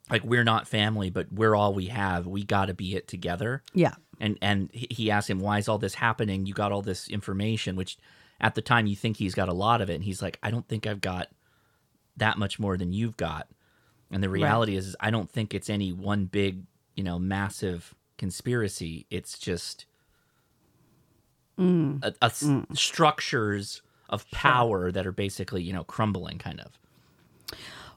like we're not family, but we're all we have. We got to be it together. Yeah. And and he asked him, why is all this happening? You got all this information, which at the time you think he's got a lot of it, and he's like, I don't think I've got that much more than you've got. And the Right. reality is, is, I don't think it's any one big, you know, massive conspiracy. It's just Mm. a, a s- structures of power that are basically you know crumbling kind of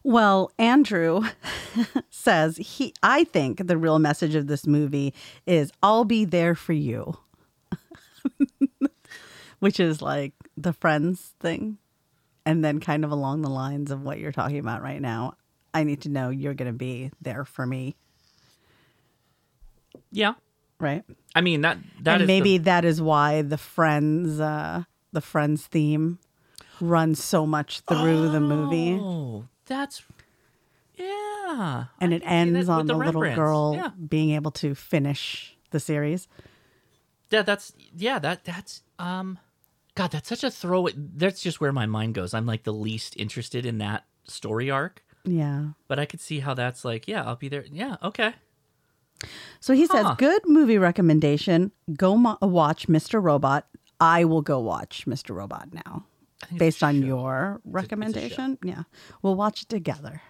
Well, Andrew [laughs] says he I think the real message of this movie is I'll be there for you. [laughs] Which is like the friends thing. And then kind of along the lines of what you're talking about right now. I need to know you're going to be there for me, yeah right? i mean that that maybe the, that is why the friends uh the friends theme runs so much through the movie. That's yeah and it ends on the the, little girl Yeah. being able to finish the series. yeah that's yeah that that's um God, that's such a throw. That's just where my mind goes. I'm like the least interested in that story arc, Yeah. but I could see how that's like. Yeah, I'll be there. Yeah, okay. So he says, Huh. good movie recommendation. Go mo- watch Mr. Robot. I will go watch Mr. Robot now. Based on your recommendation. Yeah. We'll watch it together.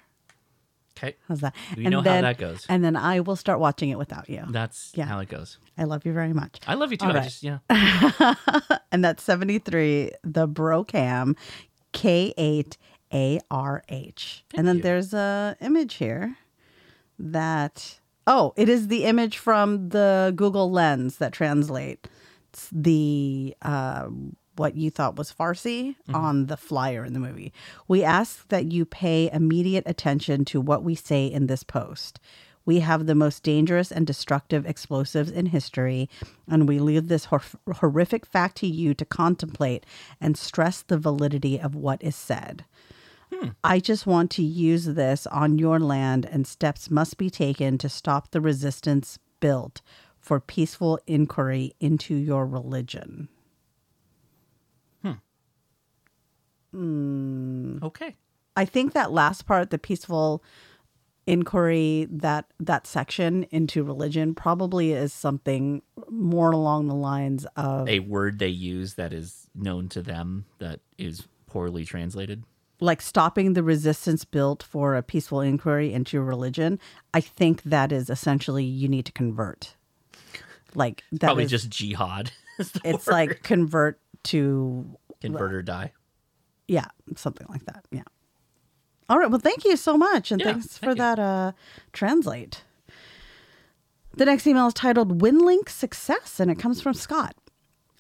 Okay. How's that? We know how that goes. And then I will start watching it without you. That's Yeah. how it goes. I love you very much. I love you too. Right. just yeah. [laughs] and that's 73, the Brocam K8ARH. And then there's a image here that oh, it is the image from the Google Lens that translates the uh, what you thought was Farsi mm-hmm. on the flyer in the movie. We ask that you pay immediate attention to what we say in this post. We have the most dangerous and destructive explosives in history, and we leave this hor- horrific fact to you to contemplate and stress the validity of what is said. Hmm. I just want to use this on your land, and steps must be taken to stop the resistance built for peaceful inquiry into your religion. Hmm. Okay. I think that last part, the peaceful inquiry, that that section into religion, probably is something more along the lines of A word they use that is known to them that is poorly translated. like stopping the resistance built for a peaceful inquiry into religion. I think that is essentially you need to convert. Like that Probably is- just jihad. [laughs] it's word. like convert to convert or die. Yeah, something like that. Yeah. All right. Well, thank you so much, and Yeah, thanks for that uh, translate. The next email is titled "Winlink Success," and it comes from Scott.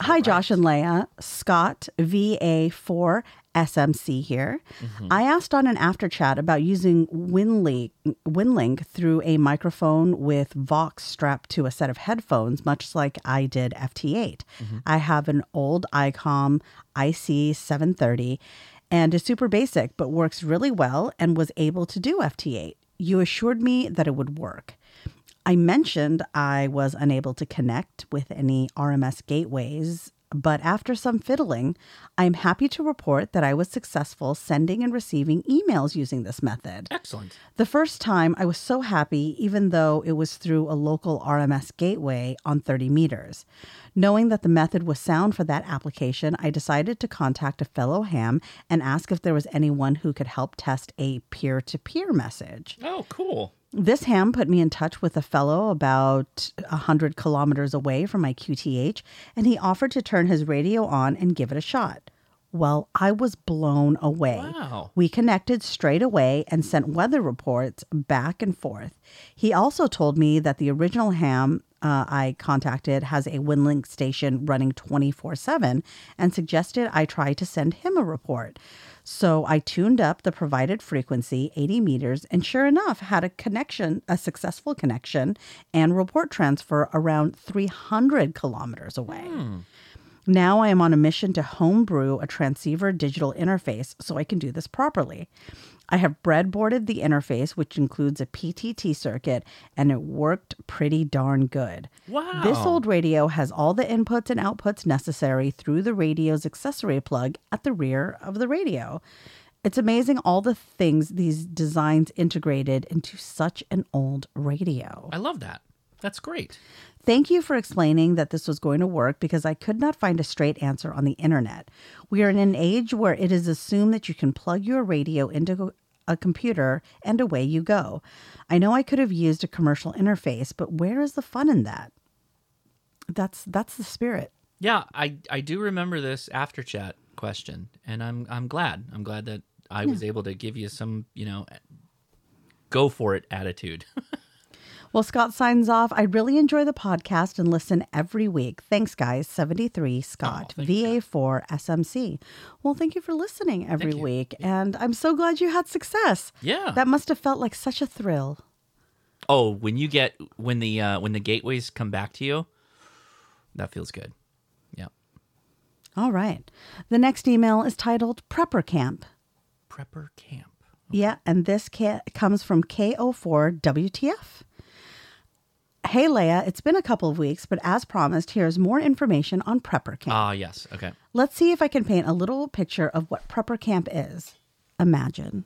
Hi, Josh and Leah. Scott VA4 SMC here. Mm-hmm. I asked on an after chat about using Winlink, Winlink through a microphone with Vox strapped to a set of headphones, much like I did FT8. Mm-hmm. I have an old ICOM IC730 and is super basic, but works really well and was able to do FT8. You assured me that it would work. I mentioned I was unable to connect with any RMS gateways, but after some fiddling, I'm happy to report that I was successful sending and receiving emails using this method. Excellent. The first time I was so happy, even though it was through a local RMS gateway on 30 meters. Knowing that the method was sound for that application, I decided to contact a fellow ham and ask if there was anyone who could help test a peer to peer message. Oh, cool. This ham put me in touch with a fellow about 100 kilometers away from my QTH, and he offered to turn his radio on and give it a shot. Well, I was blown away. Wow. We connected straight away and sent weather reports back and forth. He also told me that the original ham uh, I contacted has a Winlink station running 24 7 and suggested I try to send him a report. So I tuned up the provided frequency, 80 meters, and sure enough, had a connection, a successful connection, and report transfer around 300 kilometers away. Hmm. Now I am on a mission to homebrew a transceiver digital interface so I can do this properly. I have breadboarded the interface, which includes a PTT circuit, and it worked pretty darn good. Wow. This old radio has all the inputs and outputs necessary through the radio's accessory plug at the rear of the radio. It's amazing all the things these designs integrated into such an old radio. I love that. That's great. Thank you for explaining that this was going to work because I could not find a straight answer on the internet. We are in an age where it is assumed that you can plug your radio into a computer and away you go. I know I could have used a commercial interface, but where is the fun in that? That's that's the spirit. Yeah, I I do remember this after chat question, and I'm I'm glad. I'm glad that I was able to give you some, you know, go for it attitude. [laughs] Well, Scott signs off. I really enjoy the podcast and listen every week. Thanks, guys. 73 Scott, VA4 SMC. Well, thank you for listening every week. And I'm so glad you had success. Yeah. That must have felt like such a thrill. oh, when you get when the uh when the gateways come back to you, that feels good. Yeah. All right. The next email is titled Prepper Camp. Prepper Camp. Yeah, and this ca- comes from KO4WTF. Hey, Leah, it's been a couple of weeks, but as promised, here's more information on Prepper Camp. Ah, yes. Okay. Let's see if I can paint a little picture of what Prepper Camp is. Imagine,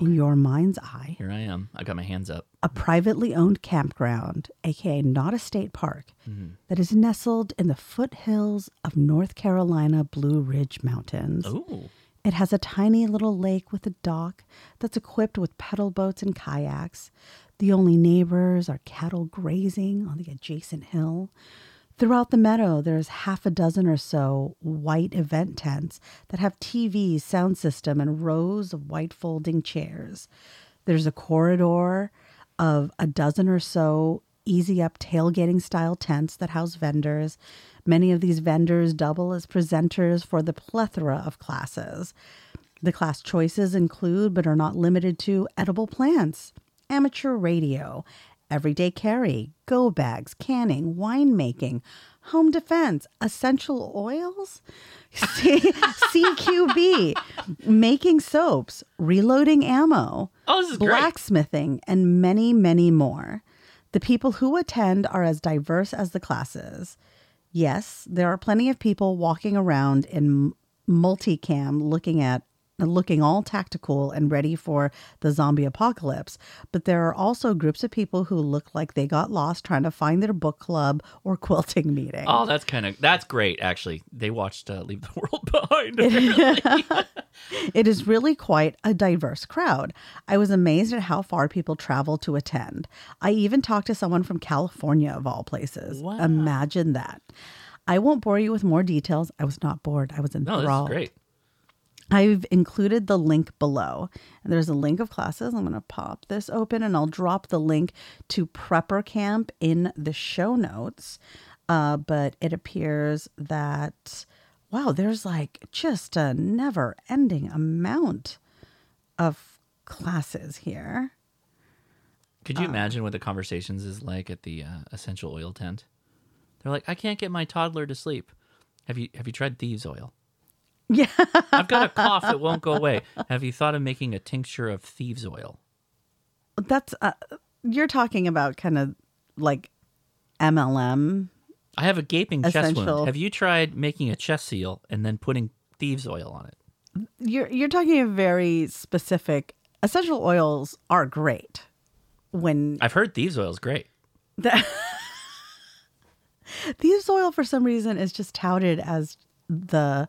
in your mind's eye, Here I am. I got my hands up. a privately owned campground, aka not a state park, that is nestled in the foothills of North Carolina Blue Ridge Mountains. Ooh. It has a tiny little lake with a dock that's equipped with pedal boats and kayaks. The only neighbors are cattle grazing on the adjacent hill. Throughout the meadow, there's half a dozen or so white event tents that have TVs, sound system, and rows of white folding chairs. There's a corridor of a dozen or so easy up tailgating style tents that house vendors. Many of these vendors double as presenters for the plethora of classes. The class choices include, but are not limited to, edible plants, amateur radio, everyday carry, go bags, canning, winemaking, home defense, essential oils, [laughs] C- CQB, making soaps, reloading ammo, Oh, is great. blacksmithing, and many, many more. The people who attend are as diverse as the classes. Yes, there are plenty of people walking around in multicam looking at looking all tactical and ready for the zombie apocalypse, but there are also groups of people who look like they got lost trying to find their book club or [laughs] quilting meeting. Oh, that's kind of that's great. Actually, they watched uh, Leave the [laughs] World Behind. [laughs] it is really quite a diverse crowd. I was amazed at how far people travel to attend. I even talked to someone from California, of all places. Imagine that. I won't bore you with more details. I was not bored. I was no, enthralled. this is great. I've included the link below. And there's a link of classes. I'm going to pop this open and I'll drop the link to Prepper Camp in the show notes. Uh, but it appears that, wow, there's like just a never ending amount of classes here. Could you imagine what the conversations is like at the uh, essential oil tent? They're like, I can't get my toddler to sleep. Have you have you tried thieves oil? Yeah. [laughs] I've got a cough that won't go away. Have you thought of making a tincture of thieves oil? That's, uh, you're talking about kind of like MLM. I have a gaping chest wound. Have you tried making a chest seal and then putting thieves oil on it? You're you're talking a very specific. Essential oils are great when I've heard thieves oil is great. the [laughs] thieves oil for some reason is just touted as the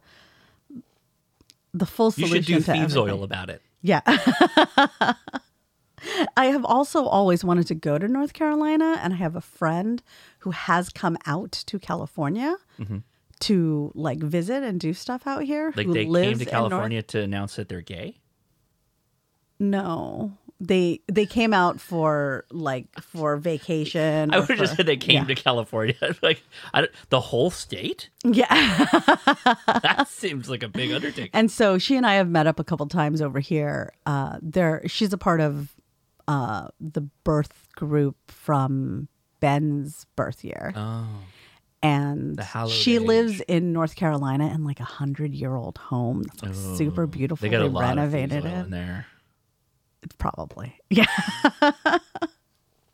the full You solution. should do to thieves everything. oil about it. Yeah. [laughs] I have also always wanted to go to North Carolina, and I have a friend who has come out to California Mhm. to like visit and do stuff out here. Like who they lives came to in North- California to announce that they're gay. No, they they came out for like for vacation. I would have just said they came yeah. to California. [laughs] like the whole state. Yeah. [laughs] that seems like a big undertaking. And so she and I have met up a couple times over here. Uh, there, she's a part of uh, the birth group from Ben's birth year. Oh. And she age. lives in North Carolina in like a hundred year old home that's like Oh, super beautiful. They got a lot renovated of it. in there. Probably [laughs] yeah.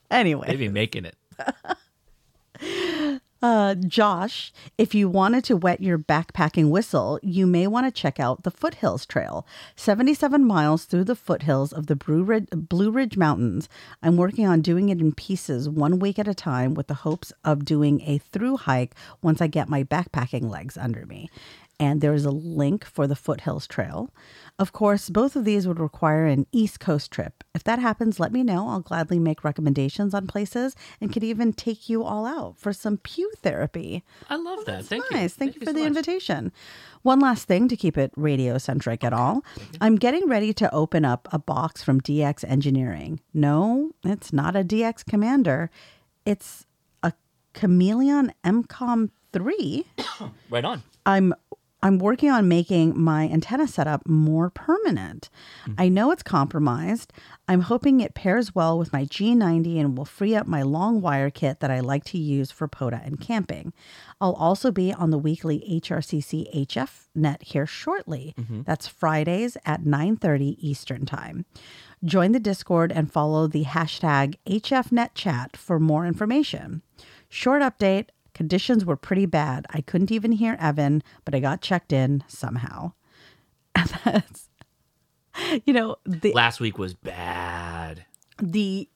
anyway, They'd be making it. [laughs] Uh, Josh, if you wanted to wet your backpacking whistle, you may want to check out the Foothills Trail, 77 miles through the foothills of the Blue Ridge, Blue Ridge Mountains. I'm working on doing it in pieces, one week at a time, with the hopes of doing a through hike once I get my backpacking legs under me. And there is a link for the Foothills Trail. Of course, both of these would require an East Coast trip. If that happens, let me know. I'll gladly make recommendations on places and could even take you all out for some pew therapy. I love that. Thank you. Nice. Thank, you for so the much. invitation. One last thing to keep it radio centric at all. I'm getting ready to open up a box from DX Engineering. No, it's not a DX Commander. It's a Chameleon MCOM 3. [coughs] Right on. I'm I'm working on making my antenna setup more permanent. Mm-hmm. I know it's compromised. I'm hoping it pairs well with my G90 and will free up my long wire kit that I like to use for POTA and camping. I'll also be on the weekly HRCC HF net here shortly. Mm-hmm. That's Fridays at 9:30 Eastern Time. Join the Discord and follow the hashtag HFNetChat for more information. Short update conditions were pretty bad. I couldn't even hear Evan, but I got checked in somehow. [laughs] And that's, you know, the Last week was bad. the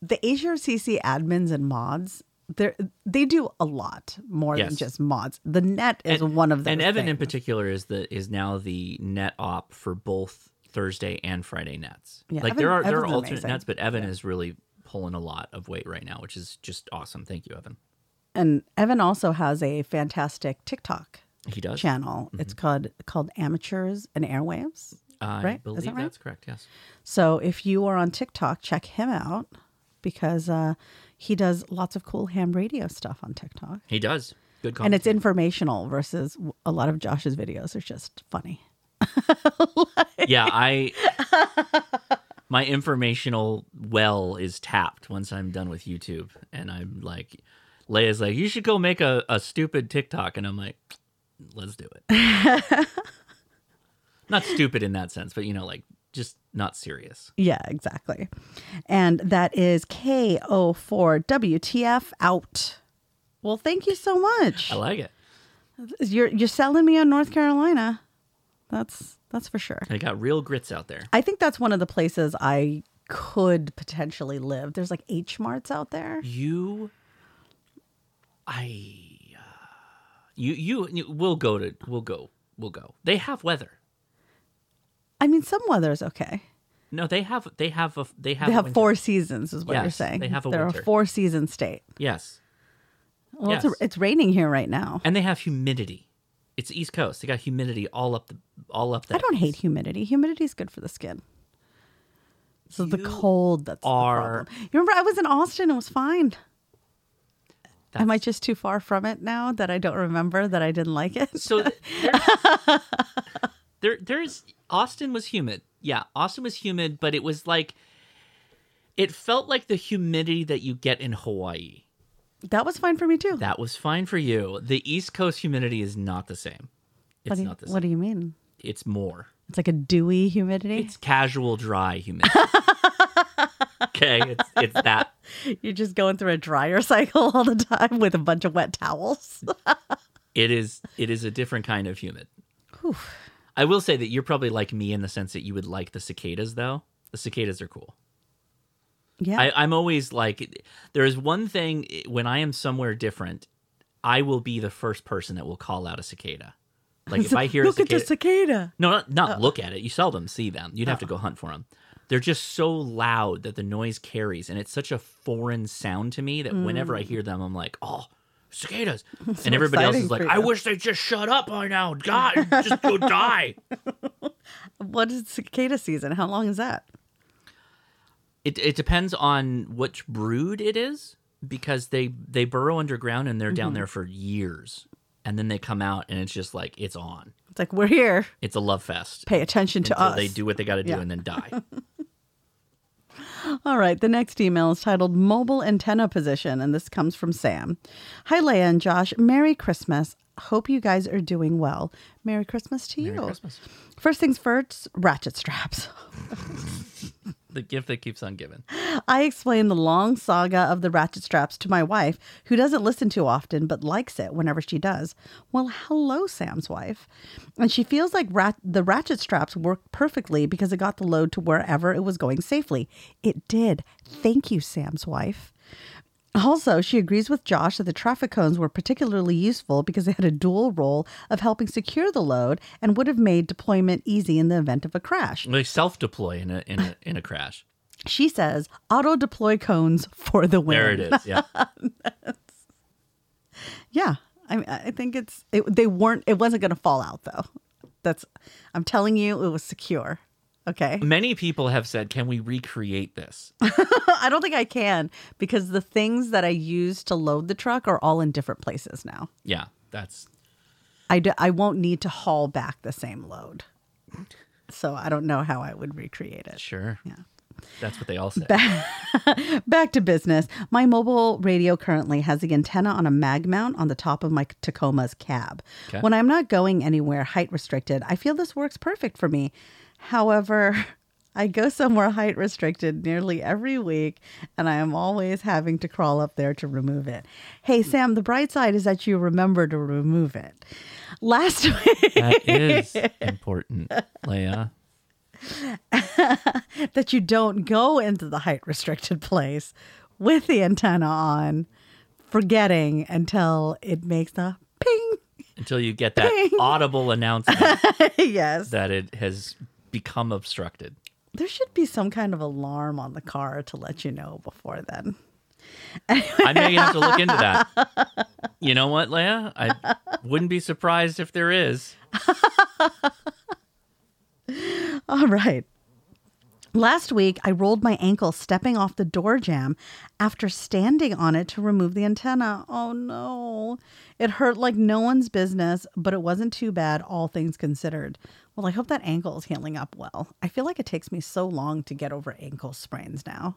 the HRCC admins and mods. They they do a lot more than just mods. The net is one of those. And Evan in particular is the is now the net op for both Thursday and Friday nets. Yeah, like Evan- there are there are alternate amazing. nets, but Evan is really pulling a lot of weight right now, which is just awesome. Thank you, Evan. And Evan also has a fantastic TikTok He does. channel. It's called called Amateurs and Airwaves. I right? believe that right? that's correct. Yes. So if you are on TikTok, check him out because uh, he does lots of cool ham radio stuff on TikTok. He does. Good And it's informational versus a lot of Josh's videos are just funny. [laughs] yeah, I my informational well is tapped once I'm done with YouTube, and I'm like, Leah's like, you should go make a, a stupid TikTok, and I'm like, let's do it. [laughs] not stupid in that sense, but you know, like just not serious. Yeah, exactly. And that is KO4WTF out. Well, thank you so much. I like it. You're you're selling me on North Carolina. That's that's for sure. I got real grits out there. I think that's one of the places I could potentially live. There's like H marts out there. You, I, uh, you, you, you, we'll go to, we'll go, we'll go. They have weather. I mean, some weather is okay. No, they have, they have a, they have, They have winter. four seasons, is what you're saying. they have a They're winter. a four season state. Yes. Well, Yes. it's, it's raining here right now. and they have humidity. It's East Coast. They got humidity all up the all up there I don't hate humidity. Humidity is good for the skin. So the cold that's are- the problem. You remember I was in Austin, it was fine. Am I just too far from it now that I don't remember that I didn't like it? So [laughs] there, there's Austin was humid. Yeah, Austin was humid, but it was like it felt like the humidity that you get in Hawaii. that was fine for me too. That was fine for you. The East Coast humidity is not the same. It's what you, not the same. what do you mean? It's more. It's like a dewy humidity. It's casual dry humidity. [laughs] okay, it's it's that. [laughs] You're just going through a dryer cycle all the time with a bunch of wet towels. [laughs] It is it is a different kind of humid. Whew. I will say that you're probably like me in the sense that you would like the cicadas though. The cicadas are cool. yeah. I, I'm always like, there is one thing when I am somewhere different, I will be the first person that will call out a cicada. Like if [laughs] I hear Look a at the cicada, cicada. no, not, not Oh. look at it. You seldom see them. You'd have to uh. go hunt for them. They're just so loud that the noise carries, and it's such a foreign sound to me that whenever I Mm. hear them, I'm like, oh, cicadas, [laughs] So and everybody else is like, I wish they'd just shut up by now. God, just go die. [laughs] What is cicada season? How long is that? It it depends on which brood it is because they they burrow underground and they're down Mhm. there for years, and then they come out and it's just like it's on. It's like we're here. It's a love fest. Pay attention to until us. They do what they got to do Yeah. and then die. [laughs] All right, the next email is titled Mobile Antenna Position, and this comes from Sam. Hi, Leah and Josh. Merry Christmas. Hope you guys are doing well. Merry Christmas to you. Merry Christmas. First things first, ratchet straps. [laughs] the gift that keeps on giving. I explain the long saga of the ratchet straps to my wife, who doesn't listen too often but likes it whenever she does. Well, hello, Sam's wife. And she feels like rat- the ratchet straps worked perfectly because it got the load to wherever it was going safely. It did. Thank you, Sam's wife. Also, she agrees with Josh that the traffic cones were particularly useful because they had a dual role of helping secure the load and would have made deployment easy in the event of a crash. They self deploy in a in a in a crash. She says, auto deploy cones for the win. There it is. Yeah. [laughs] Yeah. I mean, I think it's, it, they weren't, it wasn't going to fall out though. That's, I'm telling you, it was secure. Okay. Many people have said, "Can we recreate this?" [laughs] I don't think I can because the things that I use to load the truck are all in different places now. Yeah, that's I, d- I won't need to haul back the same load. So I don't know how I would recreate it. Sure. Yeah. That's what they all say. Back, [laughs] back to business. My mobile radio currently has the antenna on a mag mount on the top of my Tacoma's cab. Okay. When I'm not going anywhere height restricted, I feel this works perfect for me. However, [laughs] I go somewhere height restricted nearly every week, and I am always having to crawl up there to remove it. Hey, hmm. Sam, the bright side is that you remember to remove it. [laughs] Last week. That is important, [laughs] Leah. that you don't go into the height restricted place with the antenna on, forgetting until it makes a ping. Until you get that Ping. audible announcement yes. that it has become obstructed. There should be some kind of alarm on the car to let you know before then. I may have to look into that. You know what, Leah? I wouldn't be surprised if there is. [laughs] All right. Last week, I rolled my ankle stepping off the door jamb after standing on it to remove the antenna. Oh no. It hurt like no one's business, but it wasn't too bad, all things considered. Well, I hope that ankle is healing up well. I feel like it takes me so long to get over ankle sprains now.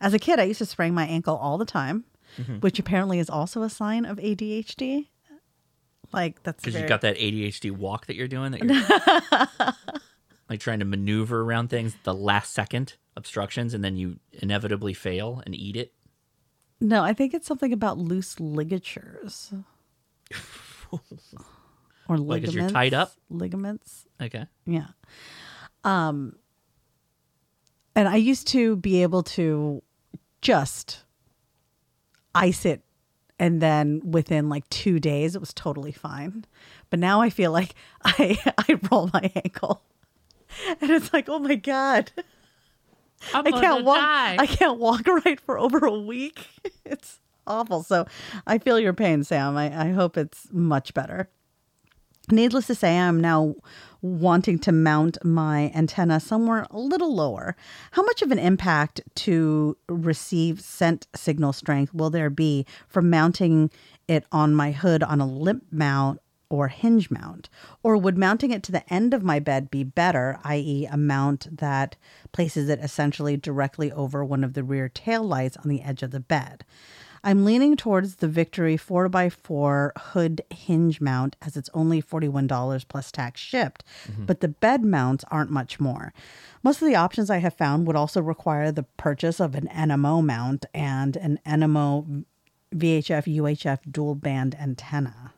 As a kid, I used to sprain my ankle all the time, Mhm. which apparently is also a sign of ADHD. Like, that's Because very- you got that ADHD walk that you're doing that you're [laughs] like trying to maneuver around things the last second obstructions and then you inevitably fail and eat it. No, I think it's something about loose ligatures. or [laughs] Like ligaments. as you're tied up? Ligaments. Okay. Yeah. Um and I used to be able to just ice it and then within like 2 days it was totally fine. But now I feel like [laughs] I I roll my ankle. [laughs] And it's like, "Oh my god." I'm I can't walk. die. I can't walk [laughs] right for over a week. [laughs] It's awful. So I feel your pain, Sam. I, I hope it's much better. Needless to say, I'm now wanting to mount my antenna somewhere a little lower. How much of an impact to receive scent signal strength will there be from mounting it on my hood on a lip mount or hinge mount? Or would mounting it to the end of my bed be better, i.e., a mount that places it essentially directly over one of the rear tail lights on the edge of the bed? I'm leaning towards the Victory 4x4 hood hinge mount as it's only $41 plus tax shipped, mm-hmm. but the bed mounts aren't much more. Most of the options I have found would also require the purchase of an NMO mount and an NMO VHF UHF dual band antenna.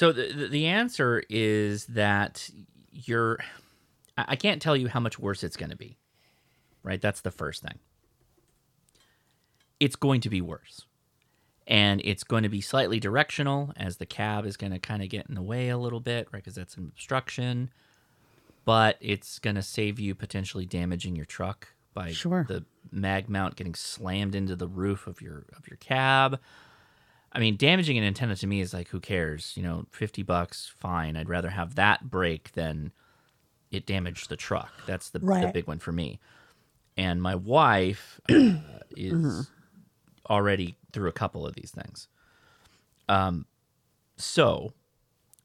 So the the- answer is that you're I I can't tell you how much worse it's going to be. Right? That's the first thing. It's going to be worse. And it's going to be slightly directional as the cab is going to kind of get in the way a little bit, right? Because that's an obstruction. But it's going to save you potentially damaging your truck by Sure. the mag mount getting slammed into the roof of your of your cab. I mean, damaging an antenna to me is like, who cares? You know, 50 bucks, fine. I'd rather have that break than it damaged the truck. That's the, the big one for me. And my wife uh, [clears throat] is Mhm. already through a couple of these things. Um, so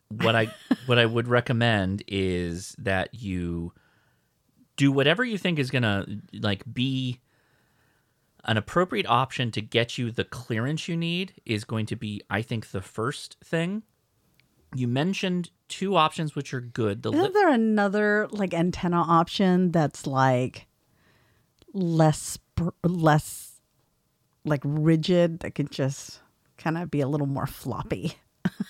what I [laughs] what I would recommend is that you do whatever you think is gonna like be an appropriate option to get you the clearance you need is going to be, I think, the first thing. You mentioned two options which are good. The Isn't lip, there another like antenna option that's like less less like rigid that could just kind of be a little more floppy?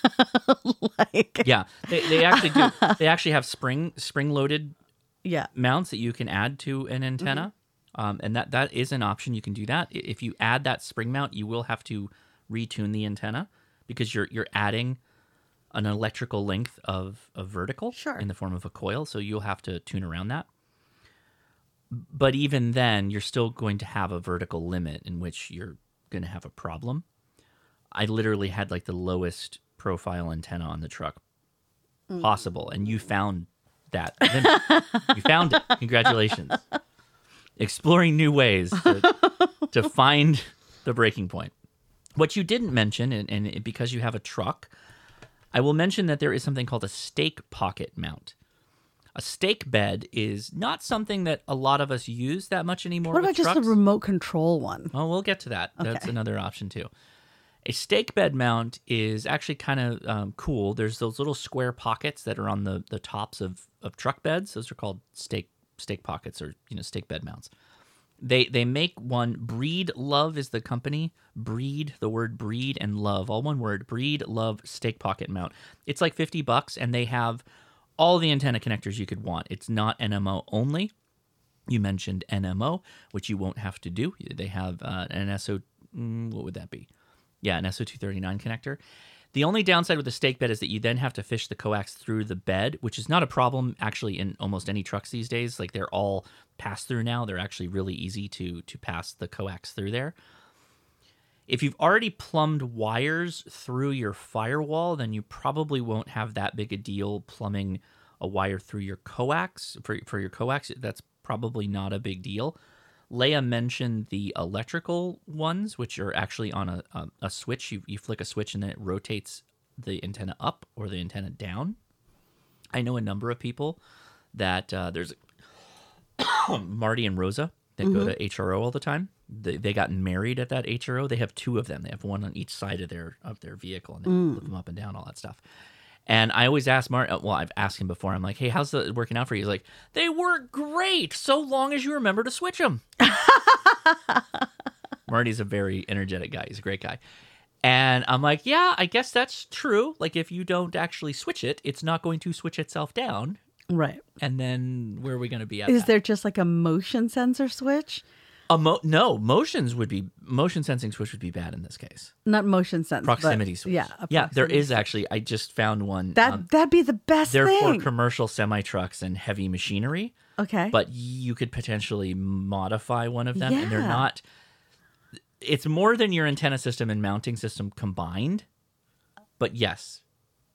[laughs] like yeah, they, they actually do. They actually have spring spring loaded [laughs] yeah mounts that you can add to an antenna, mm-hmm. Um, and that that is an option. You can do that. If you add that spring mount, you will have to retune the antenna because you're you're adding an electrical length of of vertical Sure. in the form of a coil, so you'll have to tune around that. But even then, you're still going to have a vertical limit in which you're going to have a problem. I literally had like the lowest profile antenna on the truck Mm. possible, and you found that you found it. [laughs] Congratulations. Exploring new ways to, [laughs] to find the breaking point. What you didn't mention, and, and it- because you have a truck, I will mention that there is something called a stake pocket mount. A stake bed is not something that a lot of us use that much anymore. What about just trucks. the remote control one? Well, we'll get to that. That's another option too. A stake bed mount is actually kind of um, cool. There's those little square pockets that are on the, the tops of, of truck beds. Those are called stake stake pockets or you know stake bed mounts. They they make one. Breedlove is the company. Breed the word breed and love all one word. Breedlove stake pocket mount. It's like fifty bucks, and they have all the antenna connectors you could want. It's not NMO only. You mentioned NMO, which you won't have to do. They have uh, an SO. mm, What would that be? Yeah, an SO239 connector. The only downside with a stake bed is that you then have to fish the coax through the bed, which is not a problem actually in almost any trucks these days. Like they're all pass through now. They're actually really easy to to pass the coax through there. If you've already plumbed wires through your firewall, then you probably won't have that big a deal plumbing a wire through your coax for, for your coax. That's probably not a big deal. Leah mentioned the electrical ones, which are actually on a, a, a switch. You, you flick a switch and then it rotates the antenna up or the antenna down. I know a number of people that uh, there's [coughs] Marty and Rosa that go Mhm. to HRO all the time. They, they got married at that HRO. They have two of them. They have one on each side of their of their vehicle, and they Mm. flip them up and down, all that stuff. And I always ask Marty. Uh, well, I've asked him before. I'm like, "Hey, how's it working out for you?" He's like, "They work great, so long as you remember to switch them." [laughs] Marty's a very energetic guy. He's a great guy. And I'm like, yeah, I guess that's true. Like, if you don't actually switch it, it's not going to switch itself down. Right. And then where are we going to be at? Is that? there just like a motion sensor switch? Mo- no motions would be motion sensing switch would be bad in this case. Not motion sense. but- Proximity switch. Yeah. a yeah. There proximity is actually. I just found one. That um, that'd be the best they're thing. for commercial semi trucks and heavy machinery. Okay. But you could potentially modify one of them, and they're not. It's more than your antenna system and mounting system combined. But yes,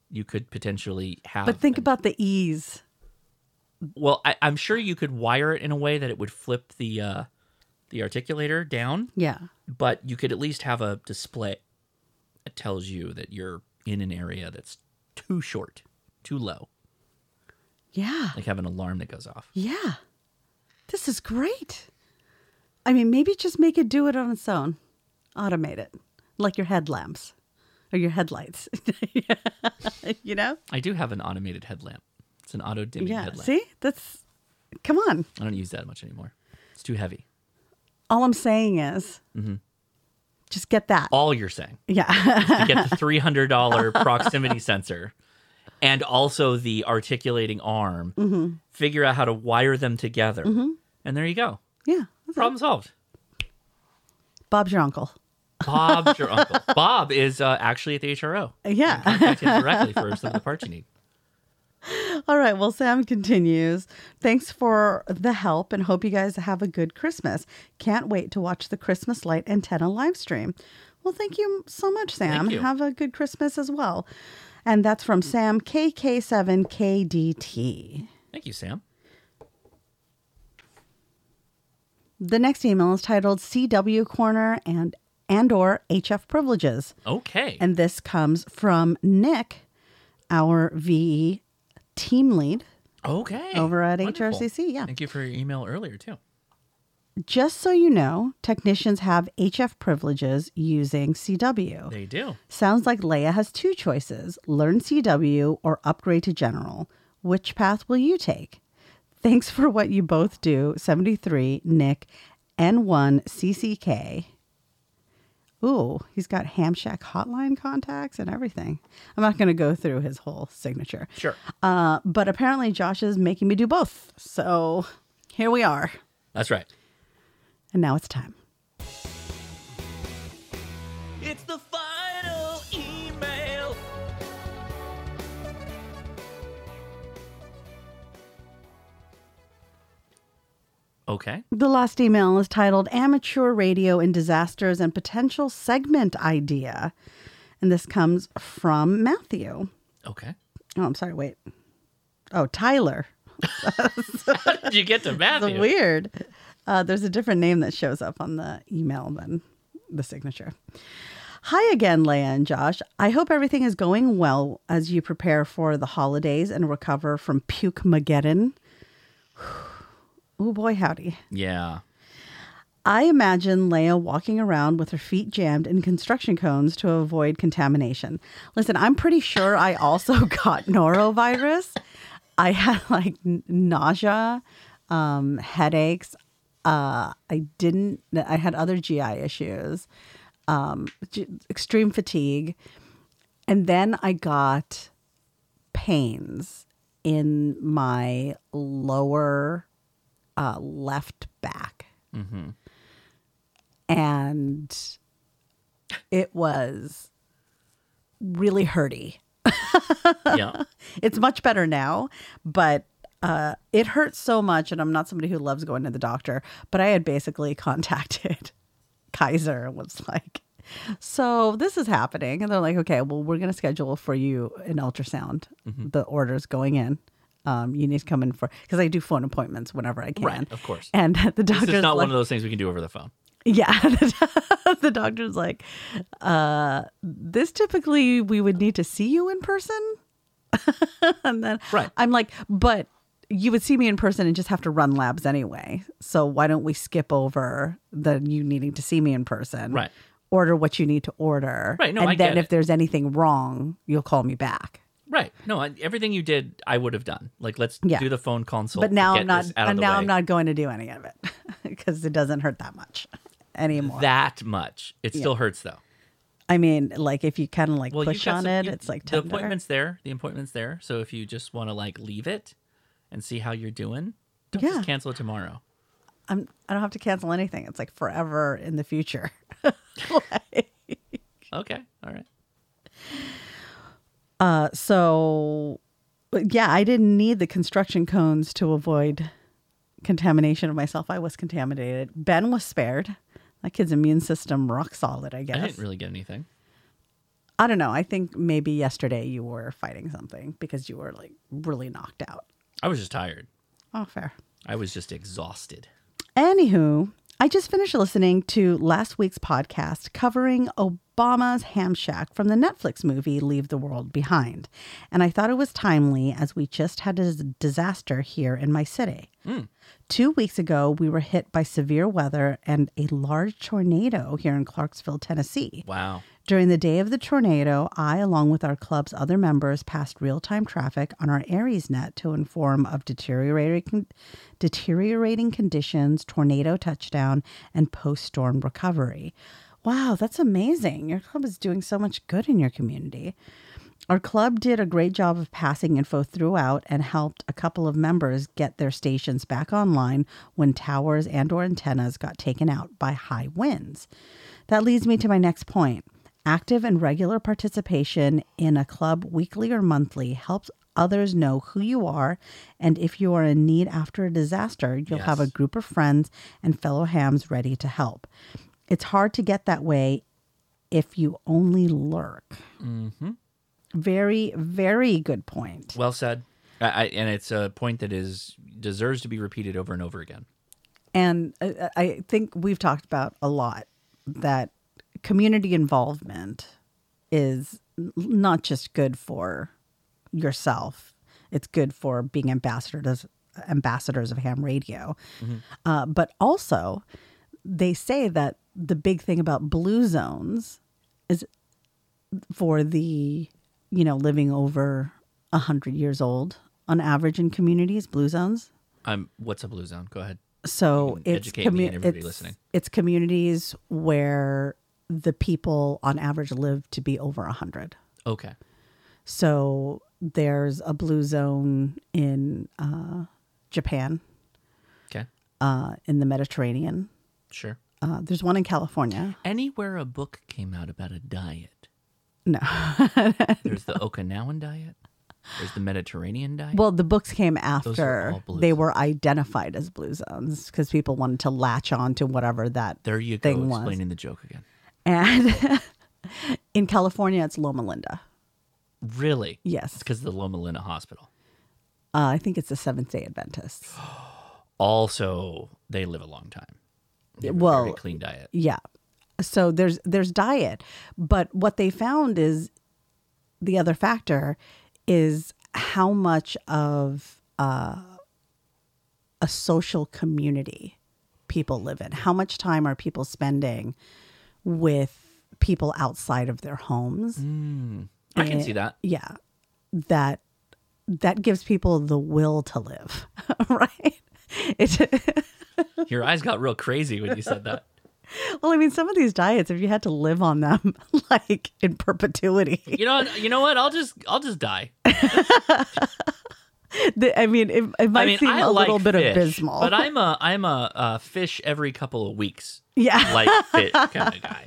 you could potentially have. but think about the ease. well, I, I'm sure you could wire it in a way that it would flip the uh, the articulator down. Yeah. But you could at least have a display that tells you that you're in an area that's too short, too low. Yeah. Like have an alarm that goes off. Yeah. This is great. I mean, maybe just make it do it on its own. Automate it. Like your headlamps or your headlights. [laughs] you know? I do have an automated headlamp. It's an auto dimming Yeah. headlamp. See? That's come on. I don't use that much anymore. It's too heavy. All I'm saying is hmm just get that. All you're saying. Yeah. get the [laughs] three hundred dollar proximity sensor, and also the articulating arm. Mhm. Figure out how to wire them together, Mhm. and there you go. Yeah. Problem solved. Bob's your uncle. Bob's your uncle. [laughs] Bob is uh, actually at the HRO. Yeah. Contact him directly for some of the parts you need. [laughs] All right. Well, Sam continues. Thanks for the help and hope you guys have a good Christmas. Can't wait to watch the Christmas light antenna live stream. Well, thank you so much, Sam. Have a good Christmas as well. And that's from Sam KK7KDT. Thank you, Sam. The next email is titled CW Corner and and or HF privileges. Okay. And this comes from Nick, our VE team lead. Okay. Over at Wonderful. HRCC, yeah. Thank you for your email earlier too. Just so you know, technicians have HF privileges using CW. They do. Sounds like Leah has two choices learn CW or upgrade to general. Which path will you take? Thanks for what you both do. 73, Nick, N1, CCK. Ooh, he's got Ham Shack hotline contacts and everything. I'm not going to go through his whole signature. Sure. Uh, but apparently, Josh is making me do both. So here we are. That's right. And now it's time. Okay. The last email is titled Amateur Radio in Disasters and Potential Segment Idea. And this comes from Matthew. Okay. Oh, I'm sorry. Wait. Oh, Tyler. [laughs] How did you get to Matthew? Weird. Uh, there's a different name that shows up on the email than the signature. Hi again, Leah and Josh. I hope everything is going well as you prepare for the holidays and recover from puke mageddon. Oh boy, howdy. Yeah. I imagine Leah walking around with her feet jammed in construction cones to avoid contamination. Listen, I'm pretty sure I also [laughs] got norovirus. I had like n- nausea, um, headaches. Uh, I didn't, I had other GI issues, um, g- extreme fatigue. And then I got pains in my lower uh, left back Mm-hmm. and it was really hurty. Yeah. [laughs] It's much better now, but uh, it hurts so much. And I'm not somebody who loves going to the doctor, but I had basically [laughs] contacted Kaiser and was like, so this is happening. And they're like, okay, well, we're going to schedule for you an ultrasound. Mhm. The order's going in. Um, you need to come in for, because I do phone appointments whenever I can. Right, of course. And [laughs] the This doctor's is not like, one of those things we can do over the phone. yeah. [laughs] the doctor's like, uh, this typically we would need to see you in person. [laughs] and then Right. I'm like, but you would see me in person and just have to run labs anyway. So why don't we skip over the you needing to see me in person? Right. Order what you need to order. Right, no, and I then if it. there's anything wrong, you'll call me back. Right. No, I, everything you did, I would have done. Like, let's Yeah. do the phone consult. but now I'm not. now. I'm not going to do any of it [laughs] because it doesn't hurt that much [laughs] anymore. that much. It Yeah. still hurts though. I mean, like if you kind of like Well, push on some- it, you- it's like the appointment's there. The appointment's there. So if you just want to like leave it and see how you're doing, don't Yeah. just cancel it tomorrow. I'm. I don't have to cancel anything. It's like forever in the future. [laughs] Okay. All right. Uh, so yeah, I didn't need the construction cones to avoid contamination of myself. I was contaminated. Ben was spared. That kid's immune system rock solid. I guess. I didn't really get anything. I don't know. I think maybe yesterday you were fighting something because you were like really knocked out. I was just tired. Oh, fair. I was just exhausted. Anywho, I just finished listening to last week's podcast covering Obama's ham shack from the Netflix movie Leave the World Behind. And I thought it was timely as we just had a disaster here in my city. Mm. Two weeks ago, we were hit by severe weather and a large tornado here in Clarksville, Tennessee. Wow. During the day of the tornado, I, along with our club's other members, passed real time traffic on our ARES net to inform of deteriorating, deteriorating conditions, tornado touchdown, and post storm recovery. Wow, that's amazing. Your club is doing so much good in your community. Our club did a great job of passing info throughout and helped a couple of members get their stations back online when towers and or antennas got taken out by high winds. That leads me to my next point. Active and regular participation in a club weekly or monthly helps others know who you are and if you are in need after a disaster, you'll have a group of friends and fellow hams ready to help. It's hard to get that way if you only lurk. Mm-hmm. Very, very good point. Well said. I, I, and it's a point that is deserves to be repeated over and over again. And I, I think we've talked about a lot that community involvement is not just good for yourself; it's good for being ambassadors ambassadors of ham radio, uh, but also they say that the big thing about blue zones is for the you know living over a hundred years old on average in communities blue zones I'm. What's a blue zone? Go ahead. so it's educate me and everybody it's, listening. It's communities where the people on average live to be over a hundred. Okay. So there's a blue zone in uh, Japan, Okay. uh, in the Mediterranean. Sure. Uh, there's one in California. Anywhere a book came out about a diet. No. [laughs] There's the Okinawan diet. There's the Mediterranean diet. Well, the books came after they were identified as blue zones because people wanted to latch on to whatever that there you go, thing was. explaining the joke again. And [laughs] in California, it's Loma Linda. Really? Yes. It's because of the Loma Linda Hospital. Uh, I think it's the Seventh Day Adventists. [gasps] Also, they live a long time. A well, very clean diet. Yeah. So there's there's diet, but what they found is the other factor is how much of uh, a social community people live in. How much time are people spending with people outside of their homes? Mm, I can see that. Yeah, that that gives people the will to live, [laughs] right? It, [laughs] [laughs] Your eyes got real crazy when you said that. [laughs] well, I mean, some of these diets, if you had to live on them [laughs] like in perpetuity, You know, what- you know what? I'll just, I'll just die. the- I mean, it, it might I mean, seem I a like little bit fish, abysmal. but I'm a, I'm a, uh fish every couple of weeks. Yeah. like fish kind of guy.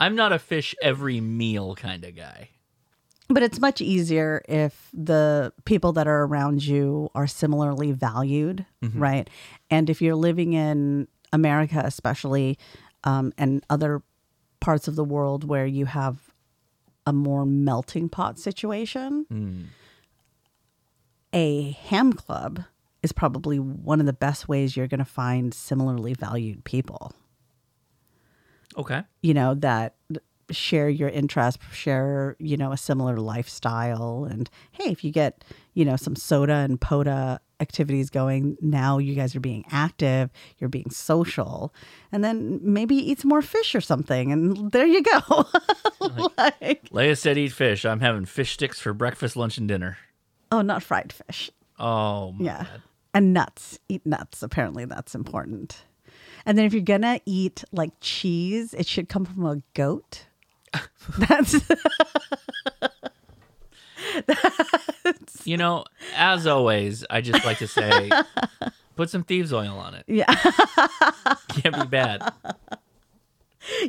I'm not a fish every meal kind of guy. But it's much easier if the people that are around you are similarly valued, Mhm. right? And if you're living in America, especially, um, and other parts of the world where you have a more melting pot situation, Mm. a ham club is probably one of the best ways you're going to find similarly valued people. Okay. you know, that share your interest, share, you know, a similar lifestyle. And hey, if you get, you know, some SOTA and POTA activities going, now you guys are being active, you're being social. And then maybe eat some more fish or something. And there you go. [laughs] like, Leah said, "Eat fish." I'm having fish sticks for breakfast, lunch, and dinner. oh, not fried fish. Oh, my Yeah. And nuts. Eat nuts. Apparently, that's important. And then if you're gonna eat like cheese, it should come from a goat. [laughs] [laughs] That's You know, as always, I just like to say, [laughs] put some thieves oil on it. yeah. Can't be bad.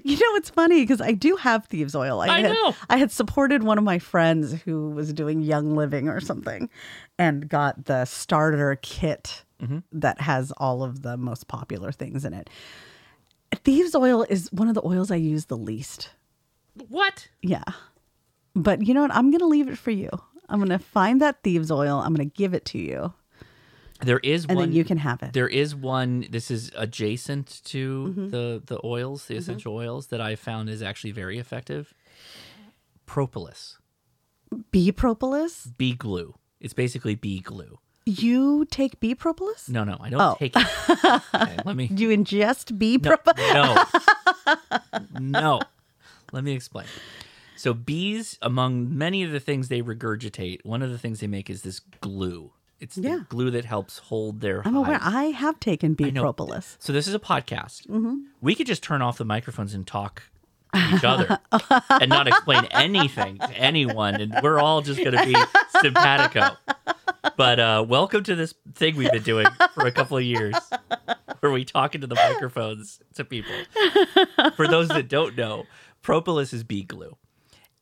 You know, it's funny because I do have thieves oil. I had, know. I had supported one of my friends who was doing Young Living or something, and got the starter kit Mm-hmm. that has all of the most popular things in it. Thieves oil is one of the oils I use the least. What? Yeah. But you know what? I'm going to leave it for you. I'm going to find that thieves oil. I'm going to give it to you. There is And one. then you can have it. There is one. This is adjacent to Mhm. the the oils, Mm-hmm. the essential oils that I found is actually very effective. Propolis, Bee propolis? bee glue. It's basically bee glue. You take bee propolis? No, no, I don't Oh. take it. [laughs] Okay, let me. Do you ingest bee No, propolis? no, [laughs] no. Let me explain. So bees, among many of the things they regurgitate, one of the things they make is this glue. It's the glue that helps hold their. I'm aware. I have taken bee propolis. So this is a podcast. hmm We could just turn off the microphones and talk to each other [laughs] and not explain anything to anyone, and we're all just going to be simpatico. But uh, welcome to this thing we've been doing for a couple of years, where we talk into the microphones to people. For those that don't know, propolis is bee glue.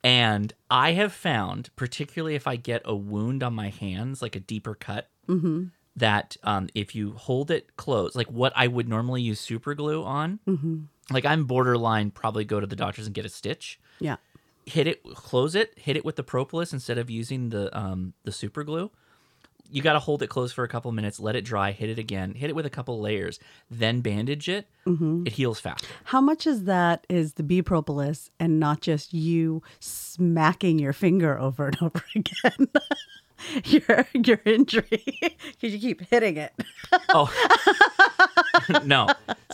And I have found, particularly if I get a wound on my hands, like a deeper cut, hmm that um, if you hold it close, like what I would normally use super glue on, hmm like I'm borderline probably go to the doctors and get a stitch. Yeah. Hit it, close it, hit it with the propolis instead of using the um the super glue. You got to hold it closed for a couple minutes, let it dry, hit it again, hit it with a couple layers, then bandage it. hmm It heals fast. How much is that is the bee propolis and not just you smacking your finger over and [laughs] over again? [laughs] your your injury [laughs] because you keep hitting it. Oh [laughs] no!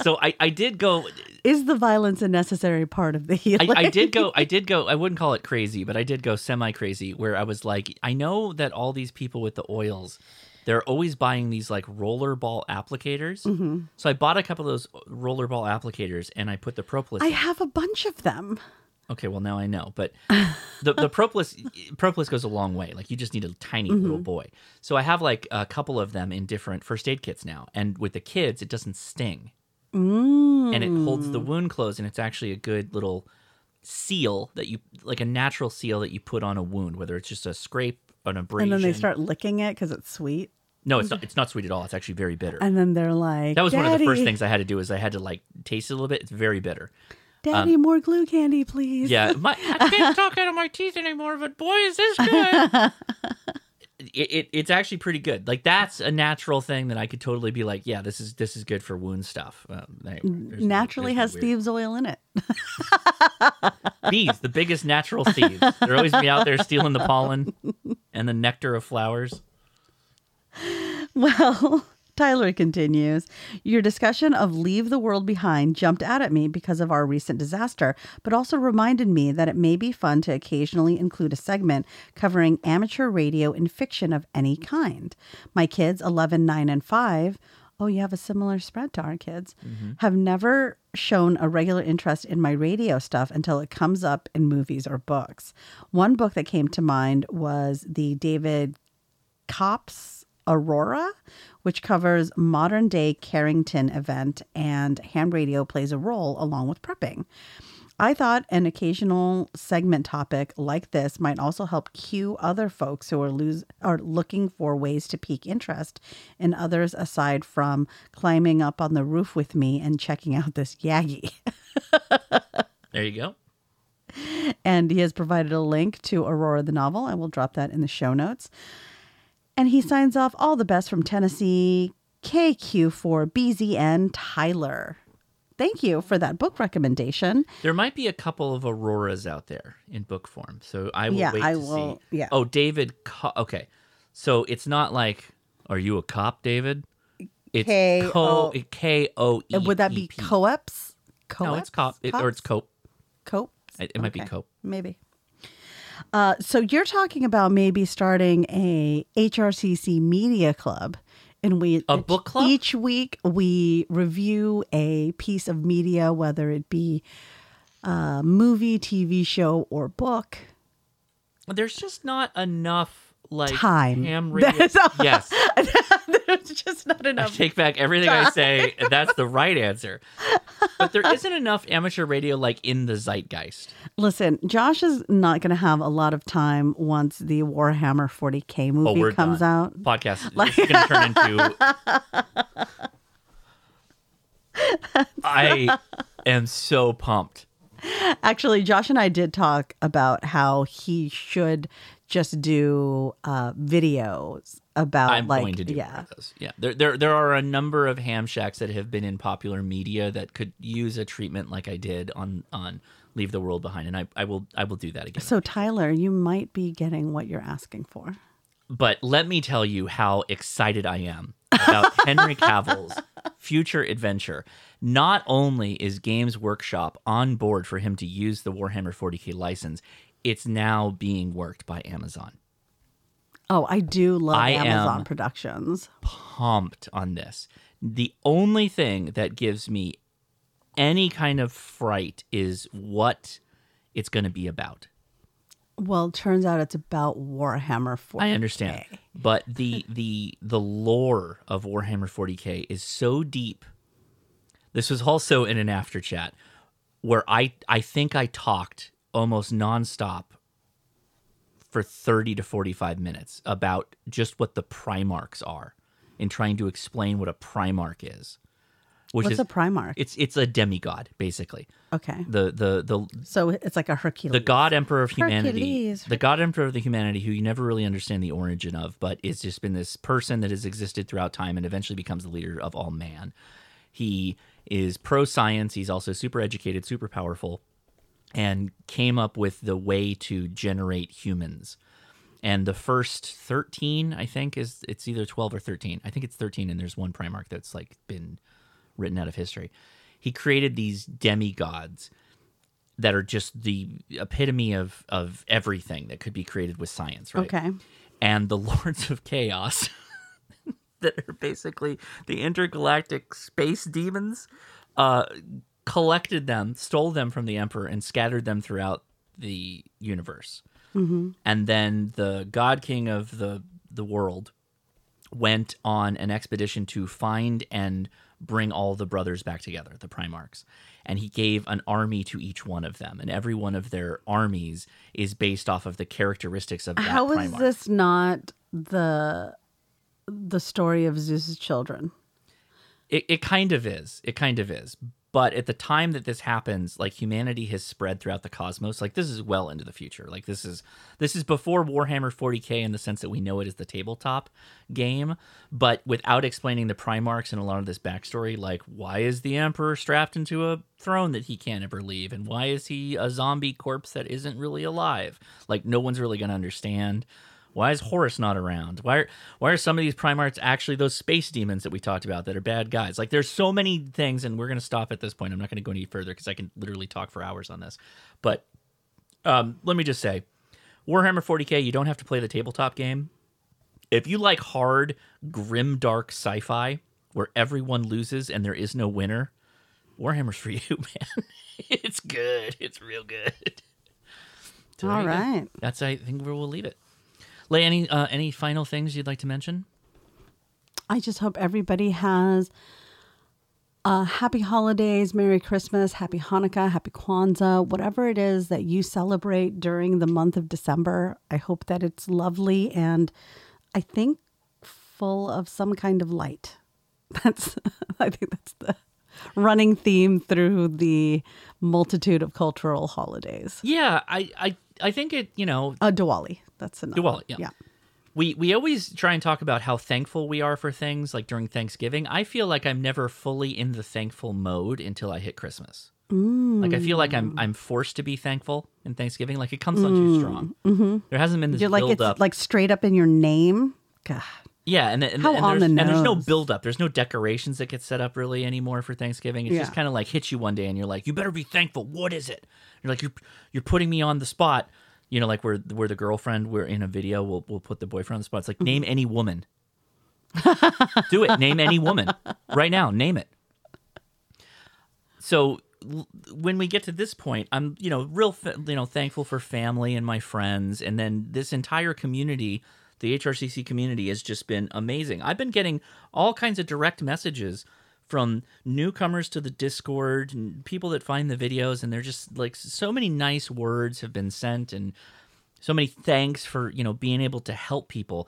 So I I did go. Is the violence a necessary part of the healing? I, I did go. I did go. I wouldn't call it crazy, but I did go semi crazy. Where I was like, I know that all these people with the oils, they're always buying these like rollerball applicators. Mhm. So I bought a couple of those rollerball applicators, and I put the propolis. I in. have a bunch of them. Okay, well now I know, but [laughs] the the propolis propolis goes a long way. Like you just need a tiny little Mhm. boy. So I have like a couple of them in different first aid kits now, and with the kids, it doesn't sting Mm. and it holds the wound closed, and it's actually a good little seal that you like a natural seal that you put on a wound, whether it's just a scrape, or an abrasion. And then they start licking it because it's sweet. No, it's not. It's not sweet at all. It's actually very bitter. And then they're like, that was one of the first things I had to do. Is I had to like taste it a little bit. It's very bitter. Daddy, Um, more glue candy, please. Yeah, my, I can't [laughs] talk out of my teeth anymore, but boy, is this good. [laughs] it, it it's actually pretty good. Like that's a natural thing that I could totally be like, yeah, this is this is good for wound stuff. Um, there's- Naturally there's has weird- thieves oil in it. [laughs] bees, the biggest natural thieves. They're always be out there stealing the pollen and the nectar of flowers. Well, Tyler continues, Your discussion of Leave the World Behind jumped out at me because of our recent disaster, but also reminded me that it may be fun to occasionally include a segment covering amateur radio and fiction of any kind. My kids, 11, 9, and 5, oh, you have a similar spread to our kids, mm-hmm. have never shown a regular interest in my radio stuff until it comes up in movies or books. One book that came to mind was the David Koepp's Aurora, which covers modern day Carrington event, and ham radio plays a role along with prepping. I thought an occasional segment topic like this might also help cue other folks who are lose are looking for ways to pique interest in others aside from climbing up on the roof with me and checking out this Yagi. [laughs] There you go. and he has provided a link to Aurora the novel. I will drop that in the show notes. And he signs off all the best from Tennessee, KQ4BZN Tyler. Thank you for that book recommendation. There might be a couple of auroras out there in book form, so I will Yeah, wait I to will- see. yeah. Oh, David. Co- okay, so it's not like, are you a cop, David? It's K-O- K O E. Would that be P. co-ops? No, it's cop, it, or it's cope. Cope? It, it might be Okay. cope. Maybe. Uh, so you're talking about maybe starting a HRCC media club, and we A book club? each week we review a piece of media, whether it be a movie, TV show, or book. There's just not enough like Time. ham [laughs] radio. Yes, [laughs] There's just not I enough. take back everything I say. and That's the right answer. But there isn't enough amateur radio like in the zeitgeist. Listen, Josh is not going to have a lot of time once the Warhammer 40k Oh, movie we're comes done. out. Podcast Like- is going to turn into. [laughs] I am so pumped. Actually, Josh and I did talk about how he should just do uh, videos about I'm like going to do yeah. one of those. Yeah, there, there, there are a number of ham shacks that have been in popular media that could use a treatment like I did on on Leave the World Behind, and I, I will, I will do that again. So Tyler, you might be getting what you're asking for. But let me tell you how excited I am about [laughs] Henry Cavill's future adventure. Not only is Games Workshop on board for him to use the Warhammer 40k license, it's now being worked by Amazon. Oh, I do love I Amazon am- Productions. Pumped on this. The only thing that gives me any kind of fright is what it's going to be about. Well, turns out it's about Warhammer 40K. I understand, but the [laughs] the the lore of Warhammer 40k is so deep. This was also in an after chat where I I think I talked almost nonstop for 30 to 45 minutes about just what the Primarchs are in trying to explain what a Primarch is. Which What's is a Primarch? It's it's a demigod basically. Okay. The the the So it's like a Hercules. the god emperor of humanity Hercules. the god emperor of the humanity who you never really understand the origin of but it's just been this person that has existed throughout time and eventually becomes the leader of all man he is pro science he's also super educated super powerful and came up with the way to generate humans and the first 13 i think is it's either 12 or 13 i think it's 13 and there's one primarch that's like been written out of history he created these demigods that are just the epitome of of everything that could be created with science, right? Okay. And the [laughs] Lords of Chaos that are basically the intergalactic space demons uh collected them, stole them from the emperor and scattered them throughout the universe. Mhm. And then the god king of the the world went on an expedition to find and bring all the brothers back together, the Primarchs. And he gave an army to each one of them, and every one of their armies is based off of the characteristics of that How is Primarch. this not the the story of Zeus's children? It, it kind of is. It kind of is. But at the time that this happens, like humanity has spread throughout the cosmos. Like this is well into the future. Like this is this is before Warhammer 40k in the sense that we know it as the tabletop game, but without explaining the Primarchs and a lot of this backstory. Like why is the Emperor strapped into a throne that he can't ever leave, and why is he a zombie corpse that isn't really alive? Like no one's really going to understand. Why is Horus not around? Why are why are some of these Primarchs actually those space demons that we talked about that are bad guys? Like there's so many things, and we're gonna stop at this point. I'm not gonna go any further because I can literally talk for hours on this. But um, let me just say, Warhammer 40k, you don't have to play the tabletop game. If you like hard, grim, dark sci-fi where everyone loses and there is no winner, Warhammer's for [laughs] you, man. it's good. It's real good. [laughs] So All right. That's I think where we'll leave it. Leah any uh, any final things you'd like to mention? I just hope everybody has uh, happy holidays, Merry Christmas, Happy Hanukkah, Happy Kwanzaa, whatever it is that you celebrate during the month of December. I hope that it's lovely and I think full of some kind of light. [laughs] That's [laughs] I think that's the running theme through the multitude of cultural holidays. Yeah, I I, I think it. You know, uh, Diwali. That's another. Diwali. Yeah. yeah. We we always try and talk about how thankful we are for things like during Thanksgiving. I feel like I'm never fully in the thankful mode until I hit Christmas. Like I feel like I'm I'm forced to be thankful in Thanksgiving. Like it comes on too strong. Mm-hmm. There hasn't been this You're like it's up. like straight up in your name. God. Yeah, and, and, How and, on there's, the and there's no nose. build up. There's no decorations that get set up really anymore for Thanksgiving. It's just kind of like hits you one day, and you're like, you better be thankful. What is it? You're like, you're you're putting me on the spot. You know, like where where the girlfriend we're in a video, we'll we'll put the boyfriend on the spot. It's like name mm-hmm. any woman. Do it. Name any woman right now. Name it. So when we get to this point, I'm you know real you know thankful for family and my friends, and then this entire community, the HRCC community, has just been amazing. I've been getting all kinds of direct messages from newcomers to the Discord and people that find the videos, and they're just like so many nice words have been sent, and so many thanks for you know being able to help people,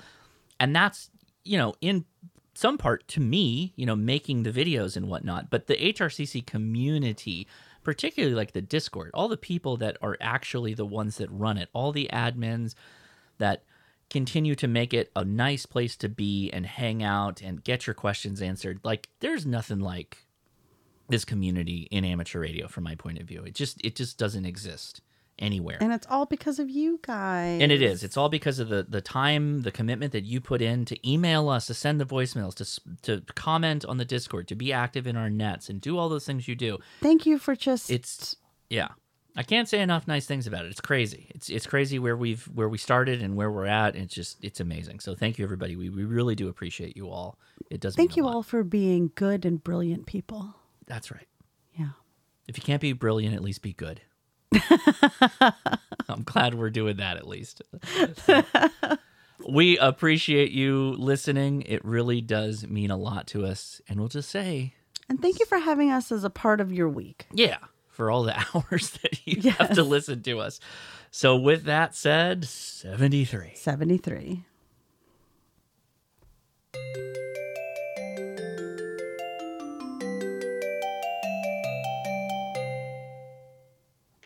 and that's you know in some part to me, you know, making the videos and whatnot, but the HRCC community, particularly like the Discord, all the people that are actually the ones that run it, all the admins that continue to make it a nice place to be and hang out and get your questions answered. Like there's nothing like this community in amateur radio from my point of view. It just it just doesn't exist anywhere. And it's all because of you guys. And it is. It's all because of the the time, the commitment that you put in to email us, to send the voicemails, to to comment on the Discord, to be active in our nets, and do all those things you do. Thank you for just It's yeah. I can't say enough nice things about it. It's crazy. It's it's crazy where we've where we started and where we're at. It's just it's amazing. So thank you everybody. We we really do appreciate you all. It does. Thank you all for being good and brilliant people. That's right. Yeah. If you can't be brilliant, at least be good. [laughs] I'm glad we're doing that at least. So, we appreciate you listening. It really does mean a lot to us. And we'll just say, And thank you for having us as a part of your week. yeah, for all the [laughs] hours that you have to listen to us. So, with that said, 73. 73.